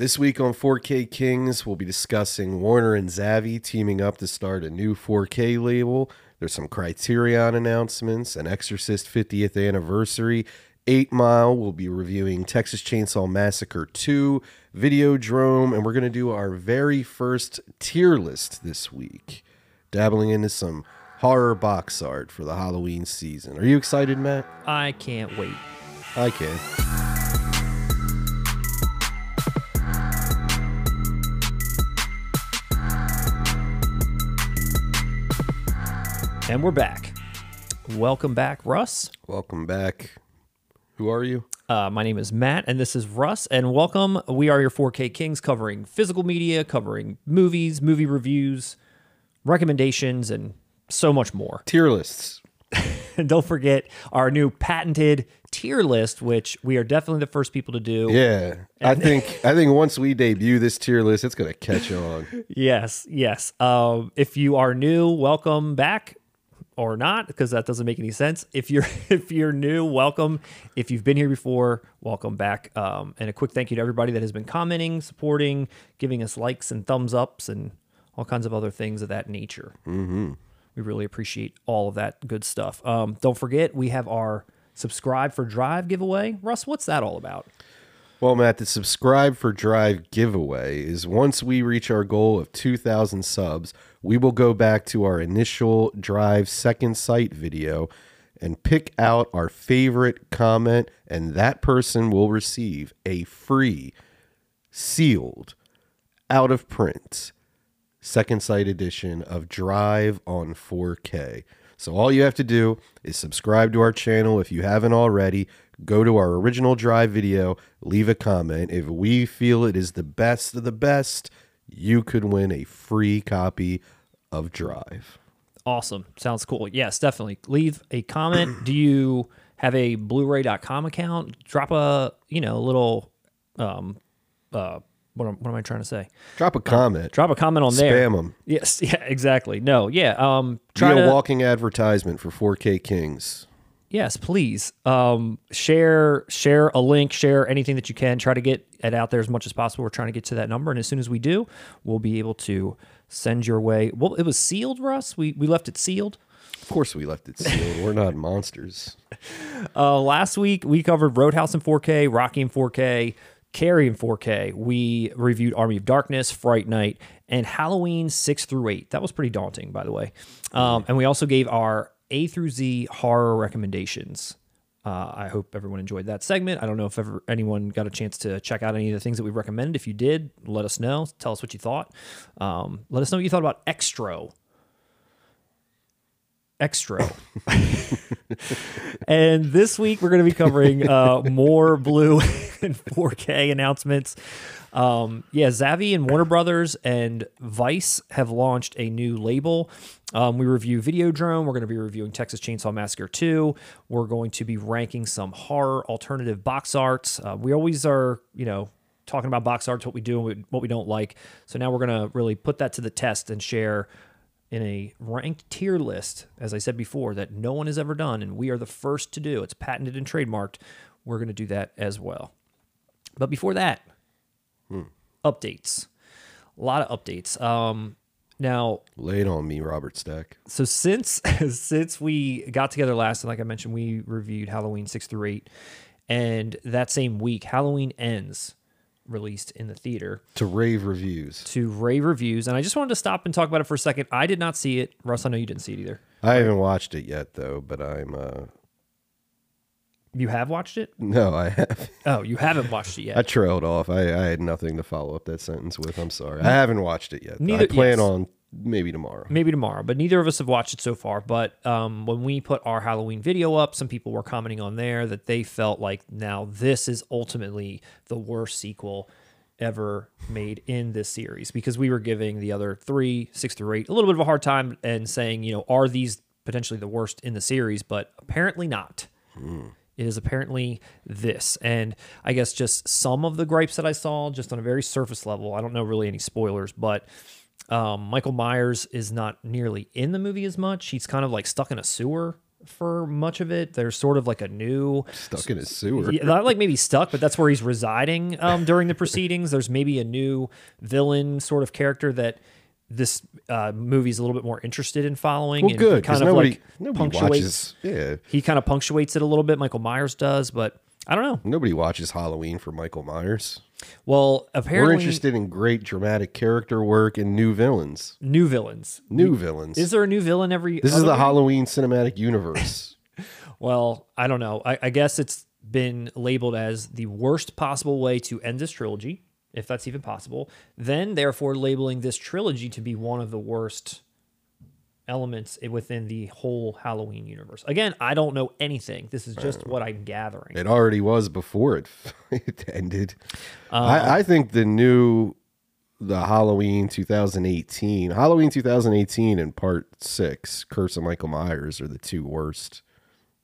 This week on 4K Kings, we'll be discussing Warner and Zavvi teaming up to start a new 4K label. There's some Criterion announcements, an Exorcist 50th anniversary. 8 Mile, we'll be reviewing Texas Chainsaw Massacre 2, Videodrome, and we're going to do our very first tier list this week, dabbling into some horror box art for the Halloween season. Are you excited, Matt? I can't wait. I can. And we're back. Welcome back, Russ. Welcome back. Who are you? Uh, my name is Matt, and this is Russ. And welcome. We are your 4K Kings covering physical media, covering movies, movie reviews, recommendations, and so much more. Tier lists. And don't forget our new patented tier list, which we are definitely the first people to do. Yeah. I think I think once we debut this tier list, it's gonna catch on. Yes, yes. Um, if you are new, welcome back or not, because that doesn't make any sense. If you're if you're new, welcome. If you've been here before, welcome back. Um, and a quick thank you to everybody that has been commenting, supporting, giving us likes and thumbs ups, and all kinds of other things of that nature. Mm-hmm. We really appreciate all of that good stuff. Um, don't forget, we have our subscribe for Drive giveaway. Russ, what's that all about? Well, Matt, the subscribe for Drive giveaway is once we reach our goal of 2,000 subs, we will go back to our initial Drive second sight video and pick out our favorite comment, and that person will receive a free, sealed, out of print, second sight edition of Drive on 4K. So all you have to do is subscribe to our channel if you haven't already. Go to our original Drive video, leave a comment. If we feel it is the best of the best, you could win a free copy of Drive. Awesome. Sounds cool. Yes, definitely. Leave a comment. Do you have a blu-ray.com account? Drop a, you know, a little um uh what am, what am I trying to say? Drop a comment. Drop a comment on there. Spam them. Yes, yeah, exactly. No, yeah. Um Be try a to walking advertisement for 4K Kings. Yes, please. Um share share a link, share anything that you can. Try to get it out there as much as possible. We're trying to get to that number and as soon as we do, we'll be able to send your way. Well, it was sealed, Russ. We we left it sealed. Of course, we left it sealed. We're not monsters. Uh, last week we covered Roadhouse in 4K, Rocky in 4K, Carrie in 4K. We reviewed Army of Darkness, Fright Night, and Halloween 6 through 8. That was pretty daunting, by the way. Um, and we also gave our A through Z horror recommendations. Uh, I hope everyone enjoyed that segment. I don't know if ever anyone got a chance to check out any of the things that we recommended. If you did, let us know. Tell us what you thought. Um, let us know what you thought about Xtro. Xtro. and this week we're going to be covering uh, more blue and 4K announcements. Um, yeah, Zavvi and Warner Brothers and Vice have launched a new label. Um, we review Videodrome. We're going to be reviewing Texas Chainsaw Massacre 2. We're going to be ranking some horror alternative box arts. Uh, we always are, you know, talking about box arts, what we do and what we don't like. So now we're going to really put that to the test and share in a ranked tier list, as I said before, that no one has ever done, and we are the first to do. It's patented and trademarked. We're going to do that as well. But before that, updates. A lot of updates. Um, now, Lay it on me, Robert Stack. so since since we got together last, and like I mentioned, we reviewed Halloween six through eight, and that same week, Halloween ends released in the theater To rave reviews. to rave reviews, and I just wanted to stop and talk about it for a second. I did not see it, Russ. I know you didn't see it either. I haven't watched it yet, though, but I'm. uh You have watched it? No, I have. Oh, you haven't watched it yet. I trailed off. I, I had nothing to follow up that sentence with. I'm sorry. I haven't watched it yet. though. I plan yes. on maybe tomorrow. Maybe tomorrow, but neither of us have watched it so far. But um, when we put our Halloween video up, some people were commenting on there that they felt like now this is ultimately the worst sequel ever made in this series because we were giving the other three, six through eight, a little bit of a hard time and saying, you know, are these potentially the worst in the series? But apparently not. It is apparently this. And I guess just some of the gripes that I saw, just on a very surface level, I don't know really any spoilers, but um, Michael Myers is not nearly in the movie as much. He's kind of like stuck in a sewer for much of it. There's sort of like a new Stuck in a sewer. yeah, not like maybe stuck, but that's where he's residing um, during the proceedings. There's maybe a new villain sort of character that this uh, movie's a little bit more interested in following. Well, and good kind of nobody like nobody punctuates. watches. Yeah, He kind of punctuates it a little bit. Michael Myers does, but I don't know. nobody watches Halloween for Michael Myers. Well, apparently We're interested in great dramatic character work and new villains. new villains. New villains. Is there a new villain every? this is the movie? Halloween cinematic universe. Well, I don't know. I, I guess it's been labeled as the worst possible way to end this trilogy, if that's even possible. Then, therefore, labeling this trilogy to be one of the worst elements within the whole Halloween universe. Again, I don't know anything. This is just what I'm gathering. It already was before it, it ended. Um, I, I think the new, the Halloween 2018, Halloween 2018 and Part Six, Curse of Michael Myers, are the two worst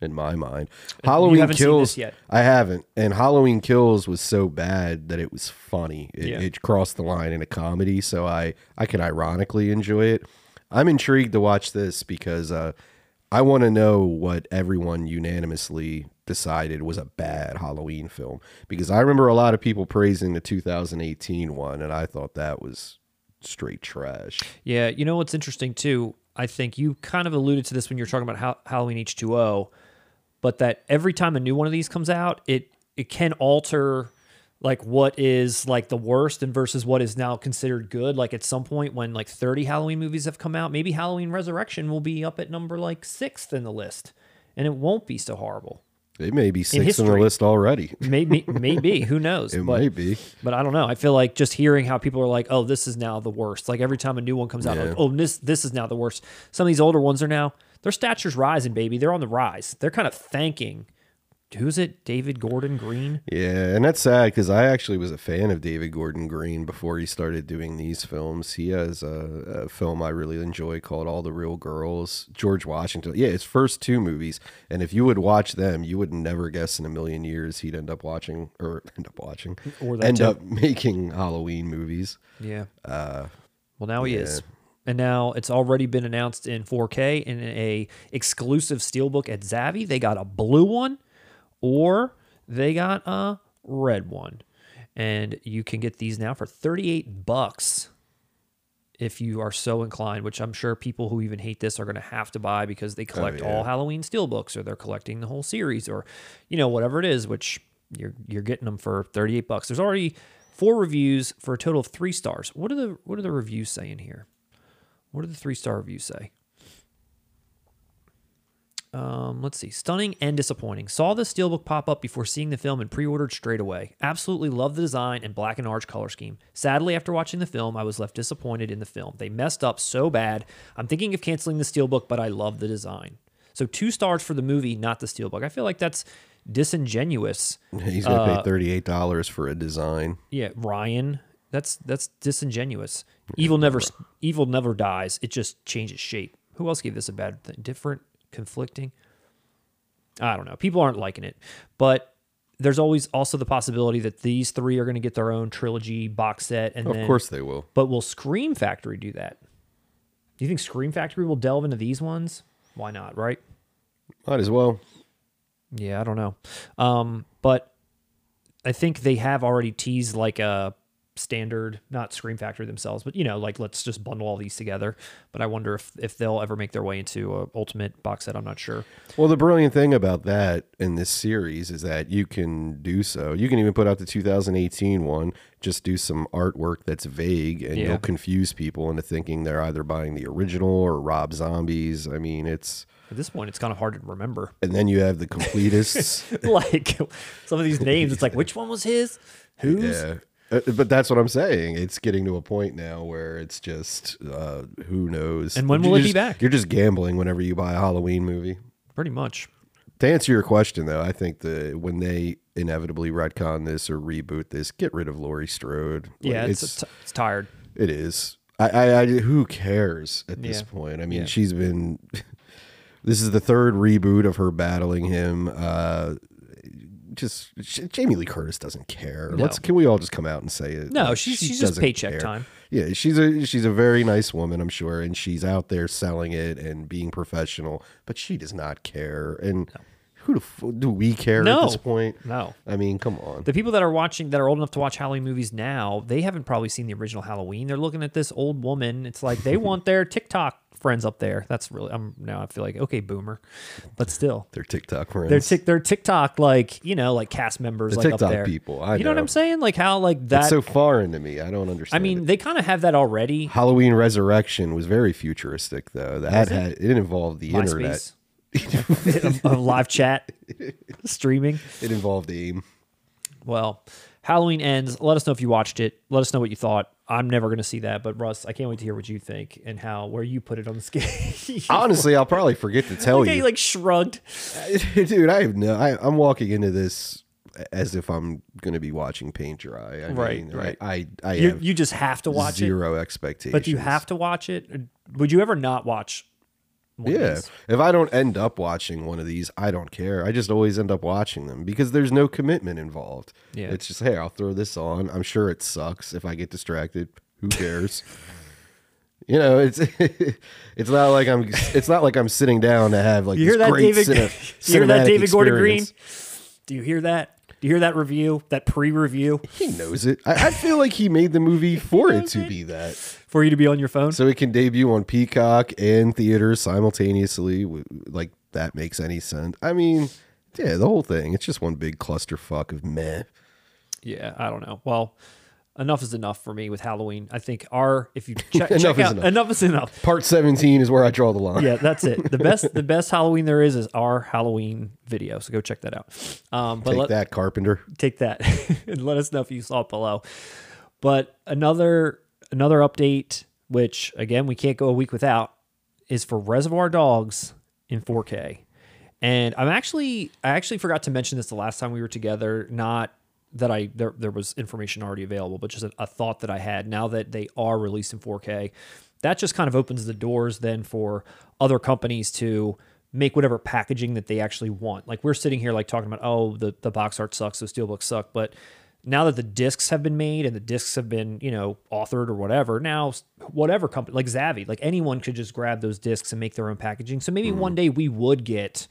in my mind. Halloween Kills. this yet. I haven't, and Halloween Kills was so bad that it was funny. It, Yeah. it crossed the line in a comedy, so I I can ironically enjoy it. I'm intrigued to watch this because uh, I want to know what everyone unanimously decided was a bad Halloween film. Because I remember a lot of people praising the 2018 one, and I thought that was straight trash. Yeah, you know what's interesting too? I think you kind of alluded to this when you were talking about ha- Halloween H2O, but that every time a new one of these comes out, it it can alter like what is like the worst and versus what is now considered good. Like at some point when like 30 Halloween movies have come out, maybe Halloween Resurrection will be up at number like 6th in the list and it won't be so horrible. It may be sixth on the list already. Maybe maybe, who knows? It but might be. but I don't know. I feel like just hearing how people are like, "Oh, this is now the worst." Like every time a new one comes out, Yeah. like, "Oh, this this is now the worst." Some of these older ones are now their stature's rising, baby. They're on the rise. They're kind of thanking who's it? David Gordon Green. Yeah, and that's sad because I actually was a fan of David Gordon Green before he started doing these films. He has a, a film I really enjoy called All the Real Girls. George Washington. Yeah, his first two movies, and if you would watch them, you would never guess in a million years he'd end up watching or end up watching Or end too. up making Halloween movies. Yeah. Uh, well, now he yeah. is. And now it's already been announced in 4K in a exclusive steelbook at Zavvi. They got a blue one or they got a red one. And you can get these now for 38 bucks if you are so inclined, which I'm sure people who even hate this are going to have to buy because they oh, collect Oh, yeah. all Halloween steelbooks or they're collecting the whole series or you know whatever it is, which you're you're getting them for 38 bucks. There's already four reviews for a total of 3 stars. What are the what are the reviews saying here? What do the 3-star reviews say? Um, let's see. Stunning and disappointing. Saw the steelbook pop up before seeing the film and pre-ordered straight away. Absolutely love the design and black and orange color scheme. Sadly, after watching the film, I was left disappointed in the film. They messed up so bad. I'm thinking of canceling the steelbook, but I love the design. So two stars for the movie, not the steelbook. I feel like that's disingenuous. He's gonna Uh, pay thirty eight dollars for a design. Yeah, Ryan. That's that's disingenuous. Evil never evil never dies. It just changes shape. Who else gave this a bad thing? Different, conflicting. I don't know. People aren't liking it, but there's always also the possibility that these three are going to get their own trilogy box set, and Of then, course they will. But will Scream Factory do that? Do you think Scream Factory will delve into these ones? Why not? Right? Might as well. Yeah, I don't know. Um, but I think they have already teased like a standard, not Scream Factory themselves, but you know, like let's just bundle all these together. But I wonder if if they'll ever make their way into a ultimate box set. I'm not sure. Well, the brilliant thing about that in this series is that you can do so. You can even put out the 2018 one, just do some artwork that's vague, and Yeah. you'll confuse people into thinking they're either buying the original or Rob Zombies. I mean, it's. At this point, it's kind of hard to remember. And then you have the completists. like some of these names, it's like which one was his? Whose? yeah. Uh, But that's what I'm saying. It's getting to a point now where it's just uh, who knows. And when will You're it be just- back? You're just gambling whenever you buy a Halloween movie. Pretty much. To answer your question, though, I think the when they inevitably retcon this or reboot this, get rid of Laurie Strode. Like, Yeah, it's it's, it's tired. it is. I, I, I who cares at this Yeah. point? I mean, Yeah. she's been. this is the third reboot of her battling him. Uh, just Jamie Lee Curtis doesn't care. No. Let's can we all just come out and say it? No, Like, she's she she's just paycheck care. time. Yeah, she's a she's a very nice woman, I'm sure, and she's out there selling it and being professional, but she does not care. And who the f- do we care No. at this point? No. I mean, come on. The people that are watching that are old enough to watch Halloween movies now, they haven't probably seen the original Halloween. They're looking at this old woman. It's like they want their TikTok friends up there. That's really I'm now I feel like okay, boomer. But still. They're TikTok friends. They're tic- they're TikTok like, you know, like cast members The like TikTok up there. people, I you know. what. I'm saying? Like how like that It's so foreign to me. I don't understand. I mean, it. they kind of have that already. Halloween Resurrection was very futuristic, though. That it? had it involved the internet. A, a live chat streaming. It involved AIM. Well, Halloween ends. Let us know if you watched it. Let us know what you thought. I'm never going to see that, but Russ, I can't wait to hear what you think and how where you put it on the scale. Honestly, I'll probably forget to tell okay, you. like shrugged. dude i have no I, i'm walking into this as if i'm gonna be watching paint dry I Right, mean, right. i i, I You, have you just have to watch it. zero expectations But you have to watch it? Would you ever not watch? Yeah if i don't end up watching one of these i don't care i just always end up watching them because there's no commitment involved Yeah. it's just hey i'll throw this on i'm sure it sucks if i get distracted who cares You know, it's it's not like I'm it's not like I'm sitting down to have like You hear that, great David? cine- you hear that, David Gordon Green? Do you hear that? Do you hear that review? That pre-review He knows it. I, I feel like he made the movie for it to it. be that, for you to be on your phone? so it can debut on Peacock and theaters simultaneously. Like that makes any sense. I mean, yeah, the whole thing. It's just one big clusterfuck of meh. Yeah, I don't know. Well, enough is enough for me with Halloween. I think our if you check, Enough check is out enough. enough is enough. Part seventeen is where I draw the line. Yeah, that's it. The best the best Halloween there is is our Halloween video. So go check that out. Um, but Take let, that, Carpenter. take that and let us know if you saw it below. But another another update, which again we can't go a week without, is for Reservoir Dogs in 4K. And I'm actually I actually forgot to mention this the last time we were together. Not that I there, there was information already available, but just a, a thought that I had now that they are released in 4K. That just kind of opens the doors then for other companies to make whatever packaging that they actually want. Like we're sitting here like talking about, oh, the, the box art sucks, the steelbooks suck. But now that the discs have been made and the discs have been, you know, authored or whatever, now whatever company like Zavvi, like anyone could just grab those discs and make their own packaging. So maybe mm-hmm. one day we would get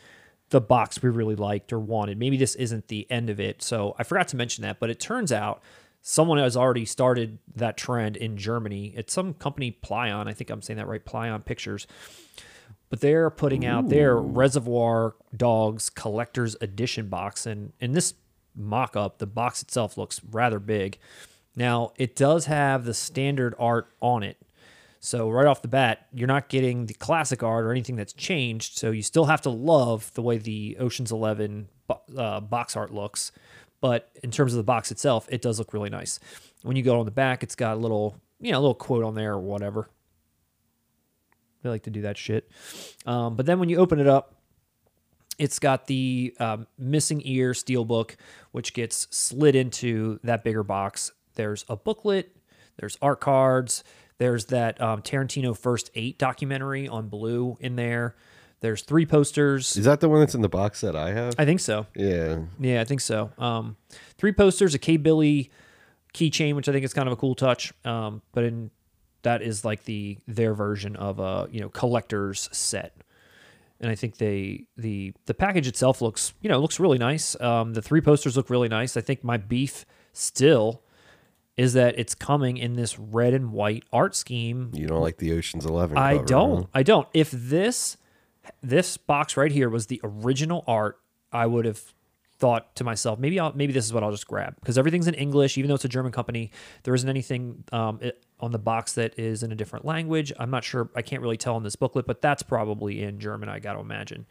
the box we really liked or wanted. Maybe this isn't the end of it. So I forgot to mention that, but it turns out someone has already started that trend in Germany. It's some company Plaion, I think I'm saying that right, Plaion Pictures. But they're putting out their Reservoir Dogs Collector's Edition box and in this mock-up, the box itself looks rather big. Now, it does have the standard art on it. So right off the bat, you're not getting the classic art or anything that's changed. So you still have to love the way the Ocean's Eleven uh, box art looks. But in terms of the box itself, it does look really nice. When you go on the back, it's got a little, you know, a little quote on there or whatever. They like to do that shit. Um, but then when you open it up, it's got the um, missing ear steelbook, which gets slid into that bigger box. There's a booklet, there's art cards, there's that um, Tarantino First Eight documentary on blue in there. There's three posters. Is that the one that's in the box that I have? I think so. yeah. Yeah, I think so. Um, three posters, a K Billy keychain, which I think is kind of a cool touch. Um, but in that is like the their version of a you know collector's set. And I think they the the package itself looks you know looks really nice. Um, the three posters look really nice. I think my beef still is that it's coming in this red and white art scheme You don't like the Ocean's Eleven? I cover, don't. huh? I don't. If this this box right here was the original art, I would have thought to myself, maybe I'll maybe this is what I'll just grab because everything's in English, even though it's a German company. There isn't anything um, it, on the box that is in a different language. I'm not sure. I can't really tell in this booklet, but that's probably in German. I got to imagine.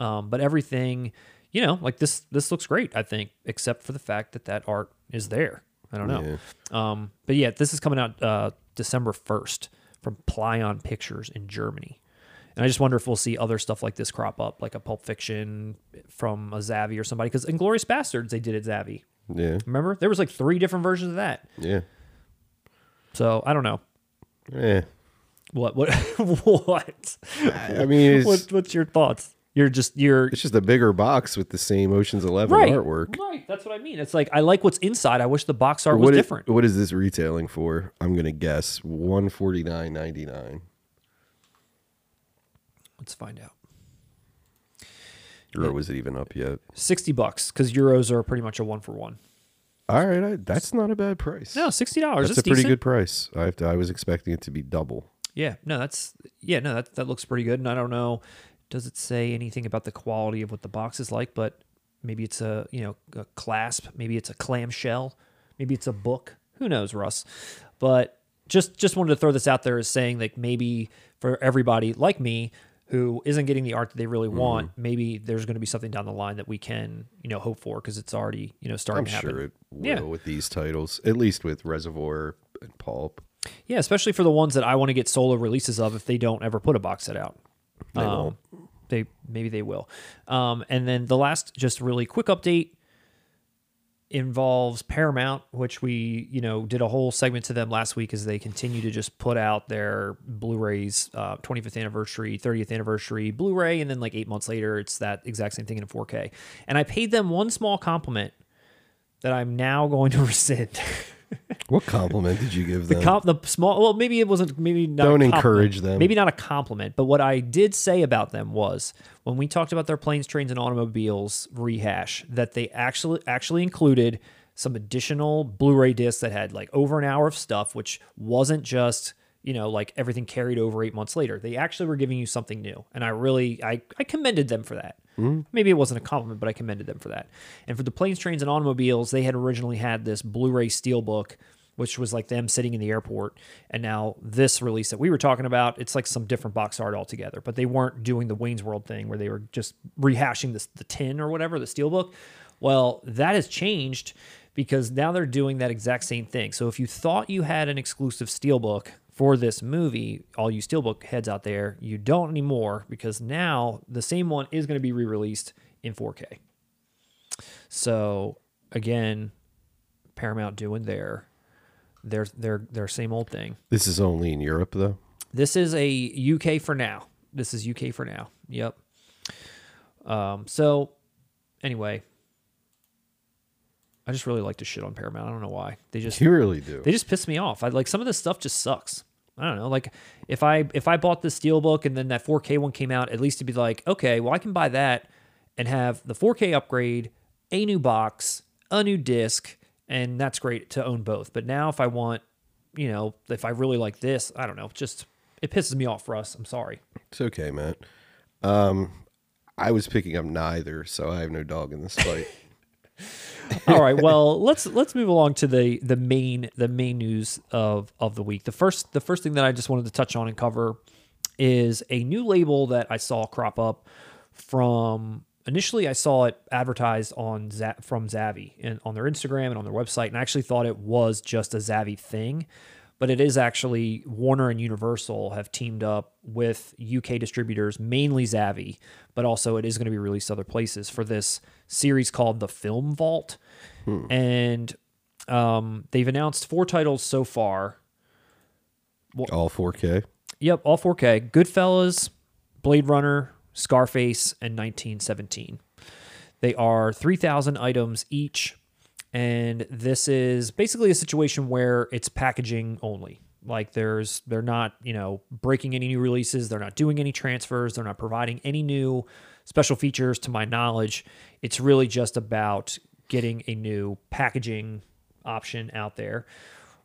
Um, but everything, you know, like this this looks great. I think, except for the fact that that art is there. I don't know. Um, but yeah, this is coming out uh, December 1st from Plaion Pictures in Germany. And I just wonder if we'll see other stuff like this crop up, like a Pulp Fiction from a Zavvi or somebody. Because Inglourious Basterds, they did it Zavvi. Yeah. Remember? There was like three different versions of that. Yeah. So I don't know. Yeah. What? What? what? I mean, what? What's your thoughts? You're just you're It's just a bigger box with the same Ocean's Eleven right. artwork. Right. That's what I mean. It's like I like what's inside. I wish the box art was What is, different. what is this retailing for? I'm gonna guess one forty nine ninety nine. Let's find out. Or was it even up yet? Sixty bucks because euros are pretty much a one for one. All right, I, that's not a bad price. No, sixty dollars. that's a pretty good price. I have to, I was expecting it to be double. Yeah, no, that's yeah, no, that that looks pretty good. And I don't know, does it say anything about the quality of what the box is like? But maybe it's a you know a clasp, maybe it's a clamshell, maybe it's a book. Who knows, Russ? But just just wanted to throw this out there as saying like maybe for everybody like me who isn't getting the art that they really want, mm-hmm. maybe there's going to be something down the line that we can you know hope for because it's already you know starting I'm to happen. sure it will Yeah. with these titles, at least with Reservoir and Pulp. Yeah, especially for the ones that I want to get solo releases of if they don't ever put a box set out. They Um, won't. They maybe they will. Um, and then the last just really quick update involves Paramount, which we you know did a whole segment to them last week as they continue to just put out their Blu-rays, uh, 25th anniversary, 30th anniversary Blu-ray, and then like eight months later, it's that exact same thing in a 4K. And I paid them one small compliment that I'm now going to rescind. What compliment did you give them? Com- the small well maybe it wasn't maybe not a Don't compliment. encourage them. maybe not a compliment but what i did say about them was when we talked about their planes trains and automobiles rehash that they actually actually included some additional blu-ray discs that had like over an hour of stuff which wasn't just you know like everything carried over eight months later they actually were giving you something new and i really i, I commended them for that Mm. maybe it wasn't a compliment but i commended them for that and for the planes trains and automobiles they had originally had this blu-ray steelbook which was like them sitting in the airport. And now this release that we were talking about, it's like some different box art altogether. But they weren't doing the Wayne's World thing where they were just rehashing this the tin or whatever, the steelbook. Well, that has changed because now they're doing that exact same thing. So if you thought you had an exclusive steelbook for this movie, all you steelbook heads out there, you don't anymore because now the same one is going to be re-released in 4K. So again, Paramount doing their their their their same old thing. this is only in Europe, though. This is a UK for now. This is UK for now. Yep. Um. So, anyway, I just really like to shit on Paramount. I don't know why. They just You really do. they just piss me off. I like some of this stuff just sucks. I don't know. Like if I if I bought the steelbook and then that 4K one came out, at least to be like, okay, well I can buy that and have the 4K upgrade, a new box, a new disc, and that's great to own both. But now if I want, you know, if I really like this, I don't know, just it pisses me off, Russ. I'm sorry. It's okay, man. Um, I was picking up neither, so I have no dog in this fight. All right. Well, let's let's move along to the the main the main news of of the week. The first the first thing that I just wanted to touch on and cover is a new label that I saw crop up from initially I saw it advertised on Z- from Zavvi and on their Instagram and on their website and I actually thought it was just a Zavvi thing, but it is actually Warner and Universal have teamed up with UK distributors, mainly Zavvi, but also it is going to be released other places for this series called The Film Vault. And um, they've announced four titles so far. All 4K. Yep, all 4K. Goodfellas, Blade Runner, Scarface, and 1917. They are 3,000 items each. And this is basically a situation where it's packaging only. Like there's, they're not, you know, breaking any new releases. They're not doing any transfers. They're not providing any new special features to my knowledge. It's really just about getting a new packaging option out there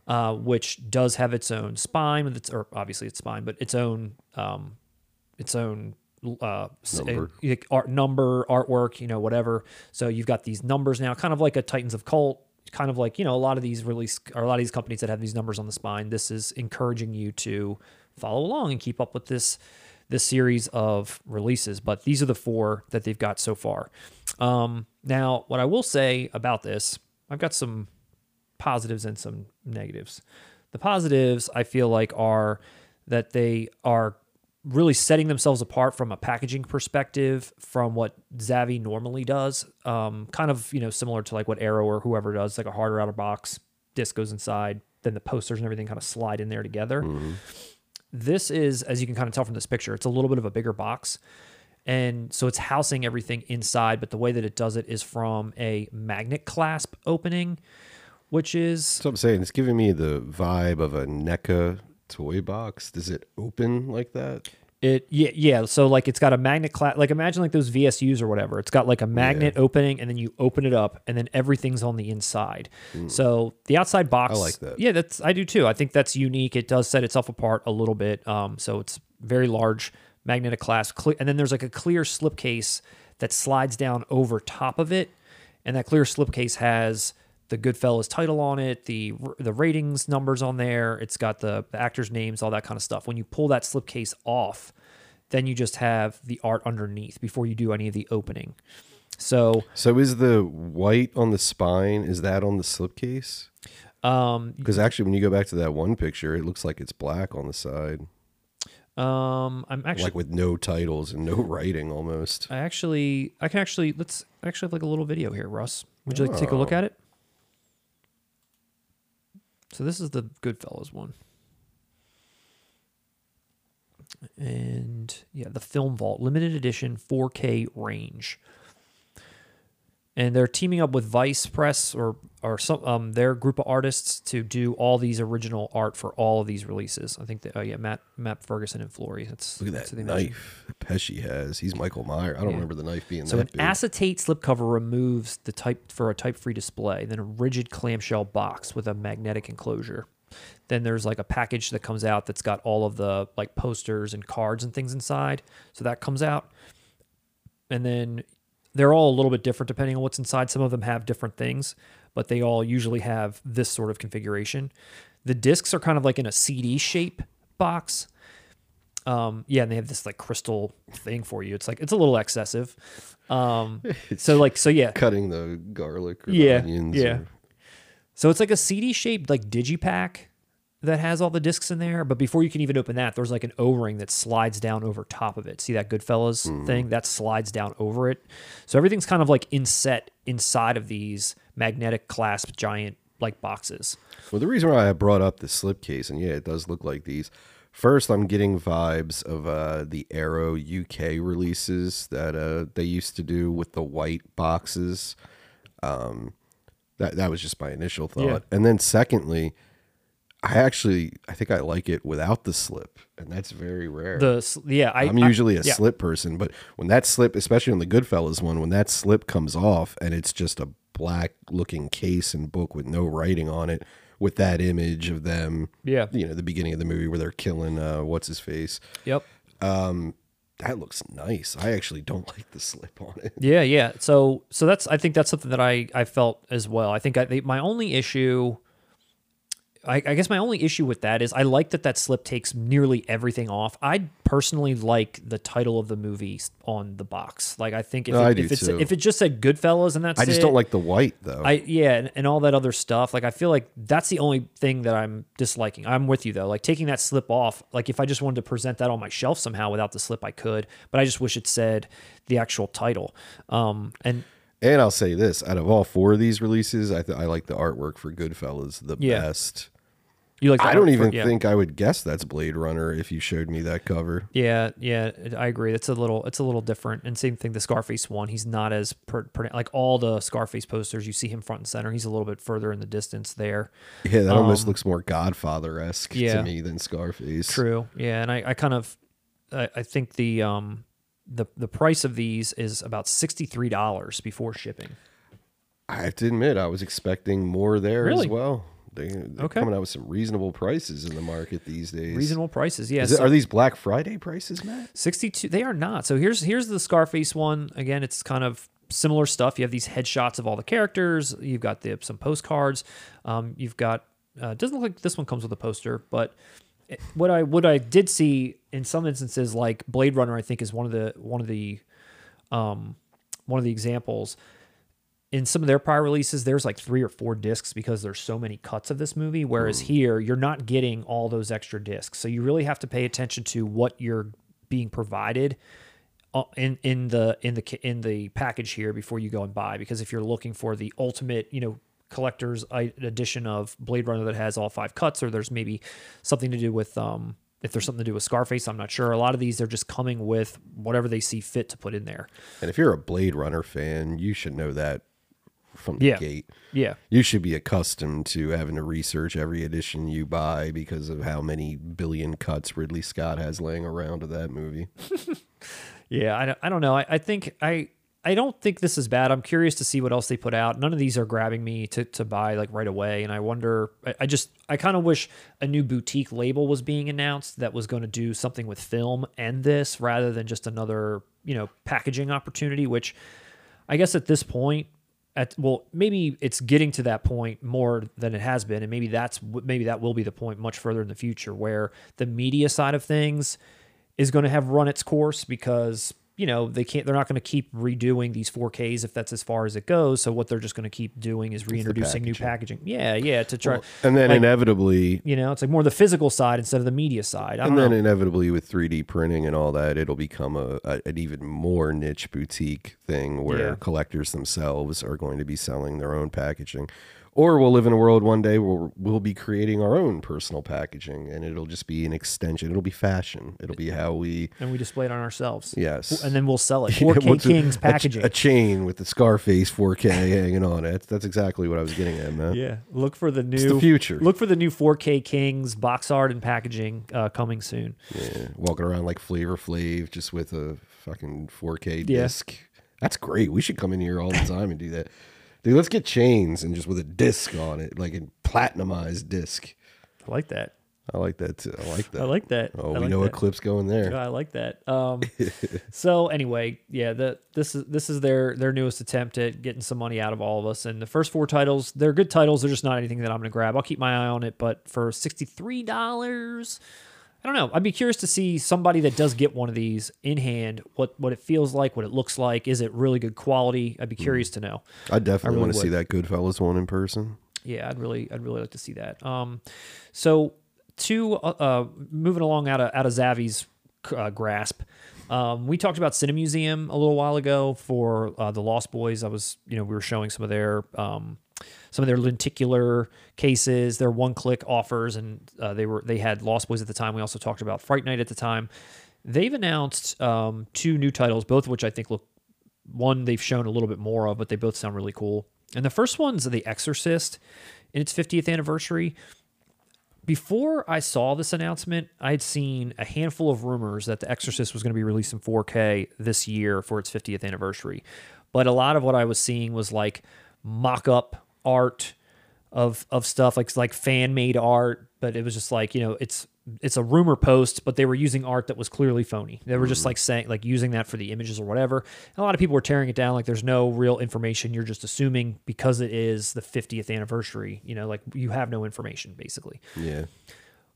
uh, which does have its own spine with its or obviously its spine, but its own um, its own uh, Number. uh, art number artwork, you know, whatever. So you've got these numbers now, kind of like a Titans of Cult, kind of like you know a lot of these release or a lot of these companies that have these numbers on the spine. This is encouraging you to follow along and keep up with this this series of releases. But these are the four that they've got so far. Um, now, what I will say about this, I've got some positives and some negatives. The positives I feel like are that they are really setting themselves apart from a packaging perspective from what Zavvi normally does. Um, kind of, you know, similar to like what Arrow or whoever does, like a harder outer box, disc goes inside, then the posters and everything kind of slide in there together. This is, as you can kind of tell from this picture, it's a little bit of a bigger box. And so it's housing everything inside, but the way that it does it is from a magnet clasp opening, which is So I'm saying it's giving me the vibe of a NECA toy box. Does it open like that? It yeah yeah so like it's got a magnet class like imagine like those VSUs or whatever it's got like a magnet opening and then you open it up and then everything's on the inside so the outside box. I like that. yeah that's I do too I think that's unique it does set itself apart a little bit um so it's very large magnetic clasp cle- and then there's like a clear slipcase that slides down over top of it and that clear slipcase has the Goodfellas title on it, the the ratings numbers on there. It's got the, the actors' names, all that kind of stuff. When you pull that slipcase off, then you just have the art underneath before you do any of the opening. So So is the white on the spine, is that on the slipcase? um, Because actually, when you go back to that one picture, it looks like it's black on the side, um, I'm actually like with no titles and no writing almost. I actually I can actually let's actually have like a little video here, Russ. Would you like to take a look Oh. at it? So this is the Goodfellas one. And yeah, the Film Vault limited edition 4K range. And they're teaming up with Vice Press or or some um their group of artists to do all these original art for all of these releases. I think that oh yeah, Matt Matt Ferguson and Florey. That's Look at that knife Pesci has. He's Michael Meyer. I don't remember the knife being So an that big. acetate slipcover removes the type for a type-free display, then a rigid clamshell box with a magnetic enclosure. Then there's like a package that comes out that's got all of the like posters and cards and things inside. So that comes out. And then they're all a little bit different depending on what's inside. Some of them have different things, but they all usually have this sort of configuration. The discs are kind of like in a CD shape box. Um, yeah, and they have this like crystal thing for you. It's like it's a little excessive. Um, so like so yeah, Cutting the garlic or Yeah, yeah. or- so it's like a CD shaped like digipack that has all the discs in there. But before you can even open that, there's like an O ring that slides down over top of it. See that Goodfellas Hmm. thing that slides down over it. So everything's kind of like inset inside of these magnetic clasp giant like boxes. Well, the reason why I brought up the slipcase, and yeah, it does look like these. First, I'm getting vibes of uh, the Arrow UK releases that uh, they used to do with the white boxes. Um, that that was just my initial thought, Yeah. and then secondly, I actually I think I like it without the slip, and that's very rare. The yeah, I, I'm usually a yeah. slip person, but when that slip, especially on the Goodfellas one, when that slip comes off and it's just a black looking case and book with no writing on it, with that image of them, Yeah. you know, the beginning of the movie where they're killing uh, what's his face, Yep. that looks nice. I actually don't like the slip on it. Yeah, yeah. So so that's I think that's something that I I felt as well. I think I, they, my only issue I, I guess my only issue with that is I like that that slip takes nearly everything off. I personally like the title of the movie on the box. Like I think if, No, it, if it's too. if it just said Goodfellas and that's it. I just it, don't like the white though. I yeah, and, and all that other stuff. Like I feel like that's the only thing that I'm disliking. I'm with you though. Like taking that slip off. Like if I just wanted to present that on my shelf somehow without the slip, I could. But I just wish it said the actual title. Um, and and I'll say this: out of all four of these releases, I th- I like the artwork for Goodfellas the Yeah. best. You like? I don't art for- even yeah. think I would guess that's Blade Runner if you showed me that cover. Yeah, yeah, I agree. It's a little, it's a little different. And same thing, the Scarface one. He's not as per, per, like all the Scarface posters. You see him front and center. He's a little bit further in the distance there. Yeah, that almost looks more Godfather esque Um, yeah. to me than Scarface. True. Yeah, and I, I kind of, I, I think the um, the the price of these is about sixty three dollars before shipping. I have to admit, I was expecting more there Really? as well. They, they're Okay. coming out with some reasonable prices in the market these days. Reasonable prices. Yeah. It, so- are these Black Friday prices, Matt? 62 they are not so here's here's the scarface one again it's kind of similar stuff you have these headshots of all the characters you've got the some postcards um, you've got uh, doesn't look like this one comes with a poster but it- what i what i did see in some instances like blade runner i think is one of the one of the um one of the examples in some of their prior releases, there's like three or four discs because there's so many cuts of this movie. Whereas here, you're not getting all those extra discs, so you really have to pay attention to what you're being provided uh, in in the in the in the package here before you go and buy. Because if you're looking for the ultimate, you know, collector's edition of Blade Runner that has all five cuts, or there's maybe something to do with um if there's something to do with Scarface, I'm not sure. A lot of these they're just coming with whatever they see fit to put in there. And if you're a Blade Runner fan, you should know that from the Yeah. gate. Yeah. You should be accustomed to having to research every edition you buy because of how many billion cuts Ridley Scott has laying around of that movie. Yeah, I don't, I don't know. I, I think I I don't think this is bad. I'm curious to see what else they put out. None of these are grabbing me to, to buy like right away. And I wonder I, I just I kind of wish a new boutique label was being announced that was going to do something with film and this rather than just another, you know, packaging opportunity, which I guess at this point at well maybe it's getting to that point more than it has been and maybe that's maybe that will be the point much further in the future where the media side of things is going to have run its course because you know they can't they're not going to keep redoing these 4ks if that's as far as it goes so what they're just going to keep doing is reintroducing new packaging yeah yeah to try And then like, inevitably, you know it's like more the physical side instead of the media side and then know. inevitably with 3D printing and all that, it'll become a, a an even more niche boutique thing where Yeah. collectors themselves are going to be selling their own packaging. Or we'll live in a world one day where we'll be creating our own personal packaging, and it'll just be an extension. It'll be fashion. It'll be how we and we display it on ourselves yes. and then we'll sell it 4k what's a- kings a packaging A, chain with the Scarface 4K hanging on it. That's exactly what I was getting at, man. Yeah, look for the new the future. Look for the new 4K Kings box art and packaging uh, coming soon. Yeah, walking around like Flavor Flav just with a fucking 4K Yeah. disc. That's great. We should come in here all the time and do that. Dude, let's get chains and just with a disc on it, like a platinumized disc. I like that. I like that too. I like that. I like that. Oh, I we like know that. a clip's going there. I like that. Um, so anyway, yeah, the this is this is their their newest attempt at getting some money out of all of us. And the first four titles, they're good titles. They're just not anything that I'm going to grab. I'll keep my eye on it. But for sixty three dollars, I don't know. I'd be curious to see somebody that does get one of these in hand. What what it feels like, what it looks like. Is it really good quality? I'd be curious to know. I definitely really want to see that Goodfellas one in person. Yeah, I'd really, I'd really like to see that. Um, so two, uh, uh, moving along out of out of Zavvi's uh, grasp, um, we talked about Cine Museum a little while ago for uh, the Lost Boys. I was, you know, we were showing some of their um, some of their lenticular cases, their one-click offers, and uh, they were they had Lost Boys at the time. We also talked about Fright Night at the time. They've announced um, two new titles, both of which I think look one they've shown a little bit more of, but they both sound really cool. And the first one's The Exorcist in its 50th anniversary. Before I saw this announcement, I'd seen a handful of rumors that The Exorcist was going to be released in 4K this year for its 50th anniversary. But a lot of what I was seeing was like mock up art of of stuff like like fan made art, but it was just like, you know, it's it's a rumor post, but they were using art that was clearly phony. They were just like saying like using that for the images or whatever. And a lot of people were tearing it down like there's no real information. You're just assuming because it is the 50th anniversary, you know, like you have no information basically. Yeah.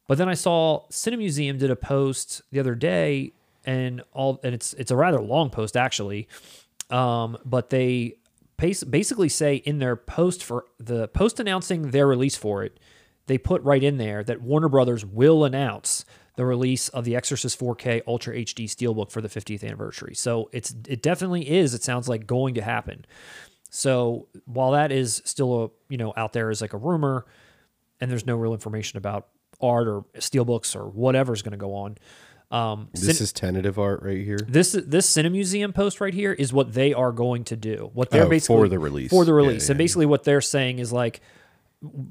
But then I saw Cine Museum did a post the other day, and all and it's it's a rather long post actually, um, but they basically say in their post for the post announcing their release for it, they put right in there that Warner Brothers will announce the release of the Exorcist 4K Ultra HD Steelbook for the 50th anniversary. So it's it definitely is. It sounds like going to happen. So while that is still a you know out there as like a rumor, and there's no real information about art or steelbooks or whatever's going to go on. Um, This Cin- is tentative art right here. this this Cine Museum post right here is what they are going to do. What they're Oh, basically for the release. for the release, yeah, and basically what they're saying is like,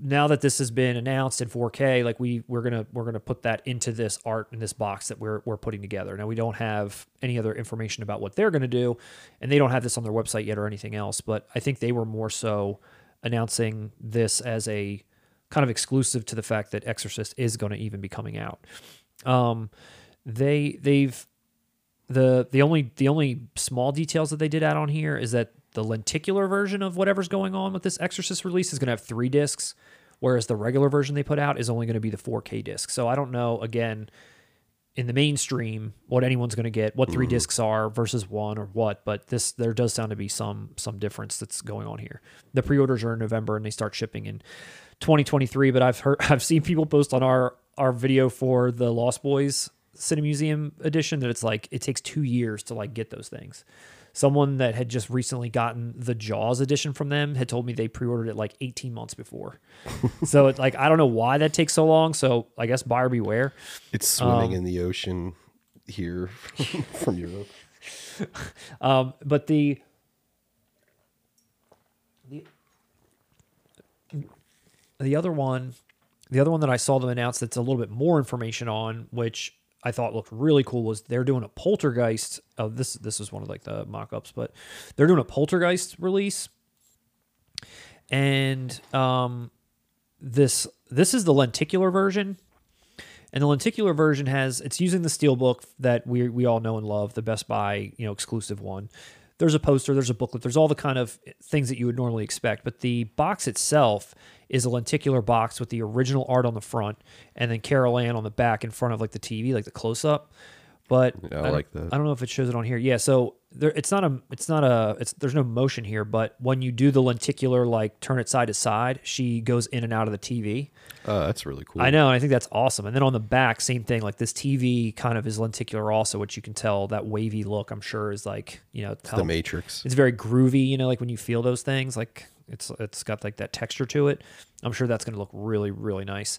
now that this has been announced in 4K, like we we're gonna we're gonna put that into this art in this box that we're we're putting together. Now we don't have any other information about what they're gonna do, and they don't have this on their website yet or anything else. But I think they were more so announcing this as a kind of exclusive to the fact that Exorcist is going to even be coming out. Um, they they've the the only the only small details that they did add on here is that the lenticular version of whatever's going on with this Exorcist release is going to have three discs, whereas the regular version they put out is only going to be the 4K disc. So I don't know again in the mainstream what anyone's going to get, what 3 mm-hmm. discs are versus one or what, but this there does sound to be some some difference that's going on here. The pre-orders are in November and they start shipping in 2023, but I've heard I've seen people post on our our video for the Lost Boys Cine Museum edition that it's like it takes 2 years to like get those things. someone that had just recently gotten the Jaws edition from them had told me they pre-ordered it like 18 months before. so it's like I don't know why that takes so long. So I guess buyer beware. It's swimming Um, in the ocean here from Europe. Um, but the the the other one, the other one that I saw them announce that's a little bit more information on, which I thought looked really cool, was they're doing a Poltergeist. Oh, this this is one of like the mock-ups, but they're doing a Poltergeist release, and um, this this is the lenticular version. And the lenticular version has it's using the steelbook that we we all know and love, the Best Buy you know exclusive one. There's a poster, there's a booklet, there's all the kind of things that you would normally expect. But the box itself is a lenticular box with the original art on the front, and then Carol Anne on the back in front of like the TV, like the close up. But Yeah, I don't- like that. I don't know if it shows it on here. Yeah, so there, it's not a, it's not a, it's there's no motion here. But when you do the lenticular, like turn it side to side, she goes in and out of the TV. Oh, that's really cool. I know, and I think that's awesome. And then on the back, same thing. Like this TV kind of is lenticular, also, which you can tell that wavy look. I'm sure is like you know The Matrix. it's very groovy. You know, like when you feel those things, like it's it's got like that texture to it. I'm sure that's going to look really really nice.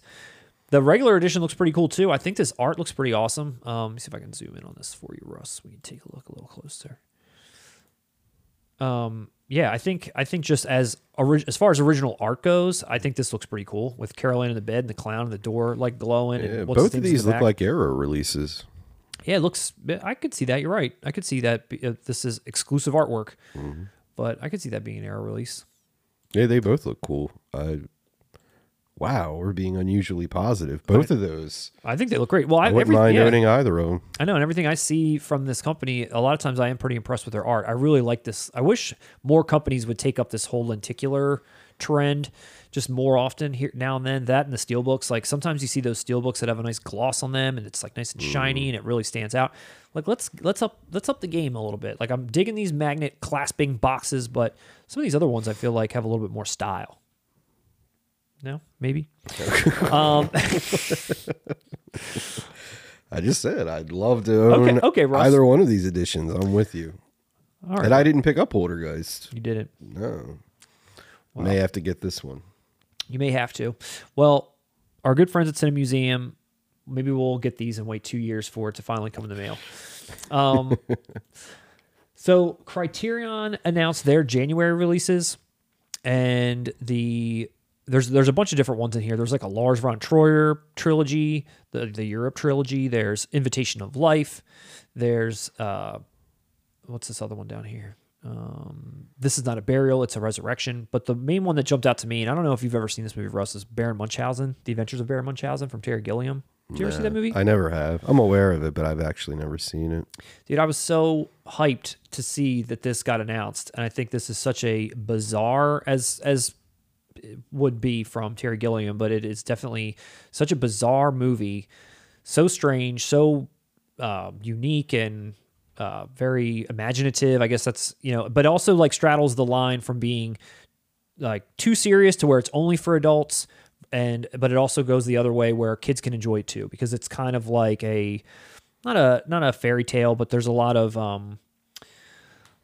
The regular edition looks pretty cool too. I think this art looks pretty awesome. Um, let me see if I can zoom in on this for you, Russ. We can take a look a little closer. Um, yeah, I think I think just as ori- as far as original art goes, I think this looks pretty cool with Caroline in the bed and the clown in the door like glowing. Yeah, and what's the both of these the look back. like Arrow releases. Yeah, it looks. I could see that. You're right. I could see that. be- uh, This is exclusive artwork, Mm-hmm. but I could see that being an Arrow release. Yeah, they both look cool. I wow, we're being unusually positive. Both of those. I think they look great. Well, I, I wouldn't mind yeah, owning either of them. I know, and everything I see from this company, a lot of times I am pretty impressed with their art. I really like this. I wish more companies would take up this whole lenticular trend just more often here now and then. That and the steel books, like sometimes you see those steel books that have a nice gloss on them, and it's like nice and mm. shiny, and it really stands out. Like let's let's up let's up the game a little bit. Like I'm digging these magnet clasping boxes, but some of these other ones I feel like have a little bit more style. No, maybe. um, I just said I'd love to own Okay, okay, Russ. either one of these editions. I'm with you. all right, And I didn't pick up Poltergeist. you did it. No. May have to get this one. You may have to. Well, our good friends at Cinema Museum, maybe we'll get these and wait two years for it to finally come in the mail. Um, so Criterion announced their January releases, and the there's there's a bunch of different ones in here. There's like a Lars von Trier trilogy, the the Europe trilogy. There's Invitation of Life. There's uh, what's this other one down here? Um, this is not a burial; it's a resurrection. But the main one that jumped out to me, and I don't know if you've ever seen this movie, Russ, is Baron Munchausen: The Adventures of Baron Munchausen from Terry Gilliam. Did you ever see that movie? I never have. I'm aware of it, but I've actually never seen it. Dude, I was so hyped to see that this got announced, and I think this is such a bizarre as as it would be from Terry Gilliam, but it is definitely such a bizarre movie, so strange, so uh, unique, and uh, very imaginative. I guess that's you know, but also like straddles the line from being like too serious to where it's only for adults and but it also goes the other way where kids can enjoy it too because it's kind of like a not a not a fairy tale but there's a lot of um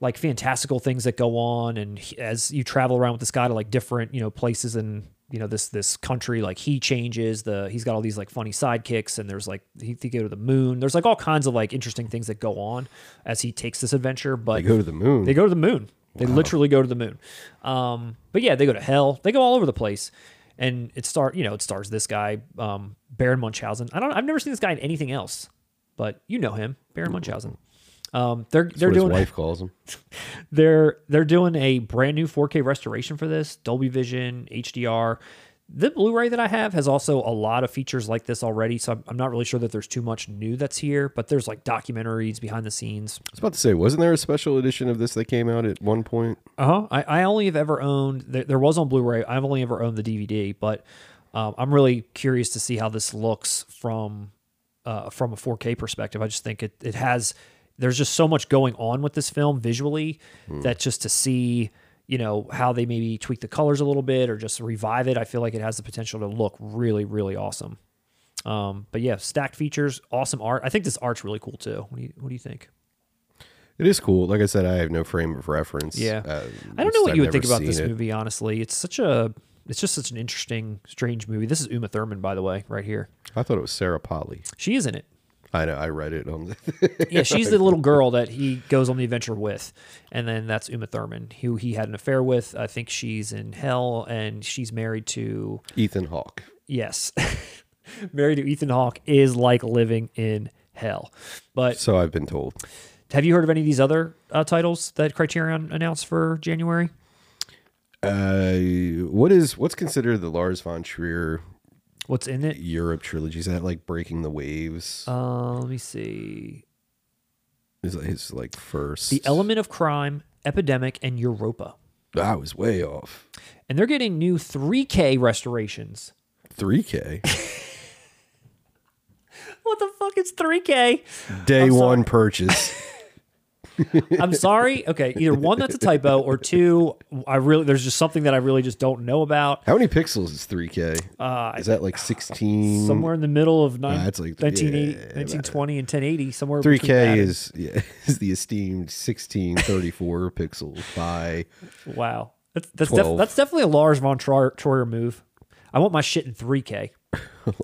like fantastical things that go on and he- as you travel around with this guy to like different you know places in you know this this country like he changes the he's got all these like funny sidekicks and there's like he, he go to the moon there's like all kinds of like interesting things that go on as he takes this adventure but They go to the moon. they go to the moon. They literally go to the moon. Um, but yeah, they go to hell. They go all over the place. And it start, you know, it stars this guy, um, Baron Munchausen. I don't, I've never seen this guy in anything else, but you know him, Baron Munchausen. Um, they're That's they're what his doing wife calls him. they're they're doing a brand new 4K restoration for this, Dolby Vision, HDR. The Blu-ray that I have has also a lot of features like this already, so I'm, I'm not really sure that there's too much new that's here. But there's like documentaries behind the scenes, I was about to say, wasn't there a special edition of this that came out at one point? Uh huh. I, I only have ever owned. There, there was on Blu-ray. I've only ever owned the DVD, but um, I'm really curious to see how this looks from uh, from a 4K perspective. I just think it it has. There's just so much going on with this film visually that just to see, you know, how they maybe tweak the colors a little bit or just revive it. I feel like it has the potential to look really, really awesome. Um, but yeah, stacked features, awesome art. I think this art's really cool too. What do you What do you think? It is cool. Like I said, I have no frame of reference. Yeah. Uh, I don't know what I've you would think about this it. movie. Honestly, it's such a it's just such an interesting, strange movie. This is Uma Thurman, by the way, right here. I thought it was Sarah Polley. She is in it. I know. I read it on the. Yeah, she's the little girl that he goes on the adventure with, and then that's Uma Thurman, who he had an affair with. I think she's in hell, and she's married to Ethan Hawke. yes, married to Ethan Hawke is like living in hell. But So I've been told. have you heard of any of these other uh, titles that Criterion announced for January? Uh, what is what's considered the Lars von Trier What's in it? Europe trilogy? Is that like Breaking the Waves? Uh, let me see. is that his like first? The Element of Crime, Epidemic, and Europa. I was way off. And they're getting new 3K restorations. 3K What the fuck is 3K? day one purchase. I'm sorry. Okay, either one that's a typo or two I really there's just something that I really just don't know about. How many pixels is 3K? Uh, is that like 16? somewhere in the middle of nine, it's like- 1980, yeah, 1920 and 1080 somewhere 3K that and- is yeah, is the esteemed 1634 pixels by wow. That's that's, def- that's definitely a Lars von Trier move. I want my shit in 3K.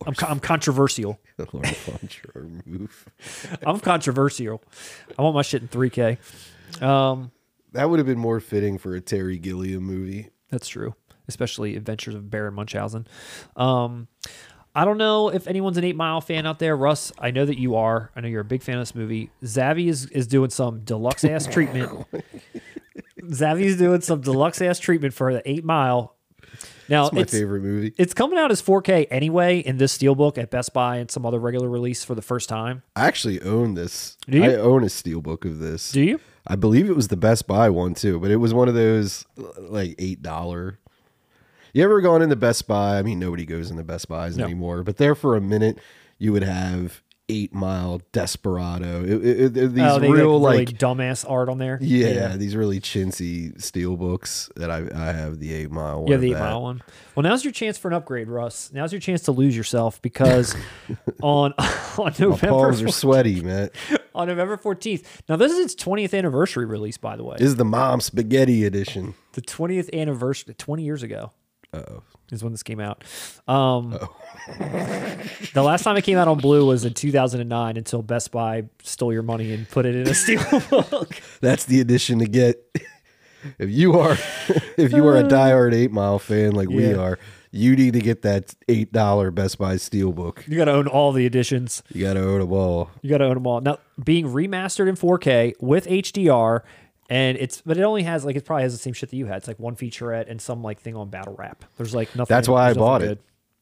I'm, I'm controversial. the Lord von Trier move. I'm controversial. I want my shit in 3K. Um, That would have been more fitting for a Terry Gilliam movie. That's true, especially Adventures of Baron Munchausen. Um, I don't know if anyone's an Eight Mile fan out there, Russ. I know that you are. I know you're a big fan of this movie. Zavvi is is doing some deluxe ass treatment. Zavvi's doing some deluxe ass treatment for the Eight Mile. Now It's my it's favorite movie. it's coming out as 4K anyway in this steelbook at Best Buy and some other regular release for the first time. I actually own this. Do you? I own a steelbook of this. Do you? I believe it was the Best Buy one too, but it was one of those like eight dollar. You ever gone in the Best Buy? I mean, nobody goes in the Best Buys No. anymore, but there for a minute, you would have Eight Mile Desperado. It, it- it- these oh, real like, really like dumbass art on there. yeah, these really chintzy steel books that I I have the Eight Mile one. Yeah, the eight that. mile one. Well, now's your chance for an upgrade, Russ. Now's your chance to lose yourself because on on November My palms are sweaty, man. on November fourteenth. Now this is its twentieth anniversary release, by the way. This is the mom spaghetti edition. the twentieth anniversary, twenty years ago Oh, is when this came out. Um, the last time it came out on Blu was in two thousand and nine. Until Best Buy stole your money and put it in a steelbook. that's the edition to get. if you are, if you are a diehard Eight Mile fan like we are, you need to get that eight dollar Best Buy steelbook. you got to own all the editions. You got to own them all. You got to own them all. Now, being remastered in 4K with HDR, and it's but it only has like it probably has the same shit that you had. It's like one featurette and some like thing on battle rap. There's like nothing. That's why I bought it. good.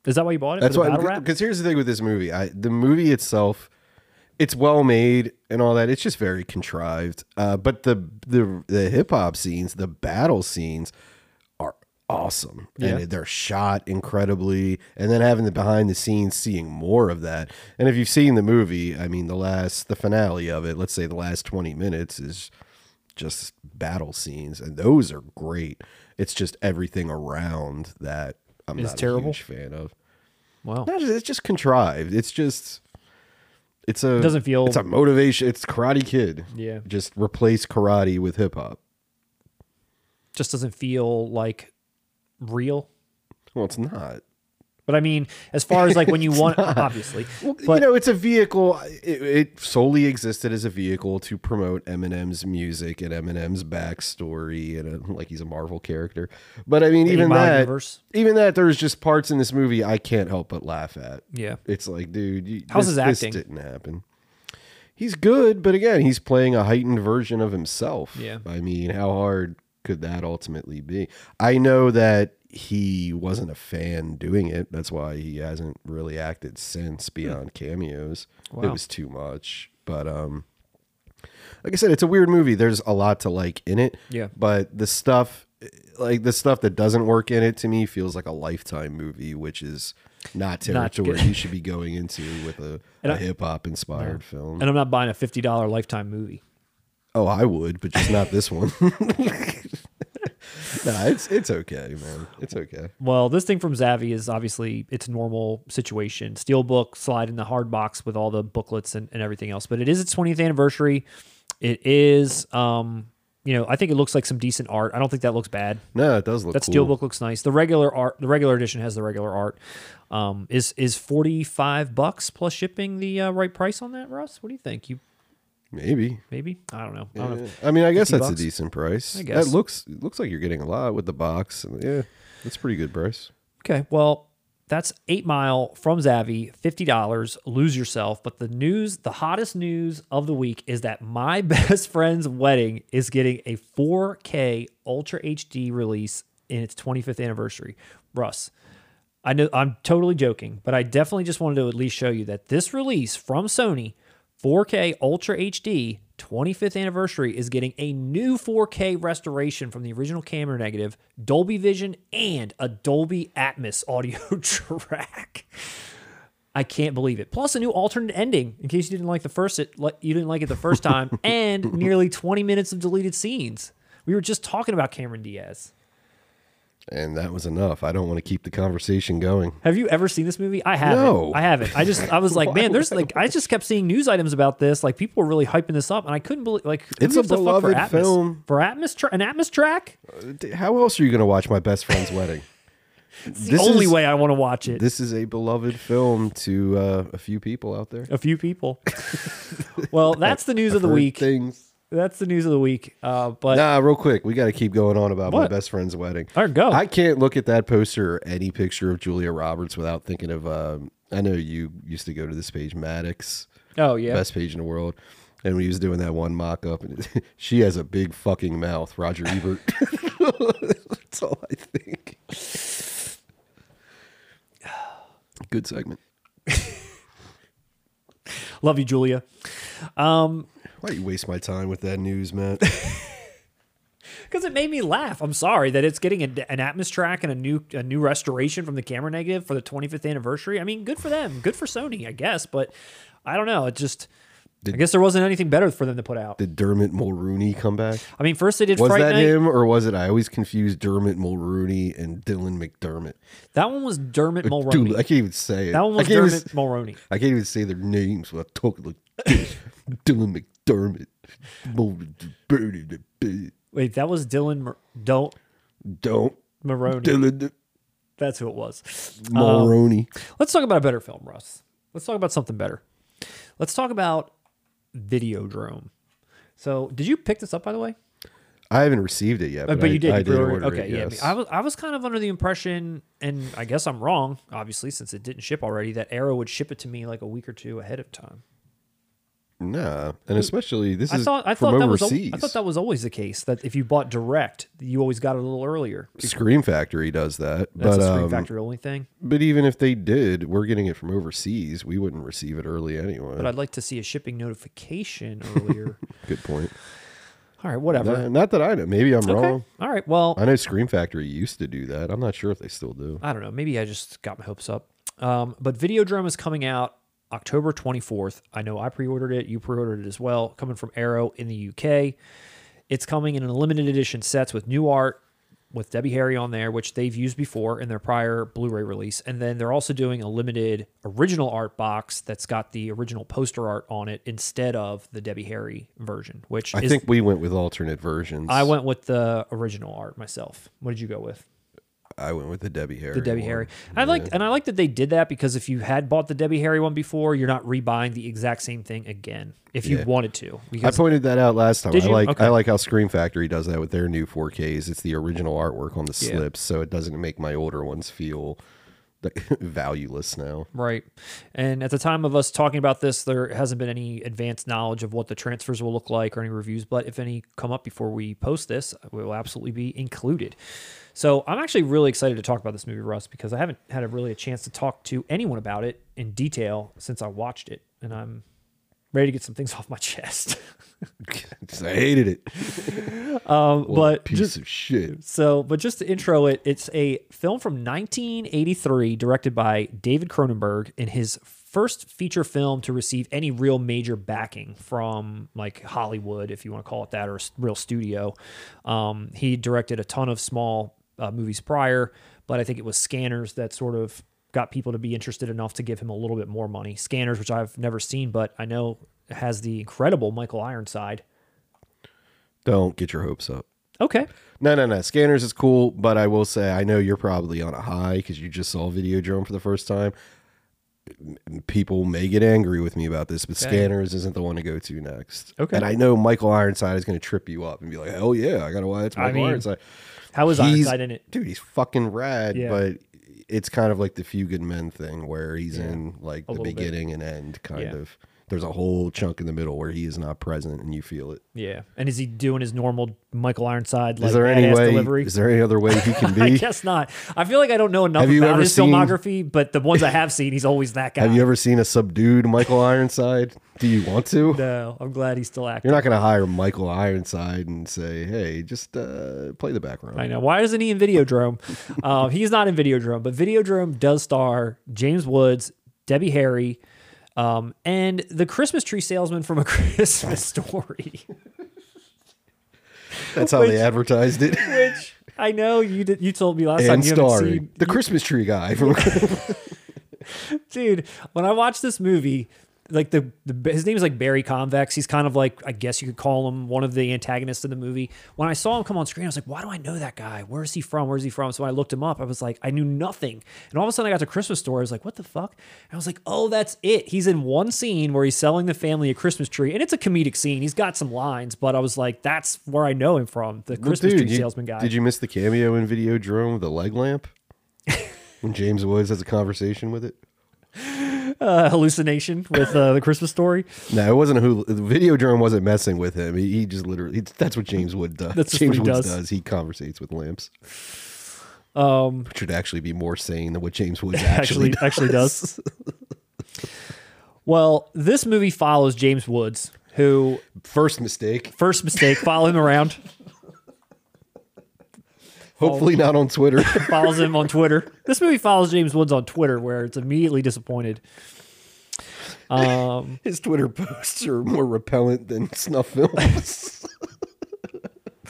Is that why you bought it? That's why. the battle rap. Because here's the thing with this movie. I the movie itself, it's well made and all that. It's just very contrived. Uh, but the the the hip hop scenes, the battle scenes, are awesome. Yeah. And they're shot incredibly. And then having the behind the scenes, seeing more of that. And if you've seen the movie, I mean, the last the finale of it, let's say the last twenty minutes is just battle scenes, and those are great. It's just everything around that. I'm Is not terrible? a huge fan of. Wow. Not just, it's just contrived. It's just it's a It doesn't feel- it's a motivation. It's Karate Kid. Yeah. Just replace karate with hip hop. Just doesn't feel like real. Well, it's not. But I mean, as far as like when you want, obviously, you but know, it's a vehicle. It, it solely existed as a vehicle to promote Eminem's music and Eminem's backstory, and uh like he's a Marvel character. But I mean, even that, universe. even that, there's just parts in this movie I can't help but laugh at. yeah, It's like, dude, you, How's this, his this didn't happen. He's good, but again, he's playing a heightened version of himself. Yeah. I mean, how hard could that ultimately be? I know that he wasn't a fan doing it. That's why he hasn't really acted since beyond cameos. It was too much. But um like I said, it's a weird movie. There's a lot to like in it. Yeah. But the stuff like the stuff that doesn't work in it to me feels like a lifetime movie, which is not territory you should be going into with a, a hip hop inspired film. and I'm not buying a fifty dollar lifetime movie. oh, I would, but just not this one. nah, it's it's okay, man. It's okay. Well, this thing from Zavvi is obviously it's a normal situation. Steelbook slide in the hard box with all the booklets and, and everything else. But it is its 20th anniversary. It is, um, you know, I think it looks like some decent art. I don't think that looks bad. No, it does look That cool. steelbook looks nice. The regular art, the regular edition has the regular art. Um, is is forty five bucks plus shipping the uh, right price on that, Russ? What do you think? You Maybe. maybe I don't know. I don't know. I mean, I guess that's bucks? a decent price. I guess. That looks it looks like you're getting a lot with the box. Yeah, that's pretty good price. Okay, well, that's eight mile from Zavvi, fifty dollars. Lose yourself. But the news, the hottest news of the week is that my best friend's wedding is getting a 4K Ultra HD release in its 25th anniversary. Russ, I know I'm totally joking, but I definitely just wanted to at least show you that this release from Sony, 4K Ultra HD 25th anniversary, is getting a new 4K restoration from the original camera negative, Dolby Vision, and a Dolby Atmos audio track. I can't believe it. Plus a new alternate ending in case you didn't like the first it you didn't like it the first time, and nearly 20 minutes of deleted scenes. We were just talking about Cameron Diaz. And that was enough. I don't want to keep the conversation going. Have you ever seen this movie? I haven't. No. I haven't. I just I was like, man, there's like I just kept seeing news items about this. Like people were really hyping this up, and I couldn't believe like It's a fuck for beloved Atmos? film. for Atmos tra- an Atmos track. How else are you going to watch my best friend's wedding? It's the only way I want to watch it. This is a beloved film to uh, a few people out there. a few people. well, that's the news of the week. Things. That's the news of the week. Uh, but Nah, real quick, we got to keep going on about my What? best friend's wedding. All right, go. I can't look at that poster or any picture of Julia Roberts without thinking of. Um, I know you used to go to this page, Maddox, oh yeah, best page in the world, and he was doing that one mock up, and she has a big fucking mouth. Roger Ebert. That's all I think. Good segment. love you, Julia. Why do you waste my time with that news, Matt? Because it made me laugh. I'm sorry that it's getting a, an Atmos track and a new a new restoration from the camera negative for the 25th anniversary. I mean, good for them. Good for Sony, I guess. But I don't know. It just. I guess there wasn't anything better for them to put out. Did Dermot Mulroney come back? I mean, first they did Was Fright that Night. him or was it? I always confuse Dermot Mulroney and Dylan McDermott. That one was Dermot uh, Dude, Mulroney. I can't even say it. that one I was can't even Dermot Mulroney. I can't even say their names without talking like this. Dylan McDermott. Wait, that was Dylan Mur- Don't don't Maroney. Dylan That's who it was. Mulroney. Let's talk about a better film, Russ. Let's talk about something better. Let's talk about Videodrome. So, did you pick this up by the way? I haven't received it yet, Uh, but, but I, you did. I did pre-ordered- order okay, it. yeah. I was I was kind of under the impression, and I guess I'm wrong, obviously, since it didn't ship already. That Arrow would ship it to me like a week or two ahead of time. Nah, and especially this I is thought I from thought that was overseas. I thought that was always the case. That if you bought direct, you always got it a little earlier. Scream Factory does that, That's but a Scream um, Factory only thing. but even if they did, we're getting it from overseas. We wouldn't receive it early anyway. But I'd like to see a shipping notification earlier. Good point. All right, whatever. Nah, not that I know. Maybe I'm Okay. wrong. All right. Well, I know Scream Factory used to do that. I'm not sure if they still do. I don't know. Maybe I just got my hopes up. Um, but Videodrome is coming out October 24th. I know I pre-ordered it. You pre-ordered it as well. Coming from Arrow in the UK. It's coming in a limited edition sets with new art, with Debbie Harry on there, which they've used before in their prior Blu-ray release. And then they're also doing a limited original art box that's got the original poster art on it instead of the Debbie Harry version. Which I is, think we went with alternate versions. I went with the original art myself. What did you go with? I went with the Debbie Harry. the Debbie one. Harry. I like and I like that they did that because if you had bought the Debbie Harry one before, you're not rebuying the exact same thing again if you Yeah. wanted to. I pointed that out last time. Did I like Okay. I like how Scream Factory does that with their new 4Ks. It's the original artwork on the Yeah. slips, so it doesn't make my older ones feel like, valueless now. right. And at the time of us talking about this, there hasn't been any advanced knowledge of what the transfers will look like or any reviews, but if any come up before we post this, we will absolutely be included. So I'm actually really excited to talk about this movie, Russ, because I haven't had a really a chance to talk to anyone about it in detail since I watched it, and I'm ready to get some things off my chest. I hated it. um, but piece just, of shit. So, but just to intro it, it's a film from 1983 directed by David Cronenberg in his first feature film to receive any real major backing from like Hollywood, if you want to call it that, or a real studio. Um, he directed a ton of small uh, movies prior, but I think it was Scanners that sort of got people to be interested enough to give him a little bit more money. Scanners, which I've never seen, but I know has the incredible Michael Ironside Don't get your hopes up. Okay. No, no, no. Scanners is cool, but I will say I know you're probably on a high because you just saw Videodrome for the first time. People may get angry with me about this, but Okay. Scanners isn't the one to go to next. Okay. And I know Michael Ironside is going to trip you up and be like, "Hell yeah, I got to watch I Michael mean, Ironside." How was He's- Ironside in it? Dude, he's fucking rad, Yeah. but it's kind of like the Few Good Men thing where he's in like A the little bit. beginning and end, kind Yeah. of. There's a whole chunk in the middle where he is not present and you feel it. Yeah. And is he doing his normal Michael Ironside like is there any way? delivery? Is there any other way he can be? I guess not. I feel like I don't know enough Have about his seen- filmography, but the ones I have seen, he's always that guy. Have you ever seen a subdued Michael Ironside? Do you want to? No, I'm glad he's still acting. You're not going to hire Michael Ironside and say, "Hey, just uh, play the background." I know. Why isn't he in Videodrome? uh, he's not in Videodrome, but Videodrome does star James Woods, Debbie Harry, um, and the Christmas tree salesman from A Christmas Story. That's how Which- they advertised it. Which I know you did. You told me last time and you starring seen. the Christmas tree guy from. dude when i watched this movie like the, the his name is like barry convex. He's kind of like i guess you could call him one of the antagonists in the movie. When i saw him come on screen i was like why do i know that guy? Where is he from? Where's he from? So when i looked him up i was like i knew nothing. And all of a sudden i got to Christmas Story. I was like what the fuck? And i was like oh that's it. He's in one scene where he's selling the family a christmas tree and it's a comedic scene. He's got some lines but i was like that's where i know him from the Well, christmas dude, tree you- salesman guy. Did you miss the cameo in Videodrome with the leg lamp? when James Woods has a conversation with it. Uh, hallucination with uh, the christmas story No, it wasn't who. The Videodrome wasn't messing with him. He, he just literally. He, that's what James Wood does. That's James what he Woods does. does. He conversates with lamps, um which should actually be more sane than what James Woods actually actually actually does. Well, this movie follows James Woods, who First mistake. first mistake, follow him around, Hopefully not on Twitter. follows him on Twitter. This movie follows James Woods on Twitter, where it's immediately disappointed. Um, His Twitter posts are more repellent than snuff films.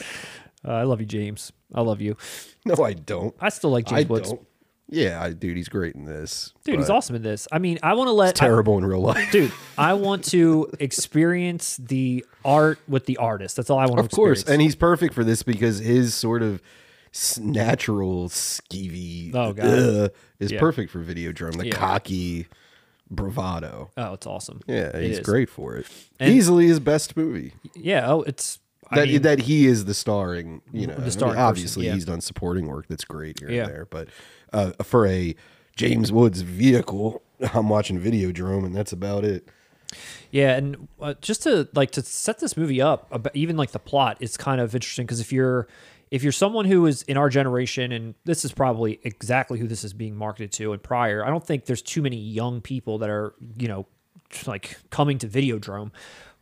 uh, I love you, James. I love you. no, I don't. I still like I James Woods. don't. Yeah, I, dude, he's great in this. Dude, he's awesome in this. I mean, I want to let Terrible in real life. dude. I want to experience the art with the artist. That's all I want to experience. Of course, experience. and he's perfect for this because his sort of natural skeevy Oh, God. uh, is Yeah. perfect for Videodrome. The Yeah. cocky bravado. oh, it's awesome. Yeah, It he's is. great for it. And- Easily his best movie. Yeah. Oh, it's I That mean, that he is the starring. You know, I mean, starring person, obviously yeah. he's done supporting work that's great here Yeah. and there, but uh, for a James Woods vehicle, I'm watching Video Videodrome, and that's about it. Yeah, and uh, just to like to set this movie up, even like the plot it's kind of interesting because if you're if you're someone who is in our generation, and this is probably exactly who this is being marketed to, and prior, I don't think there's too many young people that are you know like coming to Videodrome.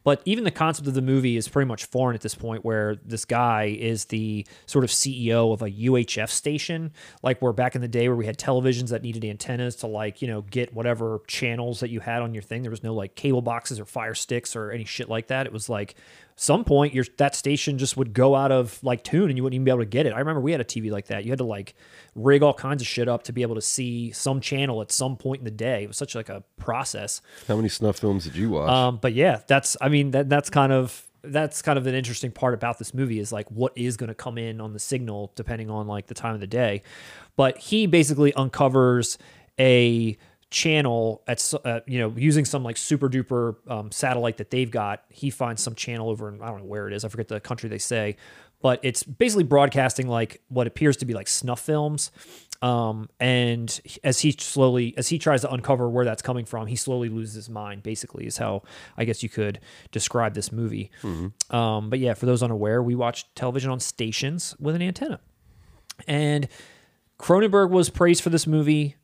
But even the concept of the movie is pretty much foreign at this point, where this guy is the sort of CEO of a UHF station, like where back in the day where we had televisions that needed antennas to like you know get whatever channels that you had on your thing. There was no like cable boxes or fire sticks or any shit like that. It was like some point your that station just would go out of like tune and you wouldn't even be able to get it. I remember we had a TV like that. You had to like rig all kinds of shit up to be able to see some channel at some point in the day. It was such like a process. How many snuff films did you watch? Um, but yeah, that's I mean that that's kind of that's kind of an interesting part about this movie is like what is going to come in on the signal depending on like the time of the day. But he basically uncovers a channel at uh, you know using some like super duper um, satellite that they've got. He finds some channel over in I don't know where it is. I forget the country they say, but it's basically broadcasting like what appears to be like snuff films. Um, and as he slowly, as he tries to uncover where that's coming from, he slowly loses his mind. Basically, is how I guess you could describe this movie. Um, but yeah, for those unaware, we watch television on stations with an antenna, and Cronenberg was praised for this movie.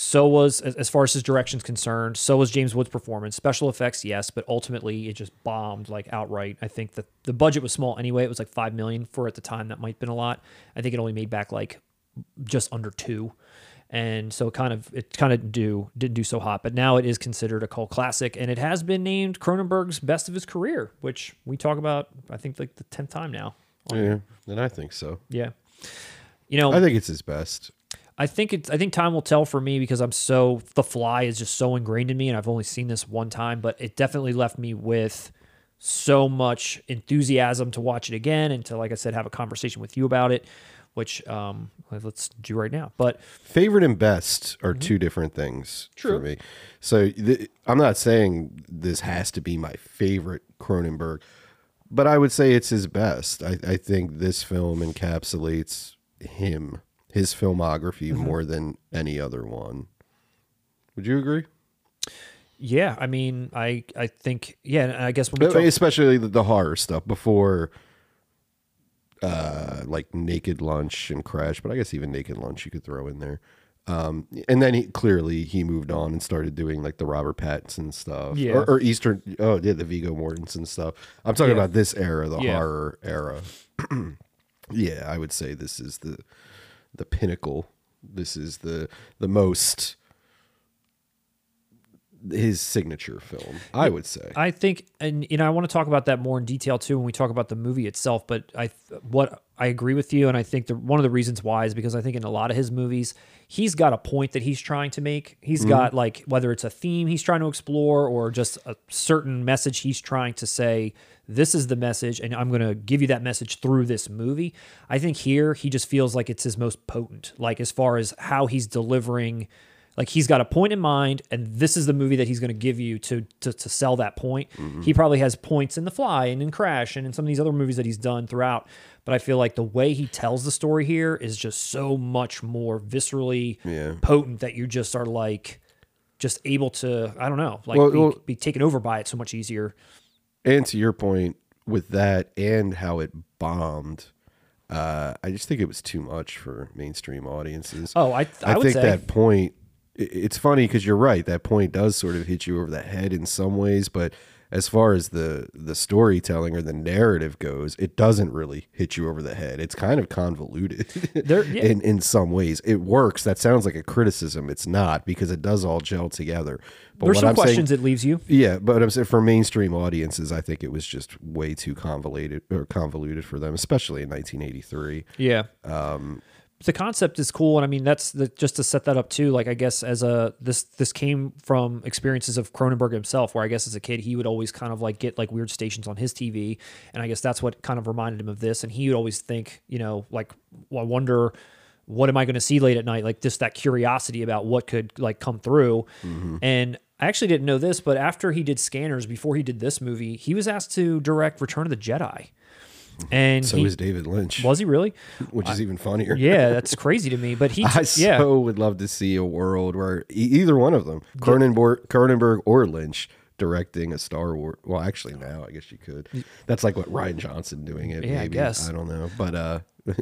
So was as, far as his direction's concerned. So was James Wood's performance. Special effects, yes, but ultimately it just bombed like outright. I think that the budget was small anyway. It was like five million for at the time. That might have been a lot. I think it only made back like just under two, and so it kind of it kind of do didn't do so hot. But now it is considered a cult classic, and it has been named Cronenberg's best of his career, which we talk about. I think like the tenth time now. yeah, then I think so. Yeah, you know, I think it's his best. I think it's. I think time will tell for me because I'm so. The Fly is just so ingrained in me, and I've only seen this one time, but it definitely left me with so much enthusiasm to watch it again and to, like I said, have a conversation with you about it, which um, let's do right now. But favorite and best are two different things True. for me. So th- I'm not saying this has to be my favorite Cronenberg, but I would say it's his best. I, I think this film encapsulates him, his filmography, more than any other one. Would you agree? yeah, I mean, I I think yeah, and I guess when we talk, Especially the, the horror stuff before, uh, like Naked Lunch and Crash. But I guess even Naked Lunch you could throw in there. Um, and then he clearly he moved on and started doing like the Robert Pattinson stuff, Yeah. or, or Eastern. Oh, yeah, the Viggo Mortensen stuff. I'm talking Yeah. about this era, the Yeah. horror era. yeah, I would say this is the the pinnacle. This is the the most his signature film. I would say. I think, and you know, I want to talk about that more in detail too when we talk about the movie itself. But I, what I agree with you, and I think the one of the reasons why is because I think in a lot of his movies, he's got a point that he's trying to make. He's mm-hmm. got like whether it's a theme he's trying to explore or just a certain message he's trying to say. This is the message, and I'm going to give you that message through this movie. I think here he just feels like it's his most potent, like as far as how he's delivering like he's got a point in mind and this is the movie that he's going to give you to, to to sell that point mm-hmm. he probably has points in the fly and in crash and in some of these other movies that he's done throughout but i feel like the way he tells the story here is just so much more viscerally Yeah. potent that you just are like just able to i don't know like Well, be, well- be taken over by it so much easier And to your point with that and how it bombed, uh, I just think it was too much for mainstream audiences. oh i, I, would think say that point. It's funny because you're right. That point does sort of hit you over the head in some ways, but as far as the the storytelling or the narrative goes, it doesn't really hit you over the head. It's kind of convoluted There- yeah. in in some ways. It works. That sounds like a criticism. It's not because it does all gel together. But there's what some I'm saying- questions it leaves you yeah, but I'm saying for mainstream audiences, I think it was just way too convoluted or convoluted for them, especially in 1983. Yeah. Um, the concept is cool, and I mean that's the, just to set that up too. Like I guess as a this this came from experiences of Cronenberg himself, where I guess as a kid he would always kind of like get like weird stations on his TV, and I guess that's what kind of reminded him of this. And he would always think, you know, like well, I wonder what am I going to see late at night? Like just that curiosity about what could like come through. Mm-hmm. And I actually didn't know this, but after he did Scanners, before he did this movie, he was asked to direct Return of the Jedi. And So he, is David Lynch, was he really? which is even funnier. Yeah, that's crazy to me. But he, I yeah, so would love to see a world where e- either one of them, Cronenberg, Cronenberg or Lynch, directing a Star Wars. Well, actually, now I guess you could. That's like what Rian Johnson doing it. Yeah, I maybe. guess. I don't know, but uh,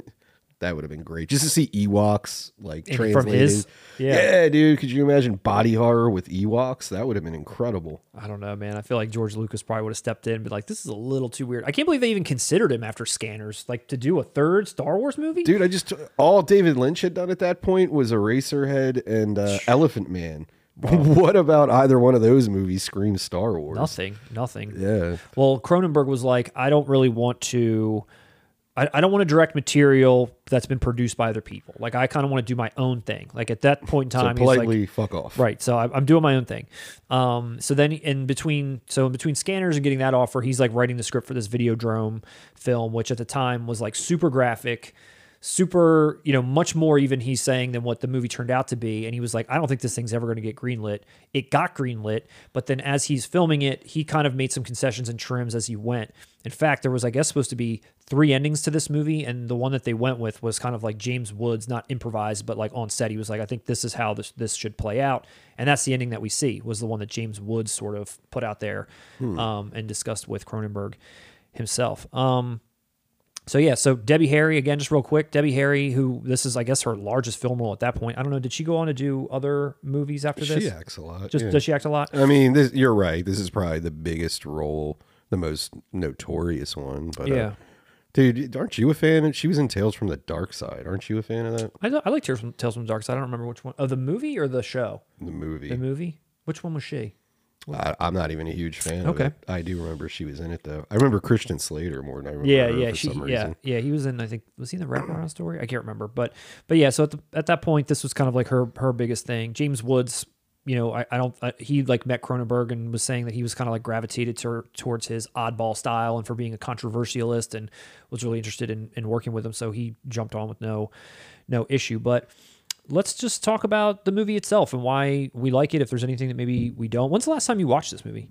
that would have been great just to see Ewoks like And from translated. his- yeah. yeah, dude. Could you imagine body horror with Ewoks? That would have been incredible. I don't know, man. I feel like George Lucas probably would have stepped in and be like, "This is a little too weird." I can't believe they even considered him after Scanners, like to do a third Star Wars movie. Dude, I just all David Lynch had done at that point was Eraserhead and uh, Elephant Man. what about either one of those movies screams Star Wars? Nothing, nothing. Yeah. Well, Cronenberg was like, "I don't really want to." I, I don't want to direct material that's been produced by other people. Like I kind of want to do my own thing. Like at that point in So time, he's like, fuck off. Right. So I- I'm doing my own thing. Um, so then in between, so in between scanners and getting that offer, he's like writing the script for this Videodrome film, which at the time was like super graphic, super, you know, much more even he's saying than what the movie turned out to be. And he was like, I don't think this thing's ever going to get greenlit. It got greenlit, but then as he's filming it, he kind of made some concessions and trims as he went. In fact, there was, I guess, supposed to be three endings to this movie, and the one that they went with was kind of like James Woods, not improvised, but like on set. He was like, I think this is how this this should play out, and that's the ending that we see was the one that James Woods sort of put out there um, and discussed with Cronenberg himself. Um, so yeah, so Debbie Harry again, just real quick. Debbie Harry, who this is, I guess, her largest film role at that point. I don't know. Did she go on to do other movies after this? She acts a lot. Just yeah. does she act a lot? I mean, this, you're right. This is probably the biggest role, the most notorious one. But uh, Yeah. dude, aren't you a fan? Of she was in Tales from the Dark Side. Aren't you a fan of that? I, I like Tales from, Tales from the Dark Side. I don't remember which one. Oh, the movie or the show? The movie. The movie. Which one was she? I, I'm not even a huge fan. Okay. Of it. I do remember she was in it though. I remember Christian Slater more than I remember. Yeah, her yeah, for she, yeah, yeah. He was in. I think was he in the wraparound story? I can't remember, but but yeah. So at the, at that point, this was kind of like her her biggest thing. James Woods you know, I, I don't. I, he like met Cronenberg and was saying that he was kind of like gravitated to, towards his oddball style and for being a controversialist and was really interested in, in working with him. So he jumped on with no no issue. But let's just talk about the movie itself and why we like it. If there's anything that maybe we don't. When's the last time you watched this movie?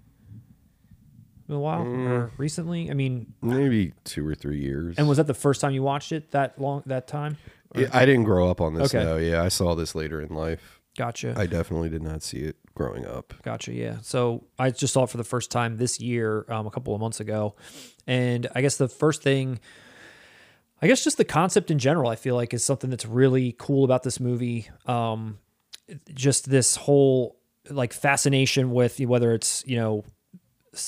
a while or recently? I mean, Maybe two or three years. and was that the first time you watched it that long that time? Yeah, I didn't grow up on this. Okay. No, yeah, I saw this later in life. Gotcha. I definitely did not see it growing up. Gotcha. Yeah. So I just saw it for the first time this year, um, a couple of months ago, and I guess the first thing, I guess just the concept in general, I feel like is something that's really cool about this movie. Um, just this whole like fascination with whether it's you know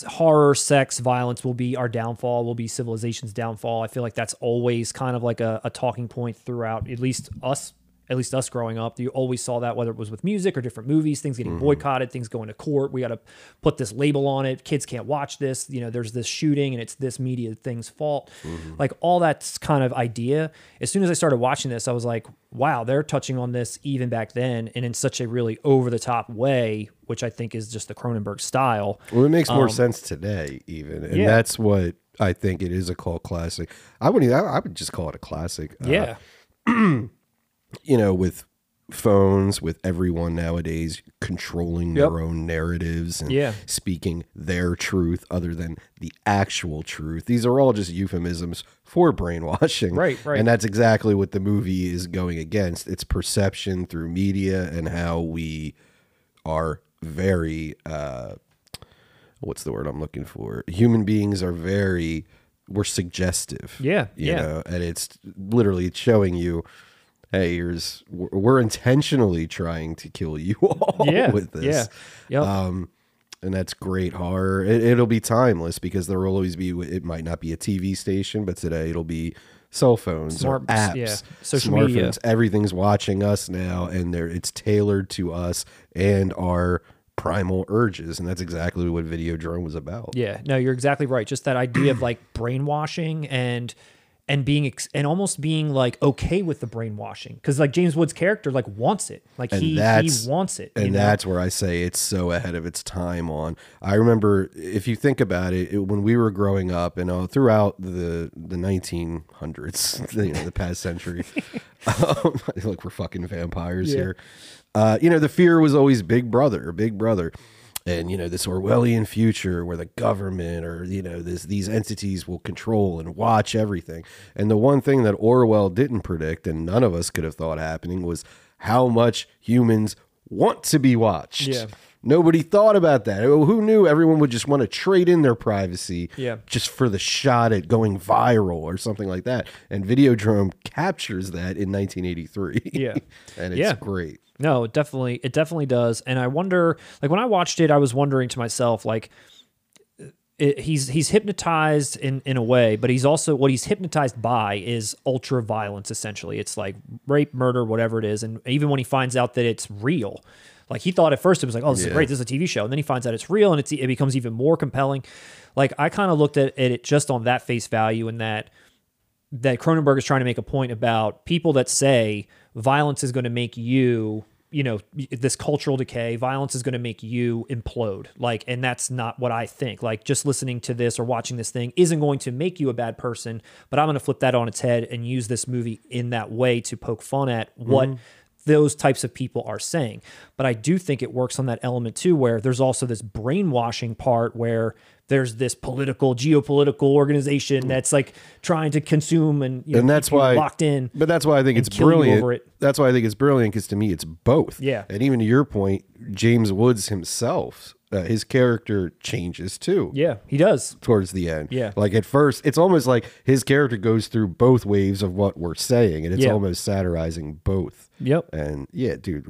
horror, sex, violence will be our downfall, will be civilization's downfall. I feel like that's always kind of like a, a talking point throughout, at least us, at least us growing up. You always saw that, whether it was with music or different movies, things getting boycotted, things going to court. We got to put this label on it. Kids can't watch this. You know, there's this shooting and it's this media thing's fault. Like all that kind of idea. As soon as I started watching this, I was like, wow, they're touching on this even back then and in such a really over the top way, which I think is just the Cronenberg style. Well, it makes more sense today, even, and Um, yeah. that's what I think it is a cult classic. I wouldn't. even- I would just call it a classic. Uh, Yeah. you know, with phones, with everyone nowadays controlling Yep. their own narratives and Yeah. speaking their truth other than the actual truth. These are all just euphemisms for brainwashing. Right, right. And that's exactly what the movie is going against. It's perception through media and how we are very uh what's the word I'm looking for? Human beings are very we're suggestive. Yeah, You yeah. know, and it's literally showing you hey, here's we're intentionally trying to kill you all Yeah. with this. Yeah. Yep. Um, and that's great horror. It, it'll be timeless because there will always be. It might not be a TV station, but today it'll be cell phones Smart- or apps, yeah, social smartphones. media. Everything's watching us now, and they're it's tailored to us and our primal urges, and that's exactly what Videodrome was about. Yeah, no, you're exactly right. Just that idea of like brainwashing and and being ex- and almost being like okay with the brainwashing because like James Wood's character like wants it, like And he he wants it, and you know? that's where I say it's so ahead of its time. On I remember if you think about it, it when we were growing up and uh, throughout the the 1900s, you know, the past century. um, look, we're fucking vampires Yeah. here. Uh, you know, the fear was always Big Brother, Big Brother. And you know this Orwellian future where the government or you know this these entities will control and watch everything. And the one thing that Orwell didn't predict, and none of us could have thought happening, was how much humans want to be watched. Yeah. Nobody thought about that. Oh, Who knew everyone would just want to trade in their privacy Yeah. just for the shot at going viral or something like that? And Videodrome captures that in 1983. Yeah. and it's Yeah. great. No, it definitely it definitely does. And I wonder like when I watched it, I was wondering to myself like it, he's he's hypnotized in in a way, but he's also what he's hypnotized by is ultra violence essentially. It's like rape, murder, whatever it is. And even when he finds out that it's real, like he thought at first it was like, oh, this is great, this is a TV show, and then he finds out it's real and it's it becomes even more compelling. Like I kind of looked at, at it just on that face value and that that Cronenberg is trying to make a point about people that say violence is going to make you, you know, this cultural decay, violence is going to make you implode. Like, and that's not what I think. Like, just listening to this or watching this thing isn't going to make you a bad person, but I'm going to flip that on its head and use this movie in that way to poke fun at what mm-hmm. those types of people are saying. But I do think it works on that element too, where there's also this brainwashing part where there's this political, geopolitical organization that's like trying to consume and, you know, and that's why locked in. But that's why I think it's brilliant. over it. That's why I think it's brilliant because to me it's both. Yeah. And even to your point, James Woods himself, uh, his character changes too. Yeah, he does. Towards the end, Yeah. Like at first, it's almost like his character goes through both waves of what we're saying, and it's Yeah. almost satirizing both. Yep. And yeah, dude,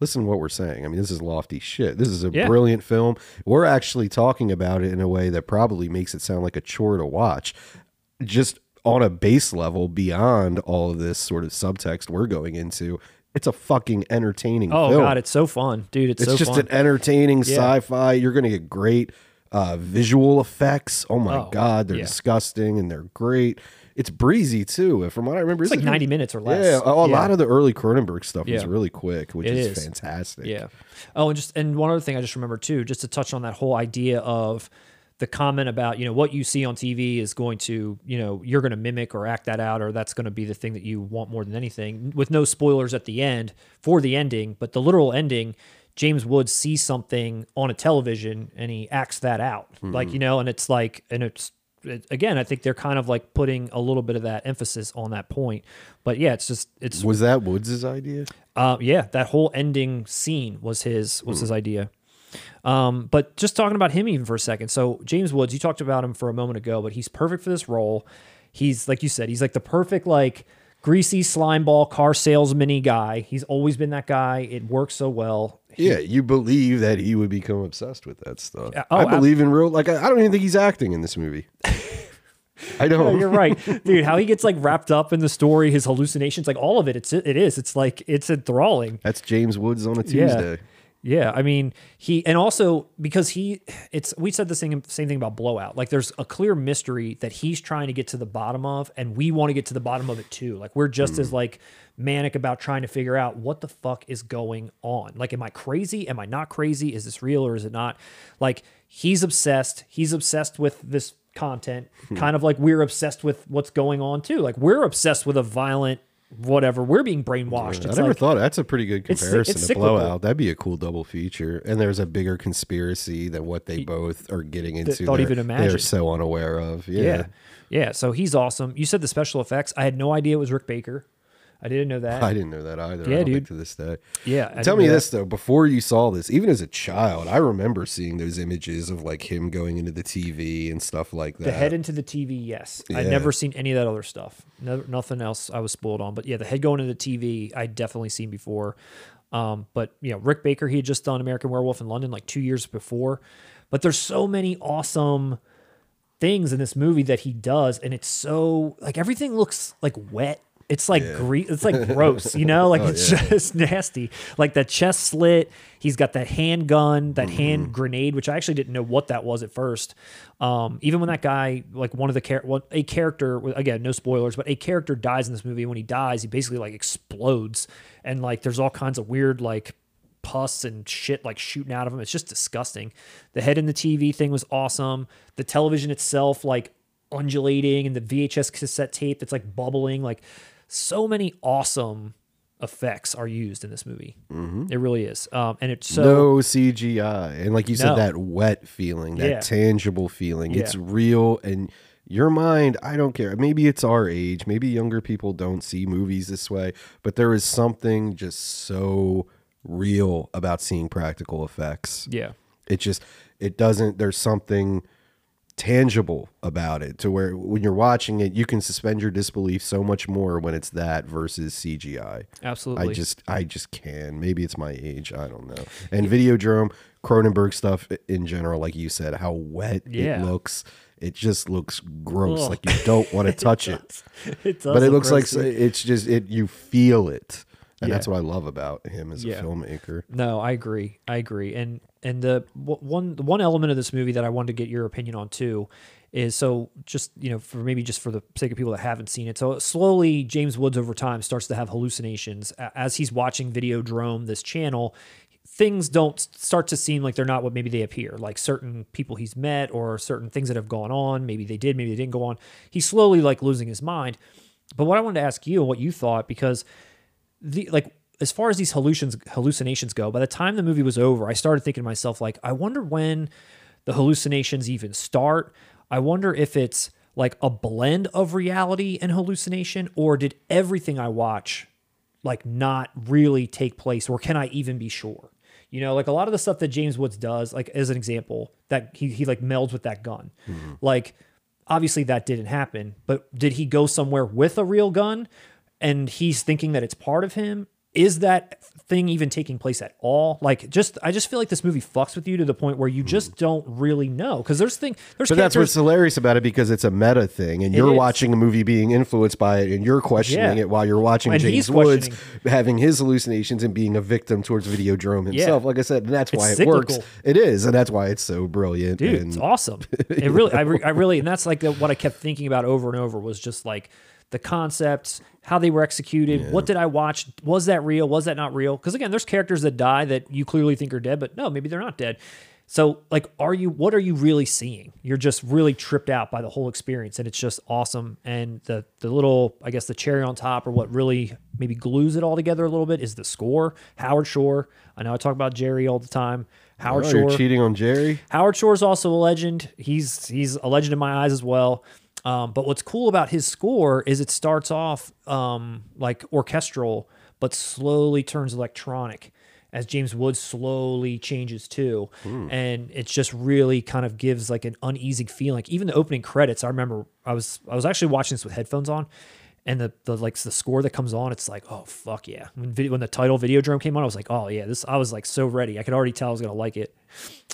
listen to what we're saying. I mean, this is lofty shit. This is a Yeah. brilliant film. We're actually talking about it in a way that probably makes it sound like a chore to watch. Just on a base level, beyond all of this sort of subtext we're going into, it's a fucking entertaining Oh film. god, it's so fun, dude. It's, it's so just fun. an entertaining Yeah. sci-fi. You're gonna get great uh, visual effects. Oh my Oh, god, they're yeah. disgusting and they're great. It's breezy too. From what I remember, It's like 90 minutes or less. Yeah, a, a lot of the early Cronenberg stuff is Yeah. really quick, which is, is. fantastic. Yeah. Oh, and just and one other thing I just remember too, just to touch on that whole idea of the comment about you know what you see on TV is going to you know you're going to mimic or act that out or that's going to be the thing that you want more than anything with no spoilers at the end for the ending but the literal ending James Woods sees something on a television and he acts that out like hmm. you know and it's like and it's it, again I think they're kind of like putting a little bit of that emphasis on that point but yeah it's just it's Was that Woods' idea? uh, yeah, that whole ending scene was his was his idea. Um, but just talking about him even for a second. So James Woods, you talked about him for a moment ago, but he's perfect for this role. He's like you said, he's like the perfect like greasy slime ball car salesman guy. He's always been that guy. It works so well. Yeah, you believe that he would become obsessed with that stuff. Yeah, oh, I believe in real. Like I, I don't even think he's acting in this movie. I don't. You're right, dude. How he gets like wrapped up in the story, his hallucinations, like all of it. It's it is. It's like it's enthralling. That's James Woods on a Tuesday. Yeah, I mean, he and also because he it's we said the same same thing about blowout. Like there's a clear mystery that he's trying to get to the bottom of and we want to get to the bottom of it too. Like we're just as mm. like manic about trying to figure out what the fuck is going on. Like am I crazy? Am I not crazy? Is this real or is it not? Like he's obsessed. He's obsessed with this content, hmm. kind of like we're obsessed with what's going on too. Like we're obsessed with a violent whatever. We're being brainwashed. I never like, thought that's a pretty good comparison it's to cyclical. Blowout. That'd be a cool double feature. And there's a bigger conspiracy than what they both are getting into. thought they're- even imagine They're so unaware of. Yeah. Yeah. Yeah. So he's awesome. You said the special effects. I had no idea it was Rick Baker. I didn't know that. I didn't know that either. Yeah, I dude. to this day. yeah. I Tell me this though, before you saw this, even as a child, I remember seeing those images of like him going into the TV and stuff like that. The head into the TV, yes. I'd never seen any of that other stuff. No, nothing else I was spoiled on. But yeah, the head going into the TV, I'd definitely seen before. Um, but you know, Rick Baker, he had just done American Werewolf in London like two years before. But there's so many awesome things in this movie that he does, and it's so like everything looks like wet. It's like gre- it's like gross, you know, like it's just nasty. Like the chest slit. He's got that handgun, that hand grenade, which I actually didn't know what that was at first. Um, even when that guy, like one of the char- well, a character, again, no spoilers, but a character dies in this movie. And when he dies, he basically like explodes, and like there's all kinds of weird like pus and shit like shooting out of him. It's just disgusting. The head in the TV thing was awesome. The television itself, like undulating, and the VHS cassette tape that's like bubbling. Like so many awesome effects are used in this movie. It really is. Um, and it's so no CGI. And like you said, No. that wet feeling, that Yeah. tangible feeling. It's real and your mind, I don't care. Maybe it's our age. Maybe younger people don't see movies this way, but there is something just so real about seeing practical effects. yeah. It just it doesn't there's something tangible about it to where when you're watching it you can suspend your disbelief so much more when it's that versus CGI. Absolutely. I just I just can. Maybe it's my age. I don't know. And Videodrome, Cronenberg stuff in general, like you said, how wet Yeah. it looks. It just looks gross. Ugh. Like you don't want to touch it. it But it looks like dude. it's just it. You feel it, and Yeah. that's what I love about him as Yeah. a filmmaker. No, I agree. I agree. And and the one the one element of this movie that I wanted to get your opinion on too is so just you know for maybe just for the sake of people that haven't seen it. So slowly James Woods over time starts to have hallucinations as he's watching Videodrome, this channel. Things don't start to seem like they're not what maybe they appear. Like certain people he's met or certain things that have gone on, maybe they did, maybe they didn't go on. He's slowly like losing his mind. But what I wanted to ask you what you thought because the like as far as these hallucinations hallucinations go, by the time the movie was over, I started thinking to myself like, I wonder when the hallucinations even start. I wonder if it's like a blend of reality and hallucination, or did everything I watch like not really take place, or can I even be sure? You know, like a lot of the stuff that James Woods does, like as an example, that he he like melds with that gun. Mm-hmm. Like obviously that didn't happen, but did he go somewhere with a real gun and he's thinking that it's part of him? Is that thing even taking place at all. Like just I just feel like this movie fucks with you to the point where you just don't really know because there's thing there's. But that's what's hilarious about it because it's a meta thing, and you're is. watching a movie being influenced by it, and you're questioning Yeah. it while you're watching And James Woods having his hallucinations and being a victim towards Videodrome himself. Like I said, and that's why It's it works. It is, and that's why it's so brilliant. dude and it's awesome it really I, re- I really and that's like the, what i kept thinking about over and over was just like the concepts how they were executed what did i watch was that real was that not real? Because again there's characters that die that you clearly think are dead but no maybe they're not dead. So like are you what are you really seeing? You're just really tripped out by the whole experience and it's just awesome. And the the little i guess the cherry on top or what really maybe glues it all together a little bit is the score. Howard shore i know i talk about jerry all the time. Howard Oh, shore. you're cheating on Jerry. Howard Shore is also a legend. He's he's a legend in my eyes as well. Um, but what's cool about his score is it starts off um, like orchestral, but slowly turns electronic as James Woods slowly changes too, and it just really kind of gives like an uneasy feeling. Like even the opening credits, I remember I was I was actually watching this with headphones on, and the, the like the score that comes on, it's like oh fuck yeah. When video, when the title Videodrome came on, I was like oh yeah, this I was like so ready. I could already tell I was gonna like it.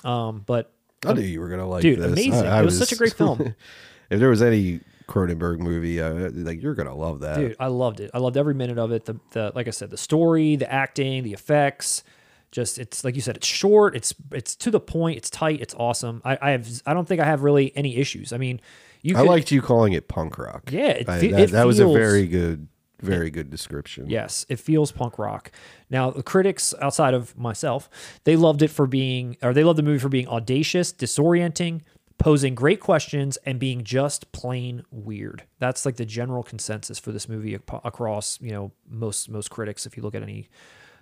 Um, but I knew you were gonna like it. Dude, this. amazing. I- I It was such a great film. if there was any Cronenberg movie, uh, like you're gonna love that. dude i loved it i loved every minute of it the, the like i said the story the acting the effects just it's like you said it's short it's it's to the point it's tight it's awesome i i have i don't think i have really any issues i mean you I could, liked you calling it punk rock. Yeah, it I- that, it that was a very good, very good description. Yes, it feels punk rock. Now, the critics outside of myself, they loved it for being, or they loved the movie for being audacious, disorienting, posing great questions, and being just plain weird. That's like the general consensus for this movie across, you know, most most critics. If you look at any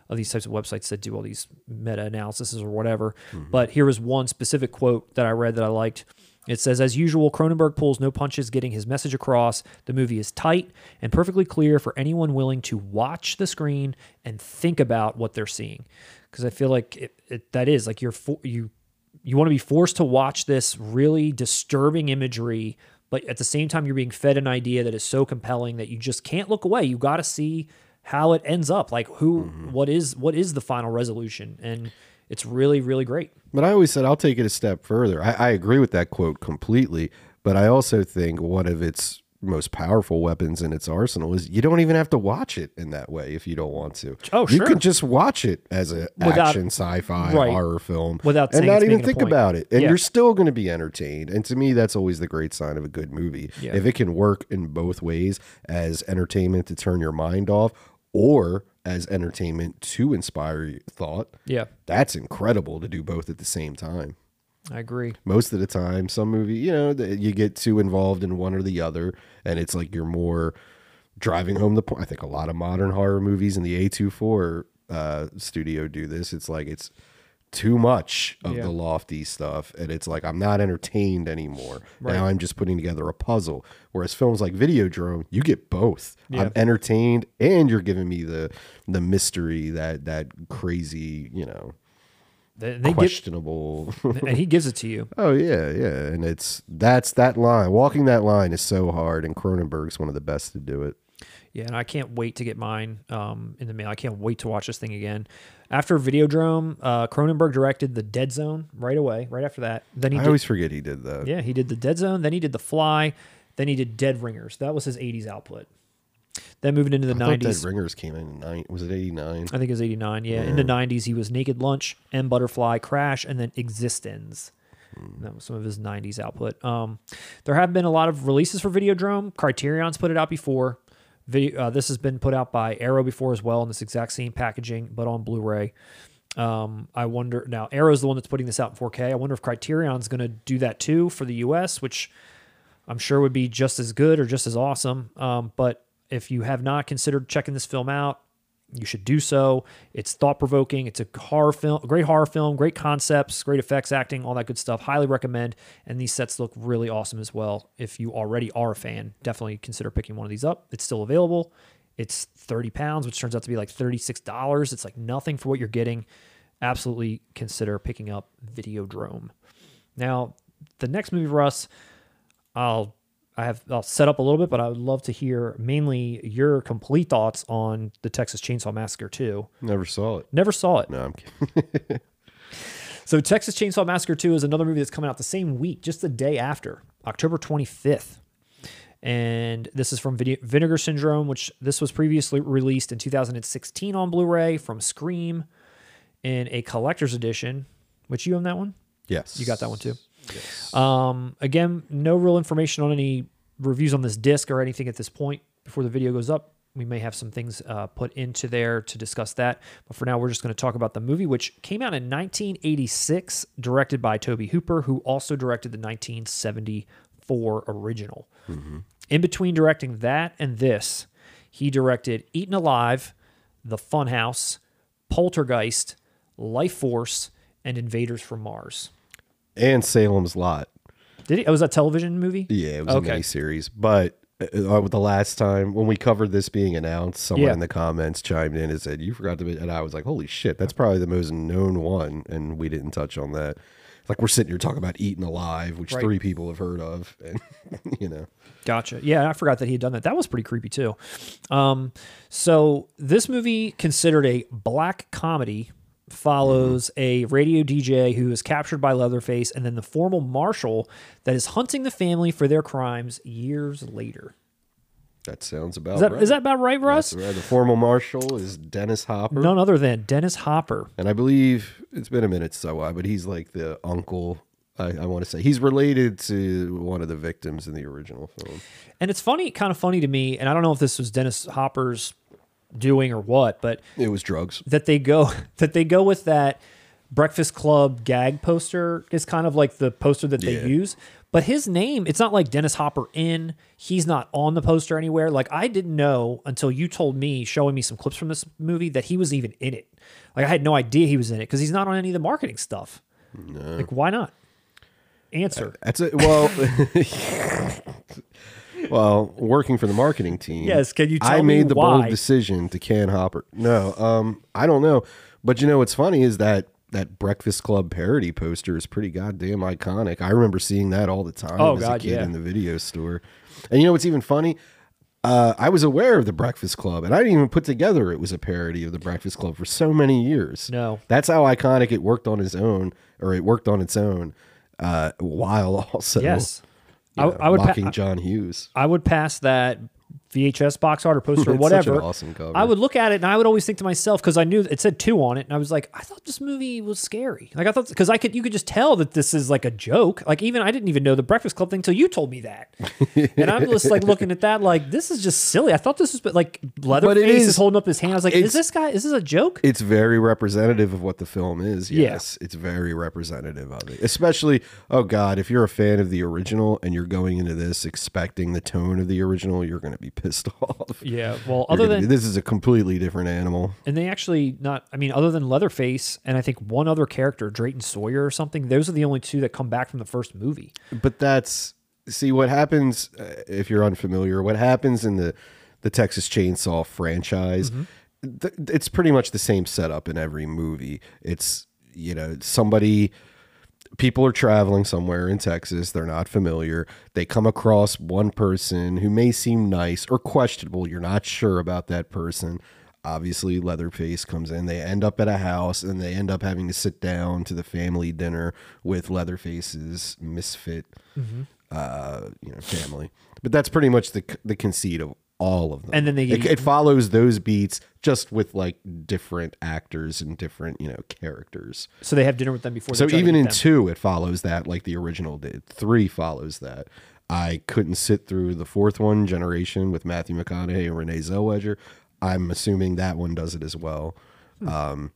of these types of websites that do all these meta analyses or whatever. Mm-hmm. But here was one specific quote that I read that I liked. It says, as usual, Cronenberg pulls no punches getting his message across. The movie is tight and perfectly clear for anyone willing to watch the screen and think about what they're seeing. Because I feel like it, it, that is like you're for, you you want to be forced to watch this really disturbing imagery, but at the same time you're being fed an idea that is so compelling that you just can't look away. You got to see how it ends up. Like who, mm-hmm. what is what is the final resolution, and it's really really great. But I always said I'll take it a step further. I, I agree with that quote completely, but I also think one of its most powerful weapons in its arsenal is you don't even have to watch it in that way if you don't want to. Oh, sure. you can just watch it as a Without- action sci-fi right. horror film Without and not even think about it, and Yeah. you're still going to be entertained. And to me, that's always the great sign of a good movie Yeah. if it can work in both ways as entertainment to turn your mind off or as entertainment to inspire thought. Yeah, That's incredible to do both at the same time. I agree. Most of the time, some movie, you know, you get too involved in one or the other, and it's like you're more driving home the point. I think a lot of modern horror movies in the A24 uh, studio do this. It's like it's too much of Yeah. the lofty stuff, and it's like I'm not entertained anymore. Now I'm just putting together a puzzle. Whereas films like Videodrome, you get both. Yeah. I'm entertained, and you're giving me the the mystery that that crazy, you know, They, questionable. and he gives it to you. Oh yeah, yeah, and it's that's that line. Walking that line is so hard, and Cronenberg's one of the best to do it. Yeah, and I can't wait to get mine um, in the mail. I can't wait to watch this thing again. After Videodrome, uh, Cronenberg directed The Dead Zone right away. Right after that, then he I did, always forget he did that. yeah he did The Dead Zone. Then he did The Fly. Then he did Dead Ringers. That was his '80s output. Then moving into the I '90s, Dead Ringers came in nine. Was it eighty nine? I think it was 89. Yeah. In the 90s, he was Naked Lunch and Butterfly, Crash, and then eXistenZ. That was some of his 90s output. Um, there have been a lot of releases for Videodrome. Criterion's put it out before. Video, uh, this has been put out by Arrow before as well in this exact same packaging, but on Blu ray. Um, I wonder now, Arrow's the one that's putting this out in 4K. I wonder if Criterion's going to do that too for the US, which I'm sure would be just as good or just as awesome. Um, but if you have not considered checking this film out, you should do so. It's thought provoking. It's a horror film, a great horror film, great concepts, great effects, acting, all that good stuff. Highly recommend. And these sets look really awesome as well. If you already are a fan, definitely consider picking one of these up. It's still available. It's 30 pounds, which turns out to be like $36. It's like nothing for what you're getting. Absolutely consider picking up Videodrome. Now, the next movie for us, I'll I have I'll set up a little bit, but I would love to hear mainly your complete thoughts on the Texas Chainsaw Massacre 2. Never saw it. Never saw it. No, I'm kidding. So Texas Chainsaw Massacre 2 is another movie that's coming out the same week, just the day after, October 25th. And this is from Vine- Vinegar Syndrome, which this was previously released in 2016 on Blu-ray from Scream in a collector's edition, which you own that one? Yes. You got that one too. Um, again, no real information on any reviews on this disc or anything at this point before the video goes up. We may have some things uh, put into there to discuss that. But for now, we're just going to talk about the movie, which came out in 1986, directed by Tobe Hooper, who also directed the 1974 original. In between directing that and this, he directed Eaten Alive, The Funhouse, Poltergeist, Life Force, and Invaders from Mars. And Salem's Lot. Did he? Oh, was that a television movie? Yeah, it was Okay. a mini series. But uh, the last time when we covered this being announced, someone Yeah. in the comments chimed in and said, "You forgot to," be-" and I was like, "Holy shit, that's probably the most known one," and we didn't touch on that. Like we're sitting here talking about Eating Alive, which Right. three people have heard of, and you know, Gotcha. Yeah, I forgot that he had done that. That was pretty creepy too. Um, so this movie, considered a black comedy, follows a radio DJ who is captured by Leatherface, and then the formal marshal that is hunting the family for their crimes years later. that sounds about Is that right. is that about right, Russ? Right. The formal marshal is Dennis Hopper, None other than Dennis Hopper. and I believe it's been a minute so why, but he's like the uncle. I, I want to say he's related to one of the victims in the original film. And it's funny, kind of funny to me, and I don't know if this was Dennis Hopper's doing or what, but It was drugs. that they go that they go with that Breakfast Club gag poster is kind of like the poster that they Yeah. use. But his name, it's not like Dennis Hopper in. He's not on the poster anywhere. Like I didn't know until you told me, showing me some clips from this movie, that he was even in it. Like I had no idea he was in it because he's not on any of the marketing stuff. Like why not? Answer. That's it. Well, well, working for the marketing team. Yes, can you I tell me made the why? bold decision to can Hopper. No, um, I don't know, but you know what's funny is that that Breakfast Club parody poster is pretty goddamn iconic. I remember seeing that all the time Oh, as God, a kid yeah. in the video store. And you know what's even funny? Uh, I was aware of the Breakfast Club, and I didn't even put together it was a parody of the Breakfast Club for so many years. No. that's how iconic it worked on its own, or it worked on its own. Uh, while also, yes. I, know, I would pa- John Hughes. I would pass that VHS box art or poster or whatever. awesome cover. I would look at it and I would always think to myself because I knew it said two on it, and I was like, I thought this movie was scary. Like I thought because I could you could just tell that this is like a joke. Like even I didn't even know the Breakfast Club thing until you told me that, and I'm just like looking at that like this is just silly. I thought this was like Leatherface is, is- holding up his hand. I was like, is this guy? Is this a joke? It's very representative of what the film is. Yeah. Yes, it's very representative of it. Especially, oh god, if you're a fan of the original and you're going into this expecting the tone of the original, you're going to be pissed off. yeah. Well, other gonna than this is a completely different animal. and they actually not. I mean, other than Leatherface and I think one other character, Drayton Sawyer or something. Those are the only two that come back from the first movie. But that's see what happens uh, if you're unfamiliar. What happens in the the Texas Chainsaw franchise? th- it's pretty much the same setup in every movie. It's you know somebody people are traveling somewhere in Texas. They're not familiar. They come across one person who may seem nice or questionable. You're not sure about that person. Obviously, Leatherface comes in. They end up at a house and they end up having to sit down to the family dinner with Leatherface's misfit, uh, you know, family. But that's pretty much the the conceit of all of them. And then they- it, it follows those beats just with like different actors and different you know characters. So they have dinner with them before. So they try to even eat in them. two, it follows that like the original did. Three follows that. I couldn't sit through the fourth one, Generation, with Matthew McConaughey and Renee Zellweger. I'm assuming that one does it as well. Hmm. Um,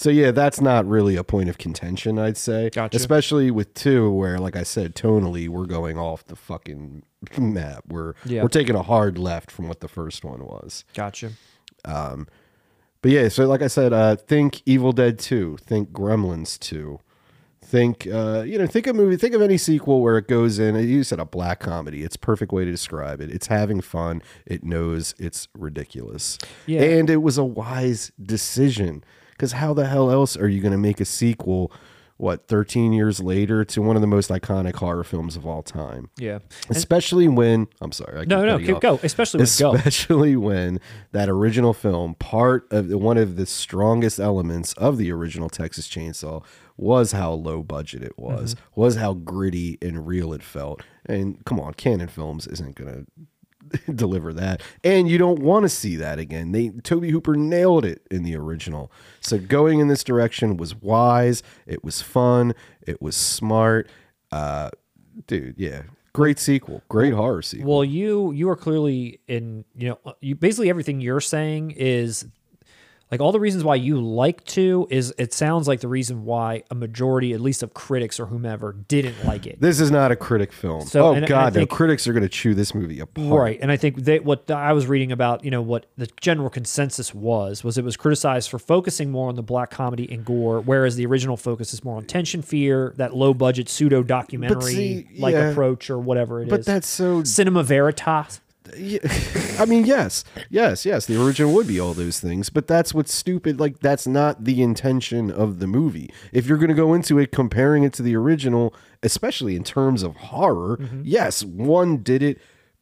so yeah, that's not really a point of contention, I'd say. Gotcha. Especially with two, where like I said, tonally we're going off the fucking map. We're Yeah. we're taking a hard left from what the first one was. gotcha. Um, But yeah, so like I said, uh, think Evil Dead 2, think Gremlins 2. Think uh, you know, think a movie, think of any sequel where it goes in, you said a black comedy. It's a perfect way to describe it. It's having fun. It knows it's ridiculous. Yeah. And it was a wise decision. Because how the hell else are you going to make a sequel what 13 years later to one of the most iconic horror films of all time. Yeah. Especially when I'm sorry, I No, no, keep off. go. Especially with go. especially when that original film, part of the, one of the strongest elements of the original Texas Chainsaw was how low budget it was, Mm-hmm. was how gritty and real it felt. And come on, Cannon Films isn't gonna deliver that, and you don't want to see that again. They Tobe Hooper nailed it in the original. So going in this direction was wise. It was fun. It was smart. Uh, dude, yeah. Great sequel. Great horror sequel. Well, you you are clearly in you know you basically everything you're saying is like all the reasons why you like to is it sounds like the reason why a majority at least of critics or whomever didn't like it. This is not a critic film. So- oh and- and God, think- no! Critics are going to chew this movie apart. Right, and I think they, what I was reading about, you know, what the general consensus was, was it was criticized for focusing more on the black comedy and gore, whereas the original focus is more on tension, fear, that low budget pseudo documentary like yeah. approach or whatever it is. But that's so. cinema veritas. I mean, yes, yes, yes. The original would be all those things, but that's what's stupid. Like that's not the intention of the movie. If you're going to go into it comparing it to the original, especially in terms of horror, Mm-hmm. yes, one did it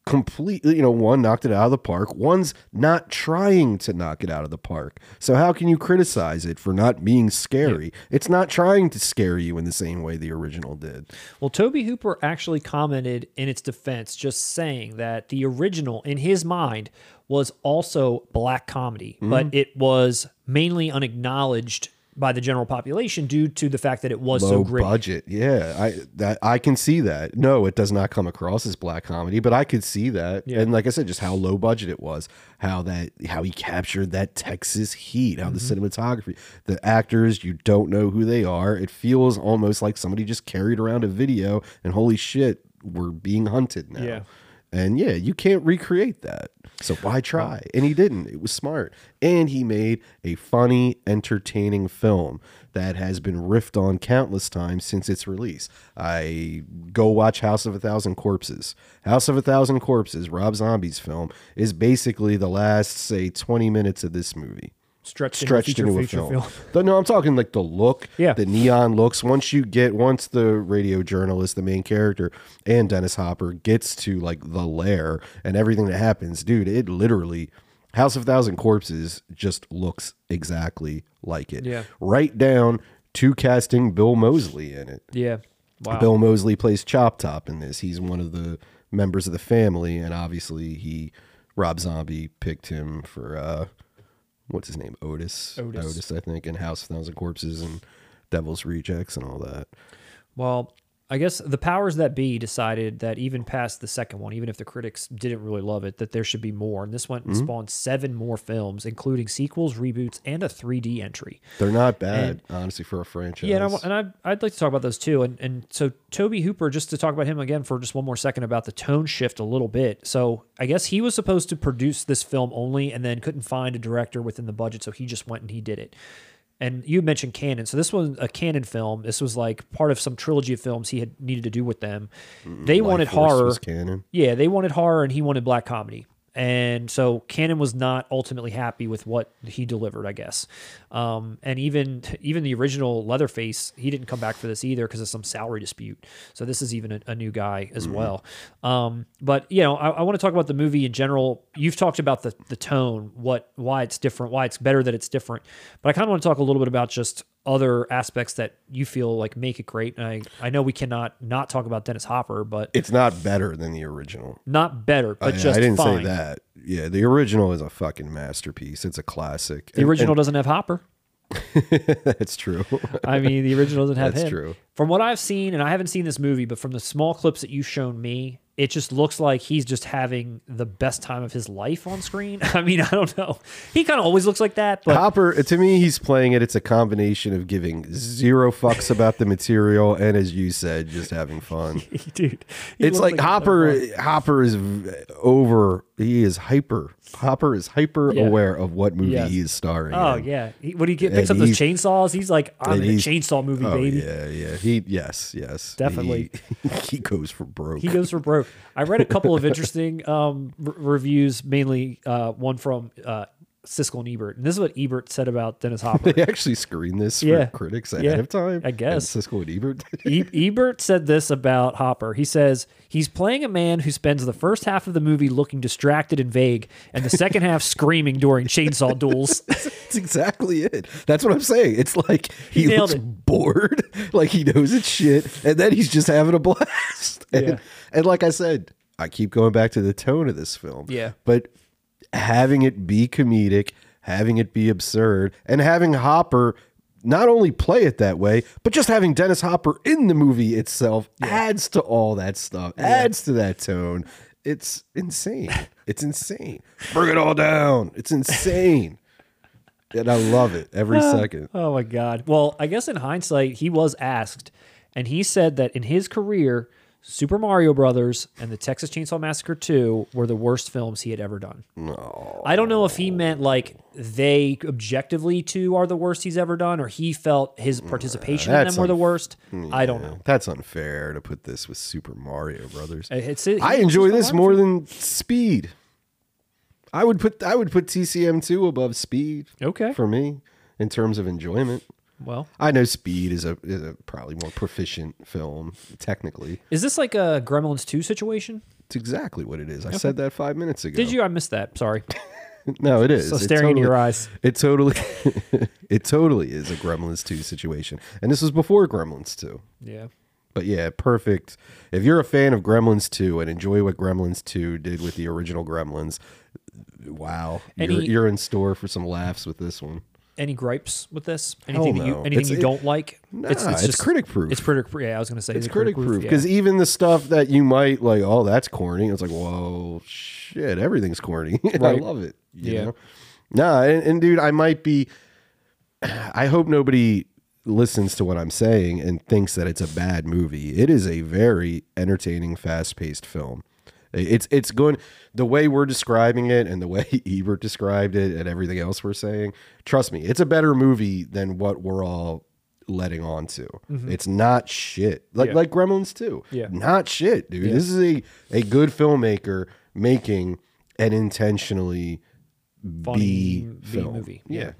completely. You know, one knocked it out of the park. One's not trying to knock it out of the park. So how can you criticize it for not being scary? It's not trying to scare you in the same way the original did. Well, Tobe Hooper actually commented in its defense, just saying that the original, in his mind, was also black comedy, Mm-hmm. but it was mainly unacknowledged by the general population due to the fact that it was so low gritty. budget. Yeah, I that I can see that. No, it does not come across as black comedy, but I could see that. And like I said, just how low budget it was, how that how he captured that Texas heat, how the Mm-hmm. cinematography, the actors, you don't know who they are. It feels almost like somebody just carried around a video and holy shit, we're being hunted now. Yeah. And yeah, you can't recreate that. So why try? And he didn't. It was smart. And he made a funny, entertaining film that has been riffed on countless times since its release. I go watch House of a Thousand Corpses. House of a Thousand Corpses, Rob Zombie's film, is basically the last, say, 20 minutes of this movie Stretched, stretched into a into a film. film. The- no, I'm talking like the look, Yeah. the neon looks. Once you get, once the radio journalist, the main character, and Dennis Hopper gets to like the lair and everything that happens, dude, it literally House of Thousand Corpses just looks exactly like it. Yeah. right down to casting Bill Moseley in it. Yeah. Wow. Bill Moseley plays Chop Top in this. He's one of the members of the family, and obviously he Rob Zombie picked him for uh what's his name? Otis. Otis. I think, in House of Thousand Corpses and Devil's Rejects and all that. Well, I guess the powers that be decided that even past the second one, even if the critics didn't really love it, that there should be more. And this went Mm-hmm. and spawned seven more films, including sequels, reboots, and a 3D entry. They're not bad, honestly, for a franchise. Yeah, and, I, and I, I'd like to talk about those too. And and so Tobe Hooper, just to talk about him again for just one more second about the tone shift a little bit. So I guess he was supposed to produce this film only, and then couldn't find a director within the budget, so he just went and he did it. And you mentioned Cannon, so this was a Cannon film. This was like part of some trilogy of films he had needed to do with them. They Life wanted Force horror. was Cannon. Yeah, they wanted horror and he wanted black comedy. And so Cannon was not ultimately happy with what he delivered, I guess. Um, and even even the original Leatherface, he didn't come back for this either because of some salary dispute. So this is even a, a new guy as well. Um, but you know, I, I want to talk about the movie in general. You've talked about the the tone, what why it's different, why it's better that it's different. But I kind of want to talk a little bit about just other aspects that you feel like make it great. And I I know we cannot not talk about Dennis Hopper, but It's not better than the original. not better, but I, just I didn't fine. say that. Yeah, the original is a fucking masterpiece. It's a classic. The original doesn't have Hopper. That's true. I mean, the original doesn't have That's him. true. From what I've seen, and I haven't seen this movie, but from the small clips that you've shown me, it just looks like he's just having the best time of his life on screen. I mean, I don't know. He kind of always looks like that, but Hopper, to me, he's playing it. It's a combination of giving zero fucks about the material and, as you said, just having fun. dude, it's looks like, Hopper. Hopper is over. He is hyper. Hopper is hyper Yeah. aware of what movie Yes. he is starring. Oh in. yeah, he, when he get, picks And up those chainsaws, he's like, "I'm in a chainsaw movie, Oh baby." yeah, yeah. He yes, yes, Definitely. He, he goes for broke. He goes for broke. I read a couple of interesting um, r- reviews, mainly uh, one from uh, Siskel and Ebert. And this is what Ebert said about Dennis Hopper. They actually screened this for Yeah. critics ahead Yeah. of time. I guess. And Siskel and Ebert. E- Ebert said this about Hopper. He says he's playing a man who spends the first half of the movie looking distracted and vague, and the second half screaming during chainsaw duels. That's exactly it. That's what I'm saying. It's like he, nailed looks it. bored, like he knows it's shit, and then he's just having a blast. And, Yeah. and like I said, I keep going back to the tone of this film. Yeah. But having it be comedic, having it be absurd, and having Hopper not only play it that way, but just having Dennis Hopper in the movie itself adds to all that stuff, adds to that tone. It's insane. It's insane. Bring it all down. It's insane. And I love it every ah. second. Oh my god. Well, I guess in hindsight, he was asked, and he said that in his career, Super Mario Brothers and the Texas Chainsaw Massacre 2 were the worst films he had ever done. No. I don't know if he meant like they objectively two are the worst he's ever done, or he felt his participation in that's them were the worst. I don't know. That's unfair to put this with Super Mario Brothers. Uh, it's, it, I enjoy this more than Speed. I would put I would put TCM two above Speed Okay. for me in terms of enjoyment. Well, I know Speed is a, is a probably more proficient film technically. is this like a Gremlins 2 situation? It's exactly what it is. I said that five minutes ago. Did you? I missed that. Sorry. No, it is. So It staring into totally- your eyes. It totally, it totally is a Gremlins two situation, and this was before Gremlins two. Yeah. But yeah, perfect. If you're a fan of Gremlins 2 and enjoy what Gremlins 2 did with the original Gremlins, wow. You're, Any- you're in store for some laughs with this one. Any gripes with this? Anything that you anything It's- you it- don't like? Nah, it's just critic proof. It's critic proof. Yeah, I was going to say It's critic proof. Yeah. Because even the stuff that you might like, oh, that's corny. It's like, whoa, shit, everything's corny. I love it. You Yeah. know? Nah, and, and dude, I might be, I hope nobody listens to what I'm saying and thinks that it's a bad movie. It is a very entertaining, fast paced film. It's it's going the way we're describing it and the way Ebert described it and everything else we're saying. Trust me, it's a better movie than what we're all letting on to. It's not shit. Like Mm-hmm. Yeah. like Gremlins too. Yeah. Not shit, dude. This is a a good filmmaker making an intentionally Funny B B film. movie. Yeah.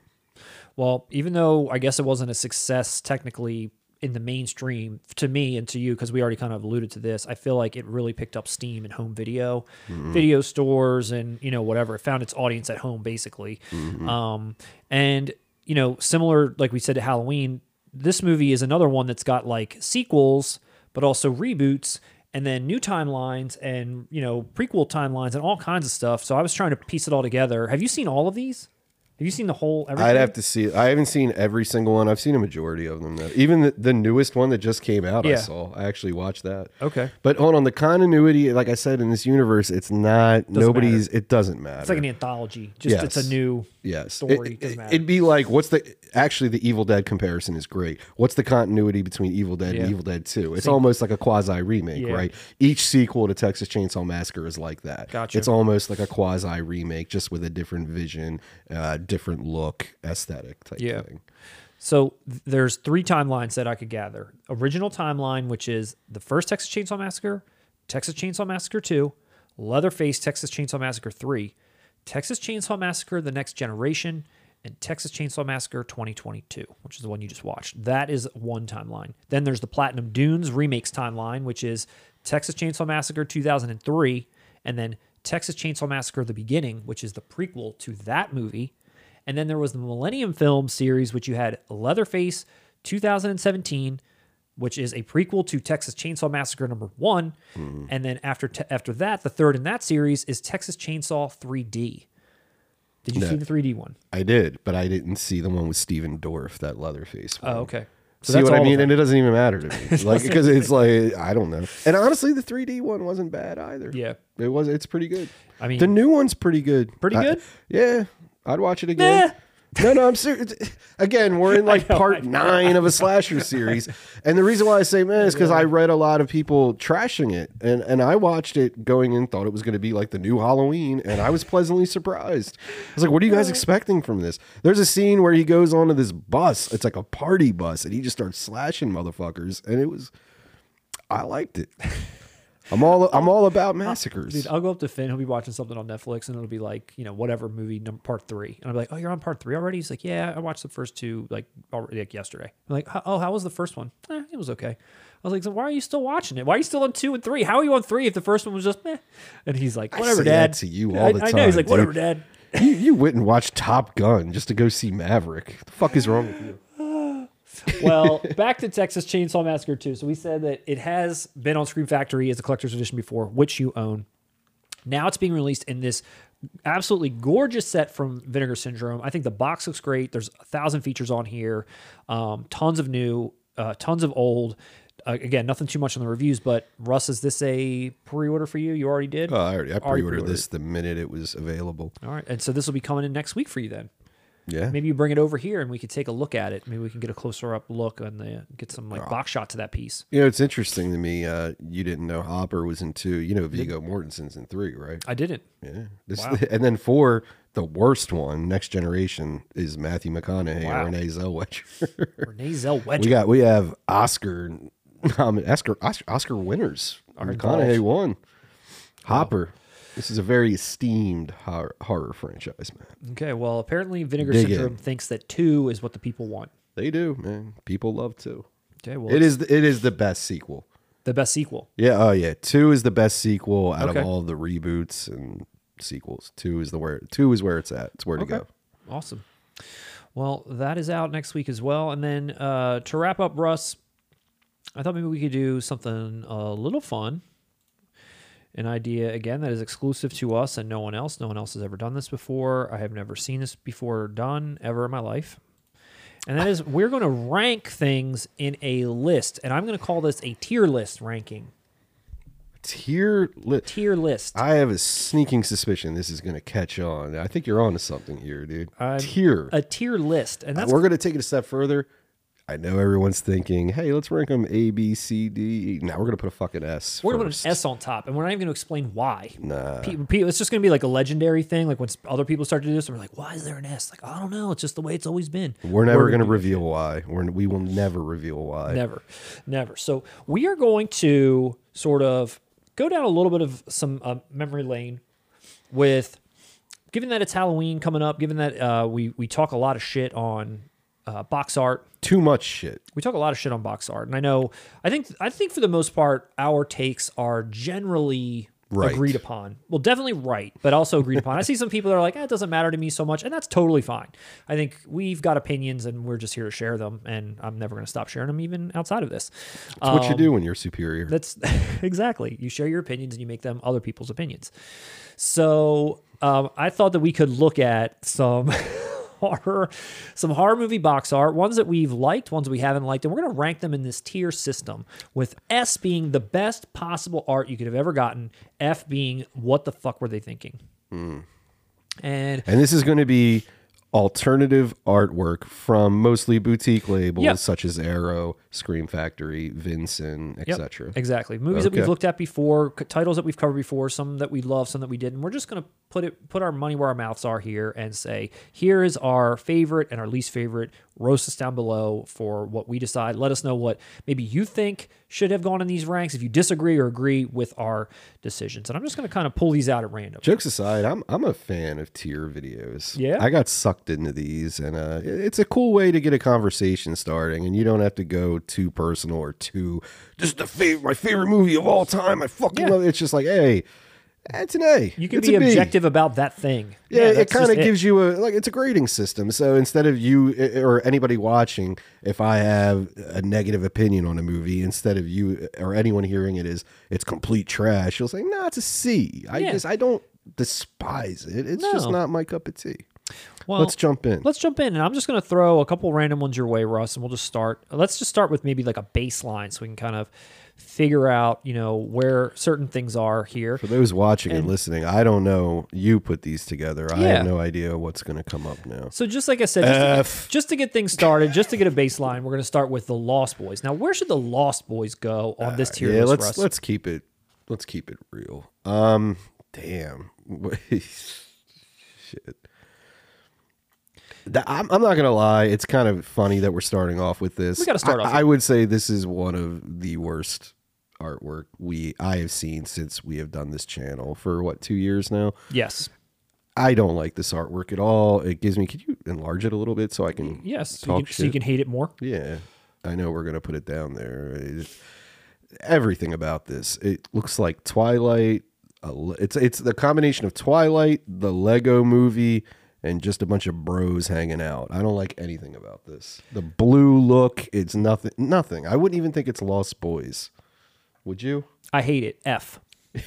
Well, even though I guess it wasn't a success technically in the mainstream to me and to you, because we already kind of alluded to this, I feel like it really picked up steam in home video, video stores, and you know whatever. It found its audience at home basically. Um, and you know, similar like we said to Halloween, this movie is another one that's got like sequels, but also reboots. And then new timelines and you know prequel timelines and all kinds of stuff. So I was trying to piece it all together. Have you seen all of these? Have you seen the whole? Everything? I'd have to see. I haven't seen every single one. I've seen a majority of them. Though. Even the, the newest one that just came out, I saw. I actually watched that. Okay. But hold on, the continuity, like I said, in this universe, it's not nobody's. It doesn't matter. It's like an anthology. Just it's a new. Yes. story, It, it, would be like what's the actually the Evil Dead comparison is great. What's the continuity between Evil Dead Yeah. and Evil Dead Two? It's almost like a quasi remake, Yeah. right? Each sequel to Texas Chainsaw Massacre is like that. Gotcha. It's almost like a quasi remake, just with a different vision, uh, different look, aesthetic type Yeah. thing. So th- there's three timelines that I could gather. Original timeline, which is the first Texas Chainsaw Massacre, Texas Chainsaw Massacre 2, Leatherface Texas Chainsaw Massacre 3, Texas Chainsaw Massacre The Next Generation, and Texas Chainsaw Massacre 2022, which is the one you just watched. That is one timeline. Then there's the Platinum Dunes remakes timeline, which is Texas Chainsaw Massacre 2003, and then Texas Chainsaw Massacre The Beginning, which is the prequel to that movie. And then there was the Millennium Film series, which you had Leatherface 2017, which is a prequel to Texas Chainsaw Massacre number one. Hmm. And then after te- after that, the third in that series is Texas Chainsaw 3D. Did you see the 3D one? I did, but I didn't see the one with Stephen Dorff, that Leatherface. Oh, one. Oh, okay. So see what I mean? And it doesn't even matter to me, like because it's like I don't know. And honestly, the 3D one wasn't bad either. Yeah. it was. It's pretty good. I mean- the new one's pretty good. Pretty I- good? yeah, I'd watch it again. Nah. No, no, I'm serious. Again, we're in like know, part nine of a slasher series, and the reason why I say man is because I read a lot of people trashing it, and and I watched it going in, thought it was going to be like the new Halloween, and I was pleasantly surprised. I was like, "What are you guys expecting from this?" There's a scene where he goes onto this bus. It's like a party bus, and he just starts slashing motherfuckers, and it was. I liked it. I'm all I'm all about massacres. Dude, I'll go up to Finn. He'll be watching something on Netflix, and it'll be like, you know, whatever movie number part three, and I'll be like, oh, you're on part three already. He's like, yeah, I watched the first two like already like yesterday. I'm like, oh, how was the first one? Eh, it was okay. I was like, so why are you still watching it? Why are you still on two and three? How are you on three if the first one was just meh? And he's like, whatever, Dad. to you I- all the I, know. He's like, dude. whatever, Dad. you, you went and watched Top Gun just to go see Maverick. the fuck is wrong with you? well, back to Texas Chainsaw Massacre 2. So we said that it has been on Scream Factory as a collector's edition before, which you own. Now it's being released in this absolutely gorgeous set from Vinegar Syndrome. I think the box looks great. There's a thousand features on here, um, tons of new, uh, tons of old. Uh, again, nothing too much on the reviews, but Russ, is this a pre-order for you? You already did. Oh, I already I pre-ordered pre-ordered. this the minute it was available. All right, and so this will be coming in next week for you then. Yeah. Maybe you bring it over here and we could take a look at it. Maybe we can get a closer up look and the, get some like box shot to that piece. You know, it's interesting to me. Uh, you didn't know Hopper was in two. You know, Viggo Mortensen's in three, right? I didn't. Yeah. This, And then four, the worst one, Next Generation, is Matthew McConaughey Wow. and Renee Zellweger. Renee Zellweger. we got we have Oscar, um, Oscar, Oscar, Oscar winners. McConaughey involved. won. Hopper. This is a very esteemed horror, horror franchise, man. Okay, well, apparently Vinegar Dig Syndrome in. thinks that two is what the people want. They do, man. People love two. Okay, well, it is the, it is the best sequel. the best sequel. Yeah, oh yeah. Two is the best sequel out Okay. of all the reboots and sequels. Two is the where two is where it's at. It's where to go. Awesome. Well, that is out next week as well. And then uh, to wrap up, Russ, I thought maybe we could do something a little fun. An idea, again, that is exclusive to us and no one else. No one else has ever done this before. I have never seen this before done ever in my life. And that is, we're going to rank things in a list. And I'm going to call this a tier list ranking. Tier list. Tier list. I have a sneaking suspicion this is going to catch on. I think you're on to something here, dude. I'm- Tier. a tier list. And uh, that's We're going to take it a step further. I know everyone's thinking, "Hey, let's rank them A, B, C, D." Now we're going to put a fucking S. We're gonna put an S on top, and we're not even gonna explain why. Nah. Pe- pe- it's just gonna be like a legendary thing. Like when other people start to do this, we're like, "Why is there an S?" Like, I don't know. It's just the way it's always been. We're never going to reveal why. We're, we will never reveal why. Never, never. So we are going to sort of go down a little bit of some uh, memory lane with, given that it's Halloween coming up, given that uh, we we talk a lot of shit on uh, box art. Too much shit. we talk a lot of shit on box art, and I know I think I think for the most part our takes are generally Right. agreed upon. Well, definitely right, but also agreed upon. I see some people that are like, eh, "It doesn't matter to me so much," and that's totally fine. I think we've got opinions, and we're just here to share them, and I'm never going to stop sharing them, even outside of this. It's what you do when you're superior. That's exactly. You share your opinions and you make them other people's opinions. So um, I thought that we could look at some horror, some horror movie box art, ones that we've liked, ones we haven't liked, and we're going to rank them in this tier system. With S being the best possible art you could have ever gotten, F being what the fuck were they thinking? Hmm. And And this is going to be alternative artwork from mostly boutique labels Yep. such as Arrow, Scream Factory, Vincent, Yep, etc. Exactly. Movies that we've looked at before, titles that we've covered before, some that we love, some that we didn't. We're just going to put it put our money where our mouths are here and say, here is our favorite and our least favorite. Roast us down below for what we decide. Let us know what maybe you think should have gone in these ranks if you disagree or agree with our decisions. And I'm just going to kind of pull these out at random. Jokes aside, I'm I'm a fan of tier videos. Yeah? I got sucked into these, and uh, it's a cool way to get a conversation starting, and you don't have to go too personal or too. This is the favorite, my favorite movie of all time. I fucking Yeah. love it. It's just like, hey, it's an A. You can It's be B. objective about that thing. Yeah, it kind of gives you a like it's a grading system. So instead of you eh, eh, or anybody watching, if I have a negative opinion on a movie, instead of you eh, or anyone hearing it is it's complete trash, you'll say, "No, it's a C." I Yeah. just I don't despise it. It's just not my cup of tea. Well, Let's jump in. Let's jump in, and I'm just going to throw a couple random ones your way, Russ, and we'll just start. Let's just start with maybe like a baseline, so we can kind of figure out, you know, where certain things are here. For those watching and, listening, I don't know. You put these together. I have no idea what's going to come up now. So just like I said, just, to, just to get things started, just to get a baseline, we're going to start with the Lost Boys. Now, where should the Lost Boys go on this tier Uh, yeah, list, let's Russ? let's keep it let's keep it real. Um, damn, shit. I'm, I'm not gonna lie. It's kind of funny that we're starting off with this. We gotta start I, off I would say this is one of the worst artwork we I have seen since we have done this channel for what two years now. Yes. I don't like this artwork at all. It gives me. Could you enlarge it a little bit so I can? Yes. So you, can, so you can hate it more. Yeah, I know we're gonna put it down there. It- everything about this, it looks like Twilight. It's it's the combination of Twilight, the Lego Movie, and just a bunch of bros hanging out. I don't like anything about this. The blue look, it's nothing. Nothing. I wouldn't even think it's Lost Boys. Would you? I hate it. F.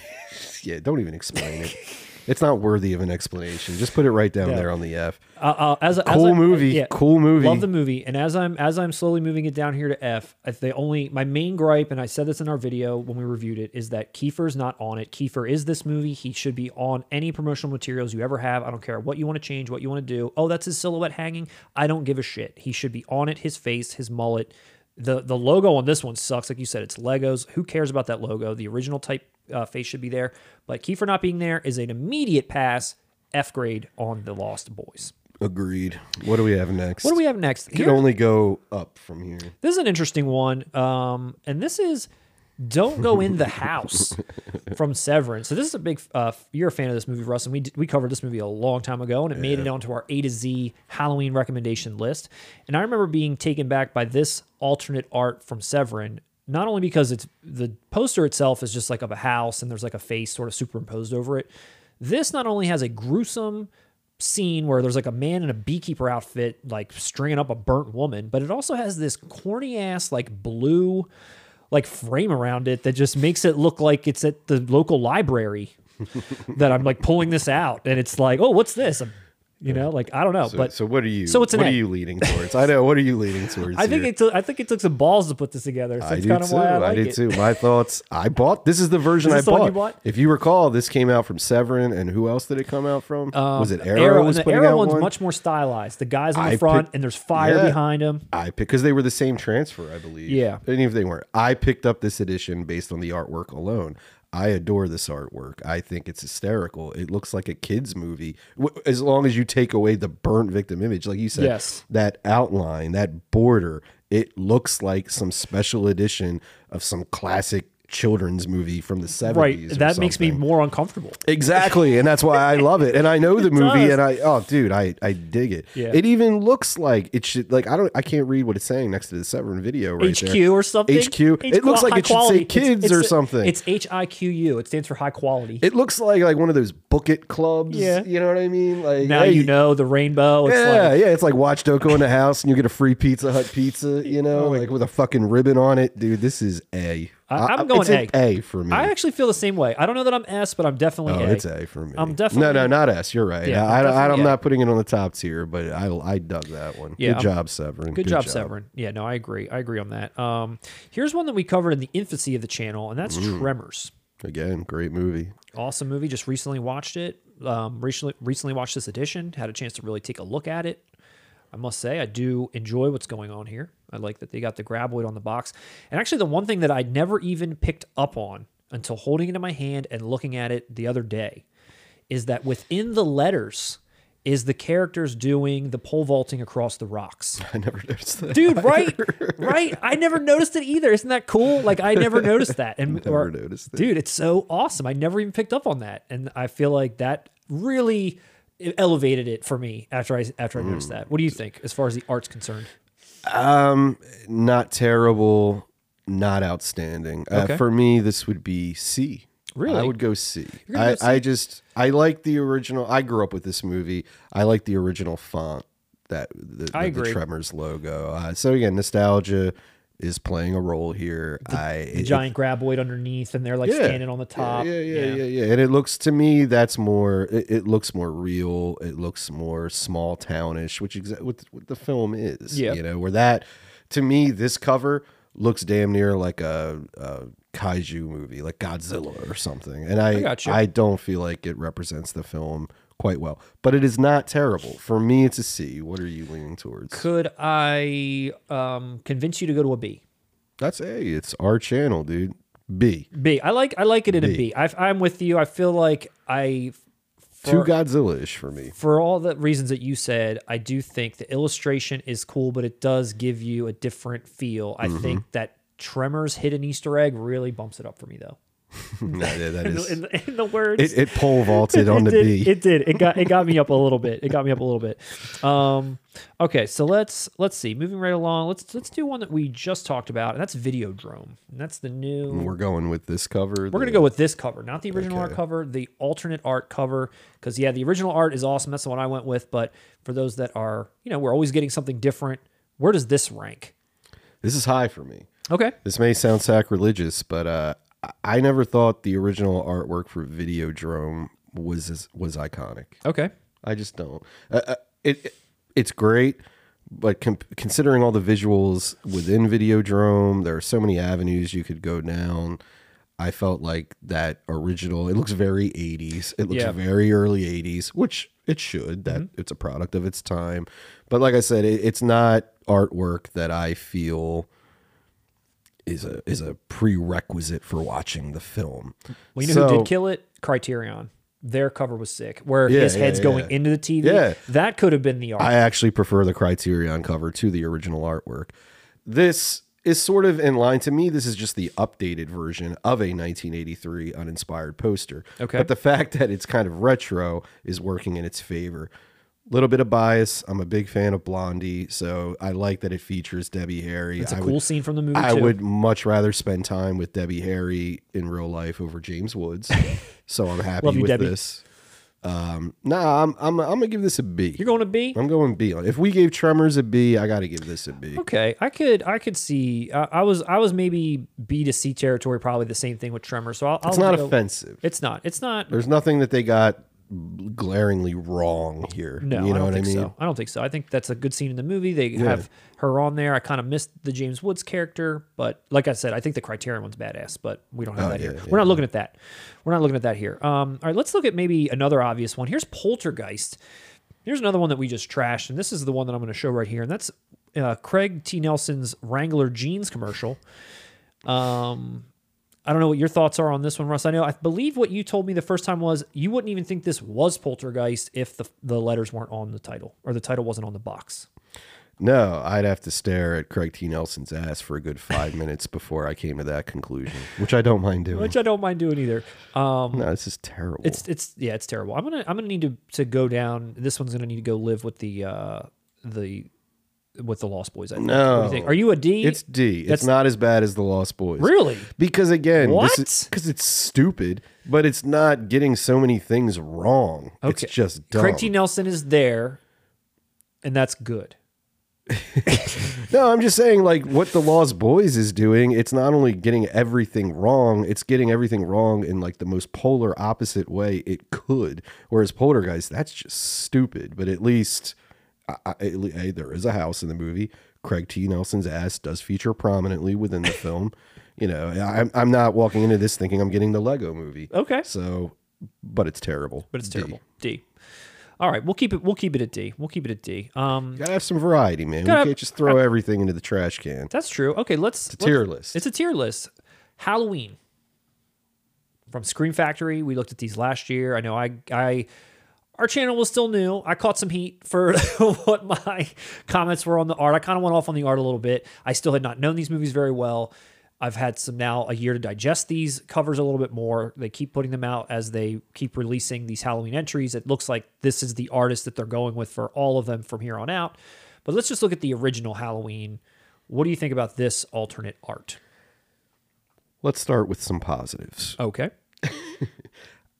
Yeah, don't even explain it. It's not worthy of an explanation. Just put it right down Yeah. there on the F. Uh, uh, as, as Cool I'm- movie. yeah, Cool movie. Love the movie, and as I'm as I'm slowly moving it down here to F, I- the only my main gripe, and I said this in our video when we reviewed it, is that Kiefer's not on it. Kiefer is this movie. He should be on any promotional materials you ever have. I don't care what you want to change, what you want to do. Oh, that's his silhouette hanging. I don't give a shit. He should be on it. His face, his mullet. The the logo on this one sucks. Like you said, it's Legos. Who cares about that logo? The original type uh, face should be there. But Kiefer not being there is an immediate pass. F grade on the Lost Boys. Agreed. What do we have next? What do we have next? It can only go up from here. This is an interesting one. Um, and this is Don't Go in the House from Severin. So this is a big, uh, you're a fan of this movie, Russ, and we, we covered this movie a long time ago and it made it onto our A to Z Halloween recommendation list. And I remember being taken back by this alternate art from Severin, not only because it's the poster itself is just like of a house and there's like a face sort of superimposed over it. This not only has a gruesome scene where there's like a man in a beekeeper outfit like stringing up a burnt woman but it also has this corny ass like blue like frame around it that just makes it look like it's at the local library that i'm like pulling this out and it's like oh what's this you know like i don't know So, but so what are you? so it's an what A. are you leading towards? I know. What are you leaning towards? i think here? it took i think it took some balls to put this together so I it's do kind of too. i I, like did it too. My thoughts. I bought. This is the version I this the one bought. you bought? If you recall, this came out from Severin, and who else did it come out from? was it Arrow? Um, Arrow, was the putting Arrow out one's one? much more stylized. The guys on the I front, picked- and there's fire Yeah. behind them. I picked because they were the same transfer, I believe. Yeah. and if they weren't, I picked up this edition based on the artwork alone. I adore this artwork. I think it's hysterical. It looks like a kids movie, as long as you take away the burnt victim image, like you said. Yes. that outline, that border, it looks like some special edition of some classic children's movie from the seventies. Right. That makes me more uncomfortable. Exactly, and that's why I love it. And I know the movie, does. and I oh, dude, I I dig it. Yeah. It even looks like it should like I don't I can't read what it's saying next to the Severin video right HQ there. or something. HQ. It looks like it should say quality. It's- kids it's- or something. It's H I Q U. It stands for high quality. It looks like like one of those book it clubs. Yeah. you know what I mean. Like now hey, you know the rainbow. It's yeah, like yeah, it's like watch Don't Go in the house and you get a free Pizza Hut pizza, you oh know, like with a fucking ribbon on it, dude. This is A. I- I'm going A. A for me. I actually feel the same way. I don't know that I'm S, but I'm definitely Oh, A. it's A for me. I'm definitely- no, no, not S. You're right. Yeah, I, I'm I, definitely I'm A. not putting it on the top tier, but I, I dug that one. Yeah, Good I'm- job, Severin. Good, job, Severin. Yeah, no, I agree. I agree on that. Um, here's one that we covered in the infancy of the channel, and that's Mm. Tremors. Again, great movie. Awesome movie. Just recently watched it. Um, recently, recently watched this edition. Had a chance to really take a look at it. I must say, I do enjoy what's going on here. I like that they got the graboid on the box. And actually, the one thing that I never even picked up on until holding it in my hand and looking at it the other day is that within the letters is the characters doing the pole vaulting across the rocks. I never noticed that. Dude, right? right? I never noticed it either. Isn't that cool? Like I never noticed that. And Never or- noticed it. Dude, it's so awesome. I never even picked up on that. And I feel like that really elevated it for me after I after I Hmm. noticed that. What do you think as far as the art's concerned? Um, not terrible, not outstanding. Okay. Uh, for me, this would be C. Really? I would go C. go C? I just I like the original. I grew up with this movie. I like the original font that the, the, the. Tremors logo. Uh, so again, nostalgia is playing a role here. I The it- giant graboid underneath and they're like Yeah. standing on the top. Yeah, yeah, yeah, yeah, And it looks to me that's more. It, it looks more real. It looks more small townish, which exa- what, what the film is. Yeah. you know, where that to me this cover looks damn near like a, a kaiju movie, like Godzilla or something. And I, got you. I don't feel like it represents the film quite well. But it is not terrible. For me, it's a C. What are you leaning towards? Could I um, convince you to go to a B? That's A. It's our channel, dude. B. B. I like I like it in a B. I, I'm with you. I feel like I Too Godzilla ish for me. for all the reasons that you said, I do think the illustration is cool, but it does give you a different feel. I Mm-hmm. think that Tremors hidden Easter egg really bumps it up for me though. that, that In the, in the, in the words, it, it pole vaulted on the did, B. It did. It got it got me up a little bit. It got me up a little bit. Um, okay, so let's let's see. Moving right along. Let's let's do one that we just talked about, and that's Videodrome. And that's the new. We're going with this cover. We're gonna go with this cover, not the original art cover, the alternate art cover. Because yeah, the original art is awesome. That's the one I went with. But for those that are, you know, we're always getting something different. Where does this rank? This is high for me. Okay. This may sound sacrilegious, but uh, I- never thought the original artwork for Videodrome was was iconic. Okay. I just don't. Uh, uh, it, it it's great, but com- considering all the visuals within Videodrome, there are so many avenues you could go down. I felt like that original. It looks very 80s. It looks Yeah. very early 80s, which it should. That it's a product of its time. But like I said, it, it's not artwork that I feel is a is a prerequisite for watching the film. Well, you know So- who did kill it? Criterion. Their cover was sick, where Yeah, his yeah, head's going yeah. into the TV. Yeah. That could have been the art. I actually prefer the Criterion cover to the original artwork. This is sort of in line to me. This is just the updated version of a 1983 uninspired poster. Okay. But the fact that it's kind of retro is working in its favor. Little bit of bias. I'm a big fan of Blondie, so I like that it features Debbie Harry. it's a I cool would, scene from the movie. I too. would much rather spend time with Debbie Harry in real life over James Woods. so I'm happy you, with this. Um, nah, I'm, I'm I'm gonna give this a B. You're going to B. I'm going B. If we gave Tremors a B, I got to give this a B. Okay, I could I could see. Uh, I was I was maybe B to C territory, probably the same thing with Tremors. So I'll, It's I'll not offensive. It's not. It's not. There's nothing that they got glaringly wrong here. No, you know I don't what think I mean? so. I don't think so. I think that's a good scene in the movie. They have her on there. I kind of missed the James Woods character, but like I said, I think the Criterion one's badass. But we don't have that here. Oh, yeah, We're not looking at that. We're not looking at that here. Um, all right, let's look at maybe another obvious one. Here's Poltergeist. Here's another one that we just trashed, and this is the one that I'm going to show right here, and that's uh, Craig T. Nelson's Wrangler jeans commercial. Um, I don't know what your thoughts are on this one, Russ. I know I believe what you told me the first time was you wouldn't even think this was Poltergeist if the the letters weren't on the title or the title wasn't on the box. No, I'd have to stare at Craig T. Nelson's ass for a good five minutes before I came to that conclusion, which I don't mind doing. Which I don't mind doing either. Um, no, this is terrible. it's it's yeah, it's terrible. I'm gonna I'm gonna need to to go down. This one's gonna need to go live with the uh the with the Lost Boys. I think. No. you? Are you a D? it's D. It's That's- not as bad as the Lost Boys. really Because again, What? Because it's stupid, but it's not getting so many things wrong. Okay. It's just dumb. Craig T. Nelson is there, and that's good. No, I'm just saying, like, what the Lost Boys is doing, it's not only getting everything wrong, it's getting everything wrong in, like, the most polar opposite way it could. Whereas Poltergeist, that's just stupid. But at least, I, I, there is a house in the movie. Craig T. Nelson's ass does feature prominently within the film. You know, I'm, I'm not walking into this thinking I'm getting the Lego movie. Okay. So, but it's terrible. But it's terrible. D. All right, we'll keep it. We'll keep it at D. We'll keep it at D. Um, Gotta have some variety, man. Gotta- we can't just throw everything into the trash can. that's true. Okay, let's. It's a tier list. It's a tier list. Halloween from Scream Factory. We looked at these last year. I know I I our channel was still new. I caught some heat for what my comments were on the art. I kind of went off on the art a little bit. I still had not known these movies very well. I've had some now a year to digest these covers a little bit more. They keep putting them out as they keep releasing these Halloween entries. It looks like this is the artist that they're going with for all of them from here on out. But let's just look at the original Halloween. What do you think about this alternate art? Let's start with some positives. Okay.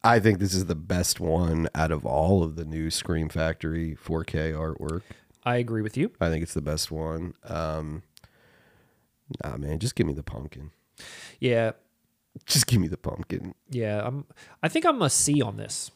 I think this is the best one out of all of the new Scream Factory 4K artwork. I agree with you. I think it's the best one. Um, nah, man, just give me the pumpkin. Yeah. Just give me the pumpkin. Yeah. I'm I think I'm a C on this.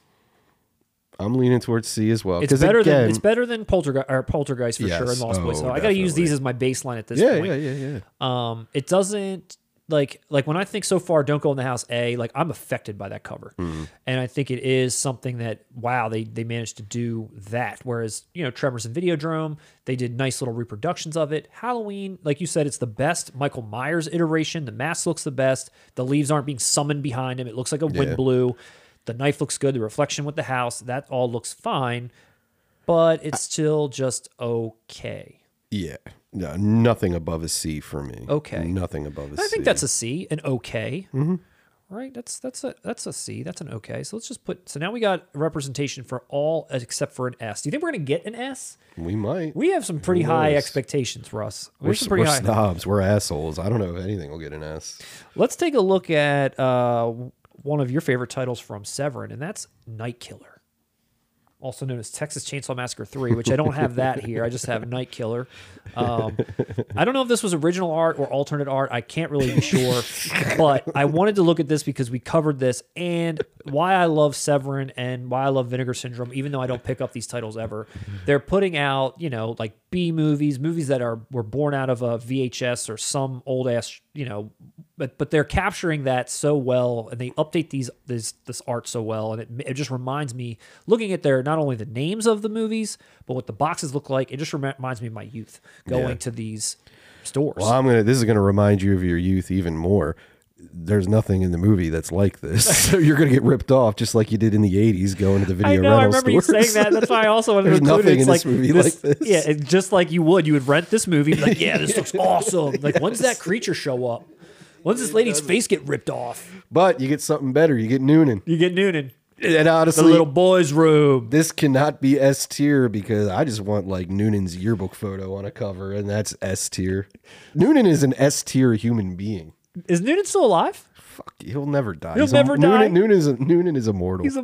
I'm leaning towards C as well. It's better again, than it's better than Poltergeist or Poltergeist for sure Yes. and Lost Boys. So Oh, I gotta use these as my baseline at this Yeah, point. yeah, yeah, yeah. Um it doesn't like like when I think so far don't go in the house A, like I'm affected by that cover. Mm-hmm. And I think it is something that wow, they they managed to do that. Whereas, you know, Tremors and Videodrome, they did nice little reproductions of it. Halloween, like you said, it's the best Michael Myers iteration. The mask looks the best. The leaves aren't being summoned behind him. It looks like a wind Yeah. blew. The knife looks good. The reflection with the house, that all looks fine. But it's still just okay. Yeah, no, nothing above a C for me. Okay. nothing above a C. I think that's a C, an okay. Mm-hmm. Right, that's that's a that's a C. That's an okay. So let's just put. So now we got representation for all except for an S. Do you think we're gonna get an S? we might. We have some pretty high expectations, Russ. We We're, some pretty we're high. snobs. We're assholes. I don't know if anything will get an S. Let's take a look at uh, one of your favorite titles from Severin, and that's Night Killer, also known as Texas Chainsaw Massacre 3, which I don't have that here. I just have Night Killer. Um, I don't know if this was original art or alternate art. I can't really be sure, but I wanted to look at this because we covered this and why I love Severin and why I love Vinegar Syndrome, even though I don't pick up these titles ever. They're putting out, you know, like B movies, movies that are were born out of a VHS or some old ass, you know, but but they're capturing that so well and they update these this this art so well and it, it just reminds me looking at their not only the names of the movies but what the boxes look like it just reminds me of my youth going Yeah. to these stores Well, I'm gonna. This is gonna remind you of your youth even more. There's nothing in the movie that's like this, so you're gonna get ripped off just like you did in the '80s, going to the video I know. I rental remember you saying that. That's why I also wanted to include nothing It's in like this movie like this. Yeah, just like you would. You would rent this movie. Like, yeah, this looks awesome. Like, when's that creature show up? When's this lady's face get ripped off? but you get something better. You get Noonan, You get Noonan, and honestly, the little boy's room. this cannot be S tier because I just want like Noonan's yearbook photo on a cover, and that's S tier. Noonan is an S tier human being. Is Noonan still alive? Fuck, he'll never die. He'll He's a- never die? Noonan, Noonan is Noonan is immortal. He's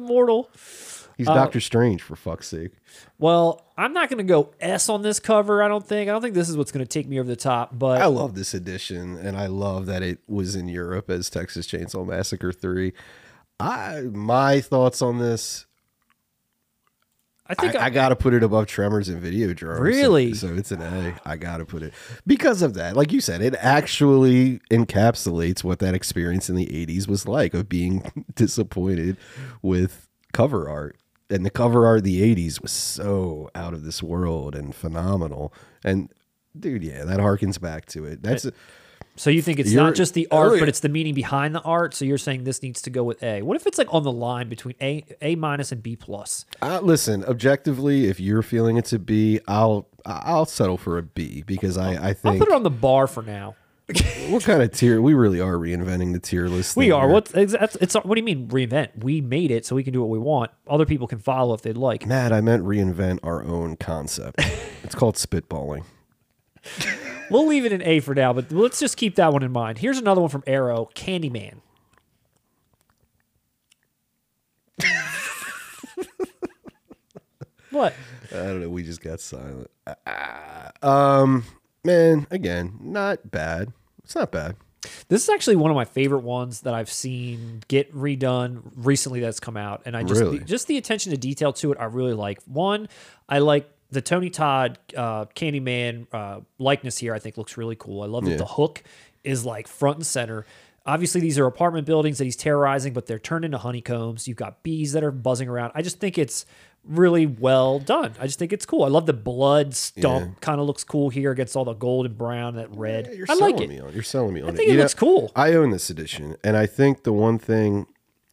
He's, immortal. Doctor Strange for fuck's sake. Well, I'm not going to go S on this cover. I don't think. I don't think this is what's going to take me over the top. But I love this edition, and I love that it was in Europe as Texas Chainsaw Massacre Three. I my thoughts on this. I think I, I got to put it above Tremors and Videodrome. so- Really? So, it's an A. I got to put it because of that. Like you said, it actually encapsulates what that experience in the '80s was like of being disappointed with cover art. And the cover art of the '80s was so out of this world and phenomenal. And dude, yeah, that harkens back to it. That's so. You think it's not just the art, Oh, yeah. but it's the meaning behind the art. So you're saying this needs to go with A. What if it's like on the line between A, A minus, and B plus? Uh, listen, objectively, if you're feeling it's a B, I'll I'll settle for a B because I I think I'll put it on the bar for now. What kind of tier we really are reinventing the tier list. We are. here. What? It's, it's, what do you mean reinvent? We made it so we can do what we want. Other people can follow if they'd like. Matt, I meant reinvent our own concept. it's called spitballing. We'll leave it in A for now, but let's just keep that one in mind. Here's another one from Arrow, Candyman. what? I don't know. We just got silent. Ah, um, man, again, not bad. It's not bad. This is actually one of my favorite ones that I've seen get redone recently that's come out, and I just Really? just the attention to detail to it I really like. One, I like the Tony Todd uh, Candyman uh, likeness here. I think looks really cool. I love that Yeah. the hook is like front and center. Obviously, these are apartment buildings that he's terrorizing, but they're turned into honeycombs. You've got bees that are buzzing around. I just think it's really well done. I just think it's cool. I love the blood stump. Kind of looks cool here against all the gold and brown, that red. You're I selling like it. me on. You're selling me on it. think it know, looks cool. I own this edition, and I think the one thing,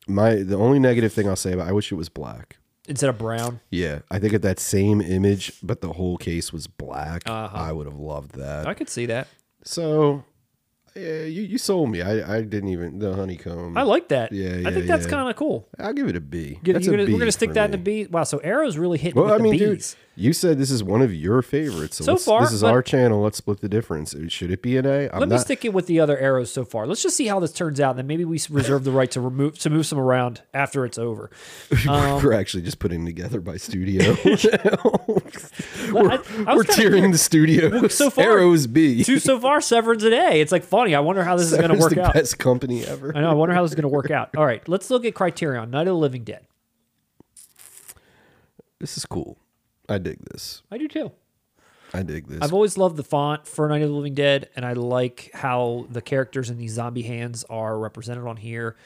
my the only negative thing I'll say about, I wish it was black. Instead of brown. Yeah, I think if that same image, but the whole case was black, Uh-huh. I would have loved that. I could see that. So, yeah, you, you sold me. I, I didn't even the honeycomb. I like that. Yeah, I think that's yeah. kind of cool. I'll give it a B. That's gonna- B we're gonna stick that in me. B. Wow, so Arrow's really hitting Well, I mean, dude, you said this is one of your favorites. So, So far, this is our channel. Let's split the difference. Should it be an A? I'm Let me stick it with the other arrows so far. Let's just see how this turns out, and then maybe we reserve the right to remove to move some around after it's over. Um, we're actually just putting together by studio. We're I was we're kinda the studio. so far- Arrows B. Two so far, Severin's an A. It's like funny. I wonder how this is going to work the out. best company ever. I know. I wonder how this is going to work out. All right, let's look at Criterion. Night of the Living Dead. This is cool. I dig this. I do too. I dig this. I've always loved the font for Night of the Living Dead, and I like how the characters in these zombie hands are represented on here.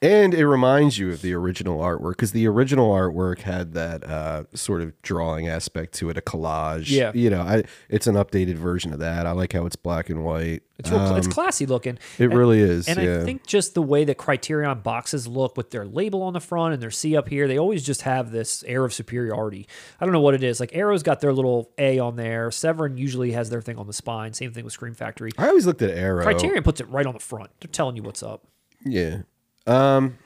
And it reminds you of the original artwork because the original artwork had that uh, sort of drawing aspect to it, a collage. Yeah. you know, I it's an updated version of that. I like how it's black and white. It's real, it's classy looking. It And- really is, And yeah. I think just the way that Criterion boxes look with their label on the front and their C up here, they always just have this air of superiority. I don't know what it is. Like Arrow's got their little A on there. Severin usually has their thing on the spine. Same thing with Scream Factory. I always looked at Arrow. Criterion puts it right on the front. They're telling you what's up. Yeah. Um,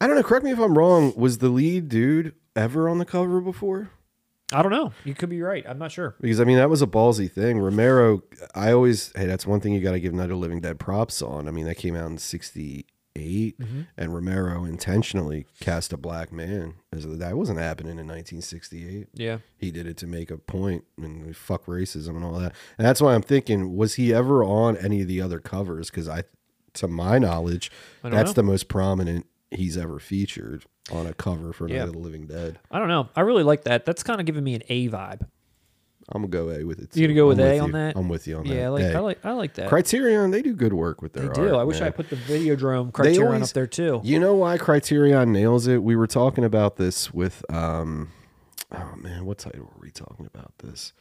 I don't know. Correct me if I'm wrong. Was the lead dude ever on the cover before? I don't know. You could be right. I'm not sure. Because I mean that was a ballsy thing. Romero, I always hey, that's one thing you got to give Night of Living Dead props on. I mean that came out in '68, Mm-hmm. and Romero intentionally cast a black man. As that wasn't happening in 1968. Yeah. He did it to make a point and fuck racism and all that. And that's why I'm thinking, was he ever on any of the other covers? Because I, to my knowledge, that's know. the most prominent he's ever featured on a cover for Night Yeah. of the Living Dead. I don't know. I really like that. That's kind of giving me an A vibe. I'm gonna go A with it. You gonna go with I'm A you. on that? I'm with you on that. Yeah, I like. I like I like that. Criterion, they do good work with their they do. art, I wish I put the Videodrome Criterion always- up there too. You know why Criterion nails it? We were talking about this with um oh man, what title were we talking about this?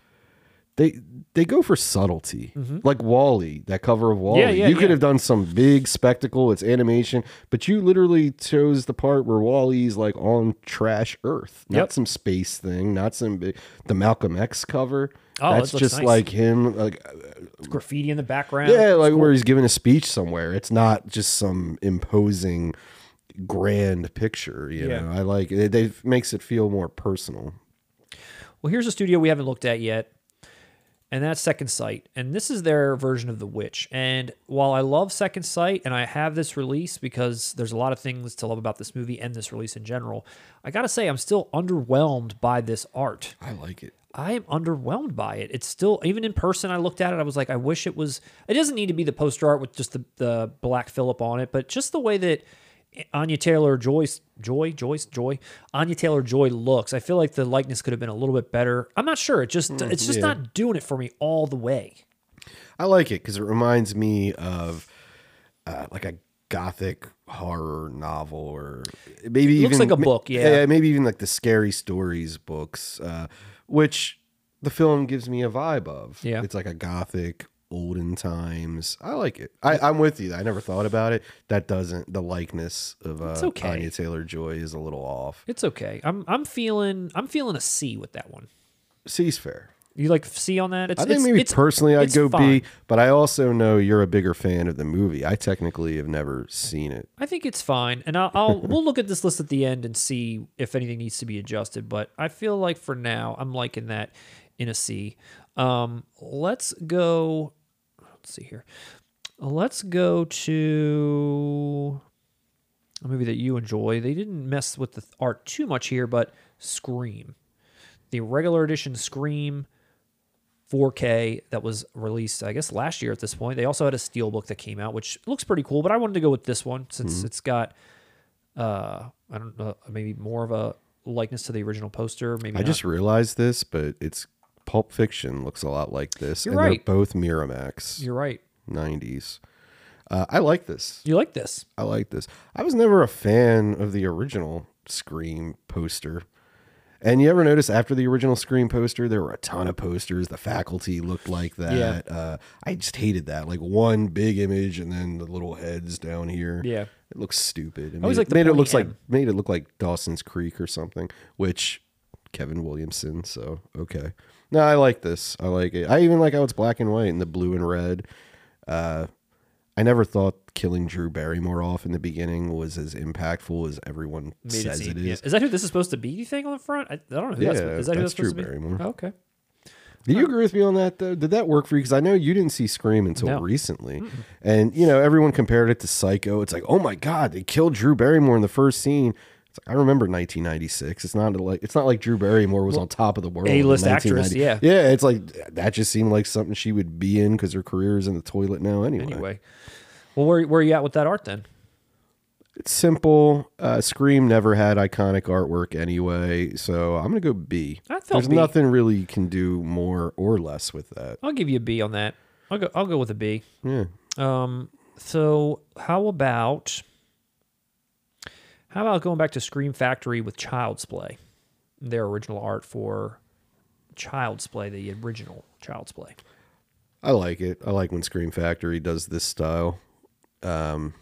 They they go for subtlety. Like Wally, that cover of Wally. Mm-hmm. yeah, you could yeah. have done some big spectacle, it's animation, but you literally chose the part where Wally's like on trash earth. Not Yep. some space thing, not some big the Malcolm X cover. Oh, That's just nice. like him like It's graffiti in the background. yeah, like where he's giving a speech somewhere. It's not just some imposing grand picture. You Yeah. know, I like it. It makes it feel more personal. Well, here's a studio we haven't looked at yet, and that's Second Sight. And this is their version of The Witch. And while I love Second Sight and I have this release because there's a lot of things to love about this movie and this release in general, I got to say, I'm still underwhelmed by this art. I like it. I am underwhelmed by it. It's still even in person. I looked at it. I was like, I wish it was. It doesn't need to be the poster art with just the the black Philip on it, but just the way that Anya Taylor Joyce Joy Joyce Joy Anya Taylor Joy looks. I feel like the likeness could have been a little bit better. I'm not sure. It just it's just yeah. not doing it for me all the way. I like it because it reminds me of uh, like a gothic horror novel, or maybe Looks even like a book, yeah. maybe even like the scary stories books, uh, which the film gives me a vibe of. Yeah. it's like a gothic olden times. I like it. I, I'm with you. I never thought about it. That doesn't the likeness of uh, okay. Anya Taylor Joy is a little off. It's okay. I'm I'm feeling I'm feeling a C with that one. C's fair. You like C on that? It's, I think it's- maybe it's- personally I'd go fine. B, but I also know you're a bigger fan of the movie. I technically have never seen it. I think it's fine, and I'll, I'll we'll look at this list at the end and see if anything needs to be adjusted. But I feel like for now, I'm liking that in a C. Um, let's go. Let's see here. Let's go to a movie that you enjoy. They didn't mess with the art too much here, but Scream, the regular edition Scream 4K that was released, I guess, last year at this point. They also had a steelbook that came out, which looks pretty cool. But I wanted to go with this one since Mm-hmm. it's got, uh, I don't know, maybe more of a likeness to the original poster. Maybe I not. just realized this, but it's Pulp Fiction looks a lot like this, You're and right. they're both Miramax You're right. '90s. Uh, I like this. You like this? I like this. I was never a fan of the original Scream poster. And you ever notice after the original Scream poster, there were a ton of posters. The faculty looked like that. Uh, I just hated that. Like one big image and then the little heads down here. Yeah. It looks stupid. It always made, like made it looks like made it look like Dawson's Creek or something, which Kevin Williamson. So okay, no, I like this. I like it. I even like how it's black and white and the blue and red. Uh, I never thought killing Drew Barrymore off in the beginning was as impactful as everyone Made says seem- it yeah. is. Is that who this is supposed to be? You think on the front? I, I don't know. Who that's, Yeah, is that who that's that's supposed Drew to be? Barrymore. Oh, okay. Do you agree with me on that though? Did that work for you? Because I know you didn't see Scream until No. recently, and you know everyone compared it to Psycho. It's like, oh my god, they killed Drew Barrymore in the first scene. It's like, I remember 1996. It's not like it's not like Drew Barrymore was on top of the world. in A-list actress, 1990. yeah. It's like that just seemed like something she would be in because her career is in the toilet now. Anyway, Anyway, well, where where are you at with that art then? it's simple. Uh, Scream never had iconic artwork anyway, so I'm gonna go B. I There's B. nothing really you can do more or less with that. I'll give you a B on that. I'll go. I'll go with a B. Yeah. Um. So how about how about going back to Scream Factory with Child's Play, their original art for Child's Play, the original Child's Play. I like it. I like when Scream Factory does this style. Um,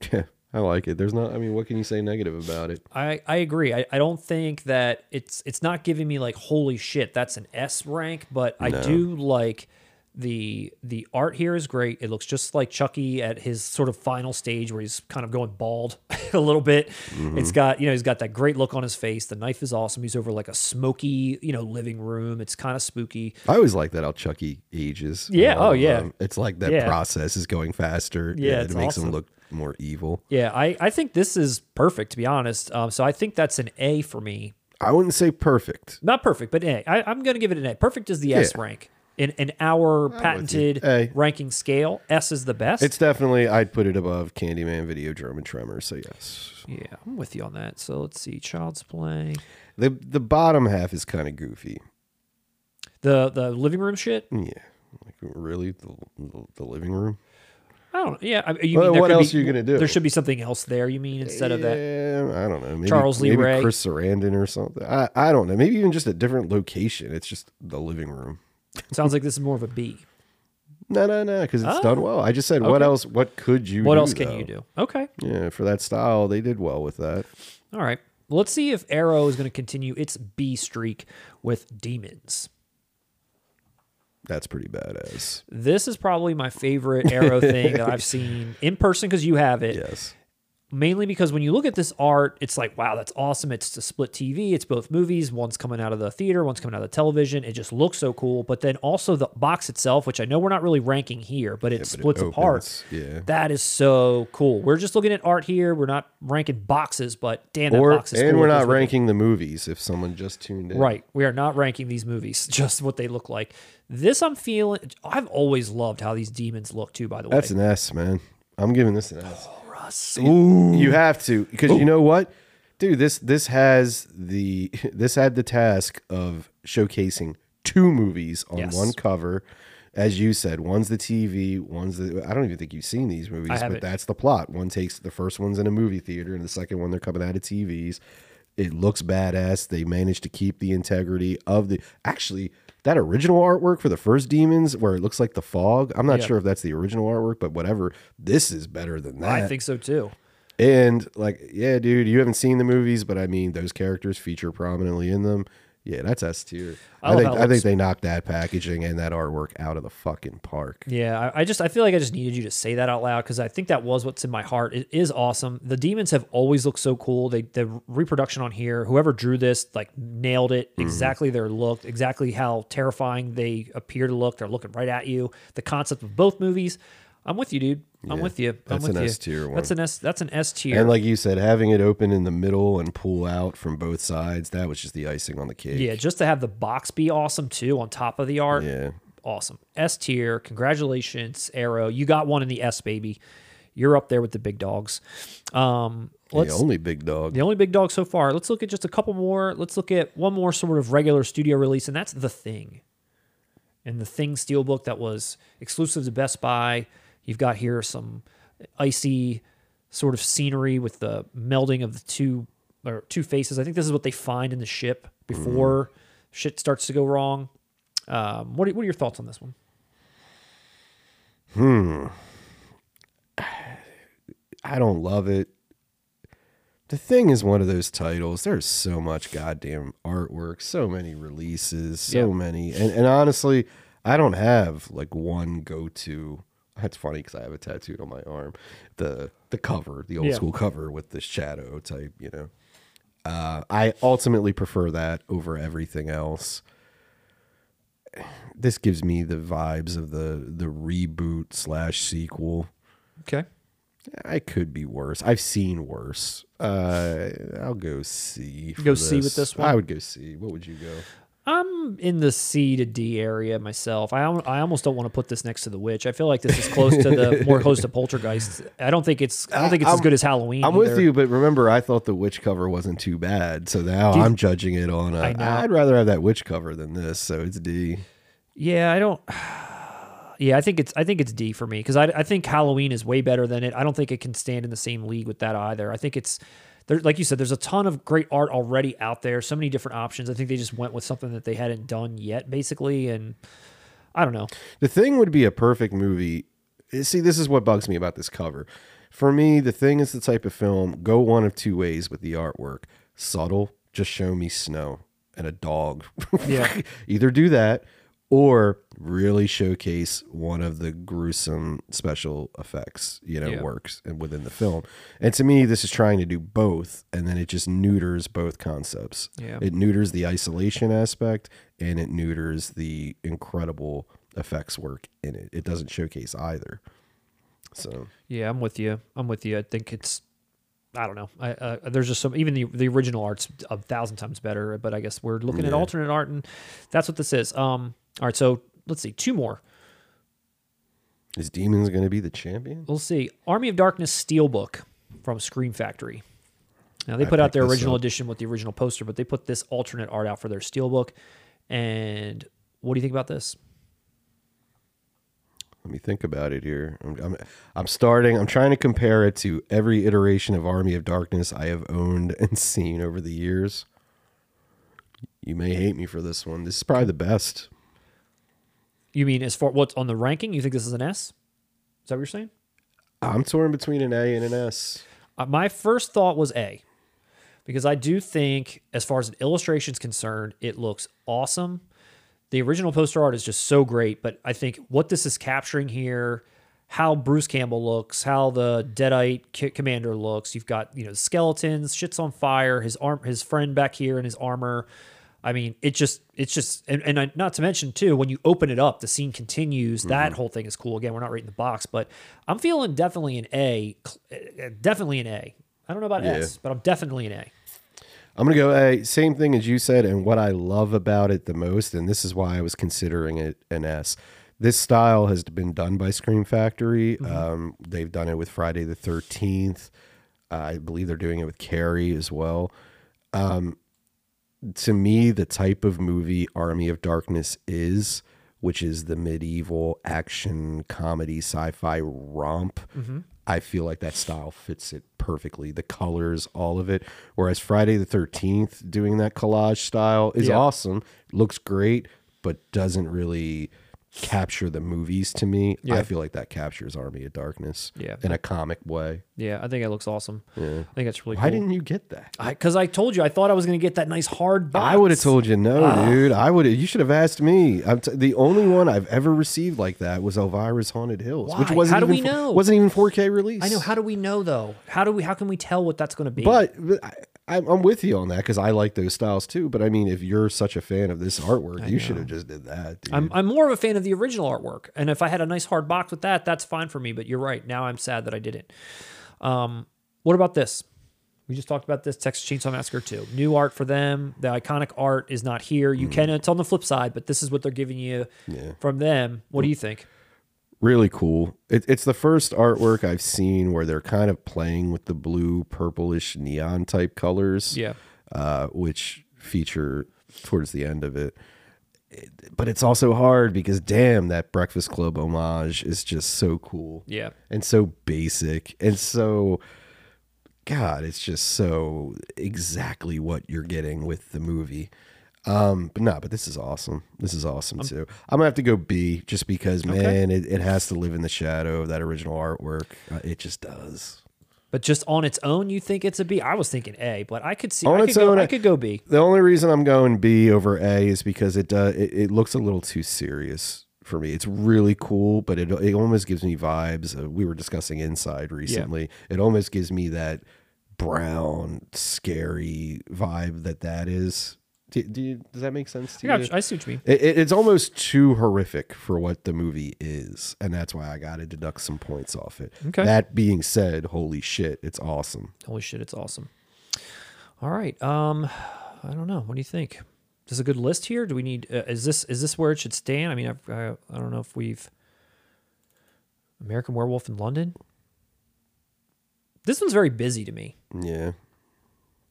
yeah, I like it. There's not. I mean, what can you say negative about it? I, I agree. I, I don't think that it's it's not giving me like holy shit that's an S rank, but I do like the the art here is great. It looks just like Chucky at his sort of final stage where he's kind of going bald a little bit. It's got you know he's got that great look on his face. The knife is awesome. He's over like a smoky you know living room. It's kind of spooky. I always like that how Chucky ages. Yeah, oh, Um, yeah. It's like that Yeah. process is going faster. Yeah, it makes awesome. him look more evil. Yeah, I I think this is perfect to be honest. Um, so I think that's an A for me. I wouldn't say perfect. Not perfect, but A. I, I'm going to give it an A. Perfect is the S rank. In, in our patented A. ranking scale, S is the best. It's definitely. I'd put it above Candyman, Videodrome, and Tremor. So yes, yeah, I'm with you on that. So let's see. Child's Play. the the bottom half is kind of goofy. The the living room shit? Yeah, like really the the, the living room. I don't. Yeah. I, you Well, mean there what could else be- are you gonna do? There should be something else there, you mean, instead of that? I don't know. Maybe, Charles Lee maybe Ray. Chris Sarandon or something. I, I don't know. Maybe even just a different location. It's just the living room. Sounds like this is more of a B. No, no, no, because it's Oh. done well. I just said, what Okay. else? What could you? What do, else can though? you do? Okay. Yeah, for that style, they did well with that. All right. Well, let's see if Arrow is going to continue its B streak with demons. That's pretty badass. This is probably my favorite Arrow thing that I've seen in person because you have it. Yes. Mainly because when you look at this art, it's like, wow, that's awesome. It's a split TV. It's both movies. One's coming out of the theater, one's coming out of the television. It just looks so cool. But then also the box itself, which I know we're not really ranking here, but it but it splits apart. yeah. That is so cool. We're just looking at art here. We're not ranking boxes, but damn, that Or box is and cool. we're not it. ranking the movies. If someone just tuned in, Right. We are not ranking these movies, just what they look like. This I'm feeling. I've always loved how these demons look too. By the way, That's an S, man. I'm giving this an S. Oh, Russ. You have to because you know what, dude. This this has the this had the task of showcasing two movies on Yes. one cover. As you said, one's the TV, one's the. I don't even think you've seen these movies, but haven't. that's the plot. One takes the first one's in a movie theater, and the second one they're coming out of TVs. It looks badass. They managed to keep the integrity of the. Actually, that original artwork for the first Demons, where it looks like the fog. I'm not Yeah. sure if that's the original artwork, but whatever. This is better than that. I think so too. And like, yeah, dude, you haven't seen the movies, but I mean, those characters feature prominently in them. Yeah, that's S tier. I I, think I think they knocked that packaging and that artwork out of the fucking park. Yeah, I, I just I feel like I just needed you to say that out loud because I think that was what's in my heart. It is awesome. The demons have always looked so cool. They the reproduction on here, whoever drew this, like nailed it. Mm-hmm. Exactly their look, exactly how terrifying they appear to look. They're looking right at you. The concept of both movies. I'm with you, dude. I'm Yeah, with you. I'm that's with an you. S tier That's an S. That's an S tier. And like you said, having it open in the middle and pull out from both sides, that was just the icing on the cake. yeah, just to have the box be awesome too on top of the art. Yeah. awesome. S tier. Congratulations, Arrow. You got one in the S, baby. You're up there with the big dogs. Um, let's the only big dog. the only big dog so far. Let's look at just a couple more. Let's look at one more sort of regular studio release, and that's The Thing. And the Thing Steelbook that was exclusive to Best Buy. You've got here some icy sort of scenery with the melding of the two or two faces. I think this is what they find in the ship before shit starts to go wrong. Um, what, are, what are your thoughts on this one? Hmm. I don't love it. The thing is one of those titles. There's so much goddamn artwork, so many releases, so Yeah. many. And and honestly, I don't have like one go to. That's funny because I have a tattooed on my arm. The the cover, the old Yeah. school cover with the shadow type, you know. Uh, I ultimately prefer that over everything else. This gives me the vibes of the the reboot slash sequel. Okay. I could be worse. I've seen worse. Uh, I'll go C. for Go C with this one? I would go C. What would you go? I'm in the C to D area myself. I I almost don't want to put this next to the witch. I feel like this is close to the more close to Poltergeist. I don't think it's I don't think it's as I'm- good as Halloween. I'm with you, but remember, I thought the witch cover wasn't too bad. So now I'm judging it on. A, I know. I'd rather have that witch cover than this. So it's D. Yeah, I don't. Yeah, I think it's I think it's D for me because I, I think Halloween is way better than it. I don't think it can stand in the same league with that either. I think it's there, like you said. There's a ton of great art already out there. So many different options. I think they just went with something that they hadn't done yet, basically. And I don't know. The thing would be a perfect movie. eh, See, this is what bugs me about this cover. For me, the thing is the type of film go one of two ways with the artwork. Subtle, just show me snow and a dog. Yeah. Either do that or really showcase one of the gruesome special effects, you know, Yeah. works and within the film. And to me, this is trying to do both, and then it just neuters both concepts. Yeah. It neuters the isolation aspect and it neuters the incredible effects work in it. It doesn't showcase either. So Yeah, I'm with you. I'm with you. I think it's. I don't know. I, uh, there's just some. Even the the original art's a thousand times better. But I guess we're looking at alternate art, and that's what this is. Um. All right. So let's see. Two more. is Demons going to be the champion? We'll see. Army of Darkness Steelbook from Scream Factory. Now they I put out their original up. edition with the original poster, but they put this alternate art out for their Steelbook. And what do you think about this? Let me think about it here. I'm, I'm, I'm starting. I'm trying to compare it to every iteration of Army of Darkness I have owned and seen over the years. You may hate me for this one. This is probably the best. You mean as far what's on the ranking? You think this is an S? Is that what you're saying? I'm torn between an A and an S. Uh, my first thought was A, because I do think, as far as an illustration is concerned, it looks awesome. The original poster art is just so great, but I think what this is capturing here, how Bruce Campbell looks, how the Deadite ki- commander looks. You've got you know skeletons, shit's on fire. His arm, his friend back here in his armor. I mean, it just, it's just, and, and I, not to mention too, when you open it up, the scene continues. That whole thing is cool. Again, we're not rating the box, but I'm feeling definitely an A, uh, definitely an A. I don't know about Yeah. S, but I'm definitely an A. I'm gonna go A. Same thing as you said, and what I love about it the most, and this is why I was considering it an S. This style has been done by Scream Factory. Um, they've done it with Friday the Thirteenth. I believe they're doing it with Carrie as well. Um, to me, the type of movie Army of Darkness is, which is the medieval action comedy sci-fi romp. Mm-hmm. I feel like that style fits it perfectly. The colors, all of it. Whereas Friday the 13th doing that collage style is Yeah. awesome, looks great, but doesn't really capture the movies to me. Yeah. I feel like that captures Army of Darkness Yeah. in a comic way. Yeah, I think it looks awesome. Yeah. I think it's really Why cool. didn't you get that? Because I, told you, I thought I was going to get that nice hard box. I would have told you no, Ah. dude. I would. You should have asked me. I'm t- the only one I've ever received like that was Elvira's Haunted Hills, which wasn't How do even we know? wasn't even 4K release. I know. How do we know though? How do we? How can we tell what that's going to be? But, but I, I'm I'm with you on that because I like those styles too. But I mean, if you're such a fan of this artwork, you should have just did that. Dude. I'm, I'm more of a fan of the original artwork, and if I had a nice hard box with that, that's fine for me. But you're right. Now I'm sad that I didn't. Um, what about this? We just talked about this Texas Chainsaw Massacre 2. New art for them. The iconic art is not here. You can it's on the flip side, but this is what they're giving you Yeah. from them. What do you think? Really cool. It, it's the first artwork I've seen where they're kind of playing with the blue, purplish, neon type colors. Yeah. uh, which feature towards the end of it. It- But it's also hard because damn, that Breakfast Club homage is just so cool. Yeah. and so basic and so god it's just so exactly what you're getting with the movie um but no but this is awesome. This is awesome too. I'm gonna have to go b just because man it, it has to live in the shadow of that original artwork. Uh, it just does. But just on its own, you think it's a B? I was thinking A, but I could see. On I its could go, own, I could go B. the only reason i'm going b over a is because it does it, it looks a little too serious for me. It's really cool but it, it almost gives me vibes. Uh, we were discussing inside recently. It almost gives me that brown scary vibe that that is do, do you, does that make sense to I, you got, I see what you mean. it, it- it's almost too horrific for what the movie is and that's why i gotta deduct some points off it Okay. that being said holy shit it's awesome Holy shit, it's awesome. All right. Um, I don't know. What do you think? Is this a good list here? Do we need? Uh, is this is this where it should stand? I mean, I've, I I don't know if we've American Werewolf in London. This one's very busy to me. yeah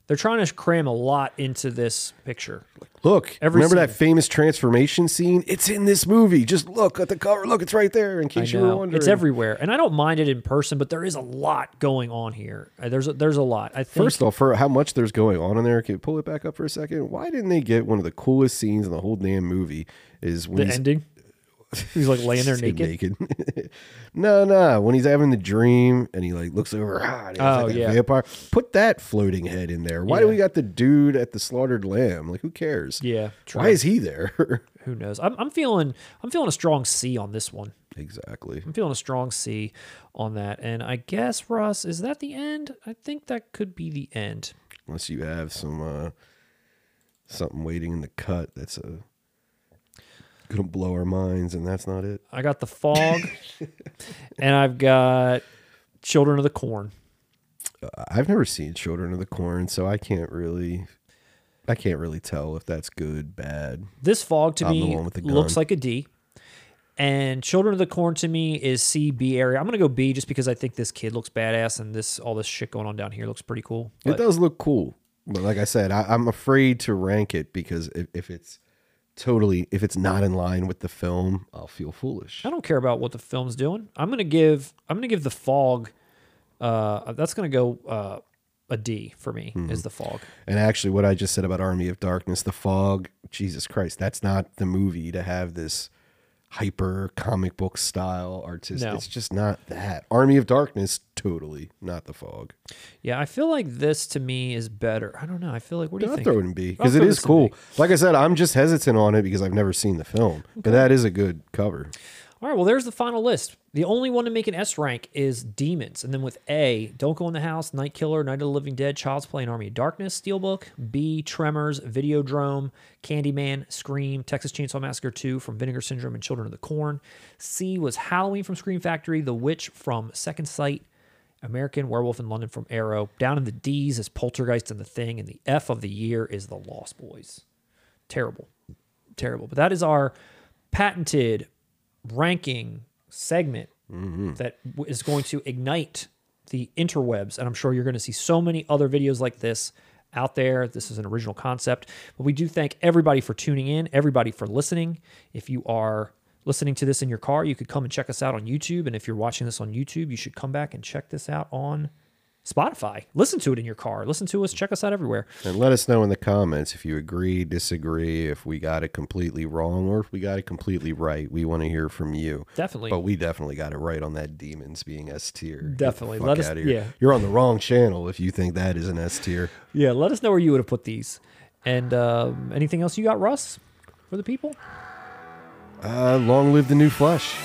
They're trying to cram a lot into this picture. Look, Every remember that famous transformation scene? It's in this movie. Just look at the cover. Look, it's right there. In case you were wondering, It's everywhere, and I don't mind it in person, but there is a lot going on here. Uh, There's a, there's a lot. I think. First off, for how much there's going on in there, can you pull it back up for a second? Why didn't they get one of the coolest scenes in the whole damn movie? Is when the ending. He's like laying there naked. naked. no, no. When he's having the dream and he like looks over, ah, and Oh, like, yeah. vampire. Put that floating head in there. Why do we got the dude at the slaughtered lamb? Like, who cares? Yeah, true. Why is he there? Who knows? I'm, I'm feeling I'm feeling a strong C on this one. exactly. I'm feeling a strong C on that. And I guess Russ, is that the end? I think that could be the end. Unless you have some uh something waiting in the cut that's uh gonna blow our minds, and that's not it. I got the fog, and I've got Children of the Corn. Uh, I've never seen Children of the Corn, so I can't really, I can't really tell if that's good, bad. This fog to I'm me one with the looks like a D. And Children of the Corn to me is C B area. I'm gonna go B just because I think this kid looks badass and this all this shit going on down here looks pretty cool. It does look cool, but like I said, I, I'm afraid to rank it because if, if it's totally, if it's not in line with the film, I'll feel foolish. I don't care about what the film's doing. I'm gonna give I'm gonna give the fog. Uh, that's gonna go uh, a D for me. Mm-hmm. Is the fog? And actually, what I just said about Army of Darkness, The Fog, Jesus Christ, that's not the movie to have this hyper comic book style artistic. No. It's just not that. Army of Darkness, totally not The Fog. Yeah, I feel like this to me is better. I don't know. I feel like what do you I'll think? throw it in B because it is cool. Like I said, I'm just hesitant on it because I've never seen the film, but that is a good cover. All right, well, there's the final list. The only one to make an S rank is Demons. And then with A, Don't Go in the House, Night Killer, Night of the Living Dead, Child's Play, and Army of Darkness, Steelbook. B, Tremors, Videodrome, Candyman, Scream, Texas Chainsaw Massacre 2 from Vinegar Syndrome and Children of the Corn. C was Halloween from Scream Factory, The Witch from Second Sight, American Werewolf in London from Arrow. Down in the D's is Poltergeist and The Thing. And the F of the year is The Lost Boys. Terrible. Terrible. But that is our patented ranking segment mm-hmm. that w- is going to ignite the interwebs. And I'm sure you're going to see so many other videos like this out there. This is an original concept. But we do thank everybody for tuning in, everybody for listening. If you are listening to this in your car, you could come and check us out on YouTube. And if you're watching this on YouTube, you should come back and check this out on Spotify. Listen to it in your car. Listen to us. Check us out everywhere. And let us know in the comments if you agree, disagree, if we got it completely wrong or if we got it completely right. We want to hear from you. Definitely. But we definitely got it right on that demons being S tier. Definitely. Let us- yeah. You're on the wrong channel if you think that is an S tier. Yeah, let us know where you would have put these. And um, anything else you got, Russ, for the people? Uh, long live the new flesh.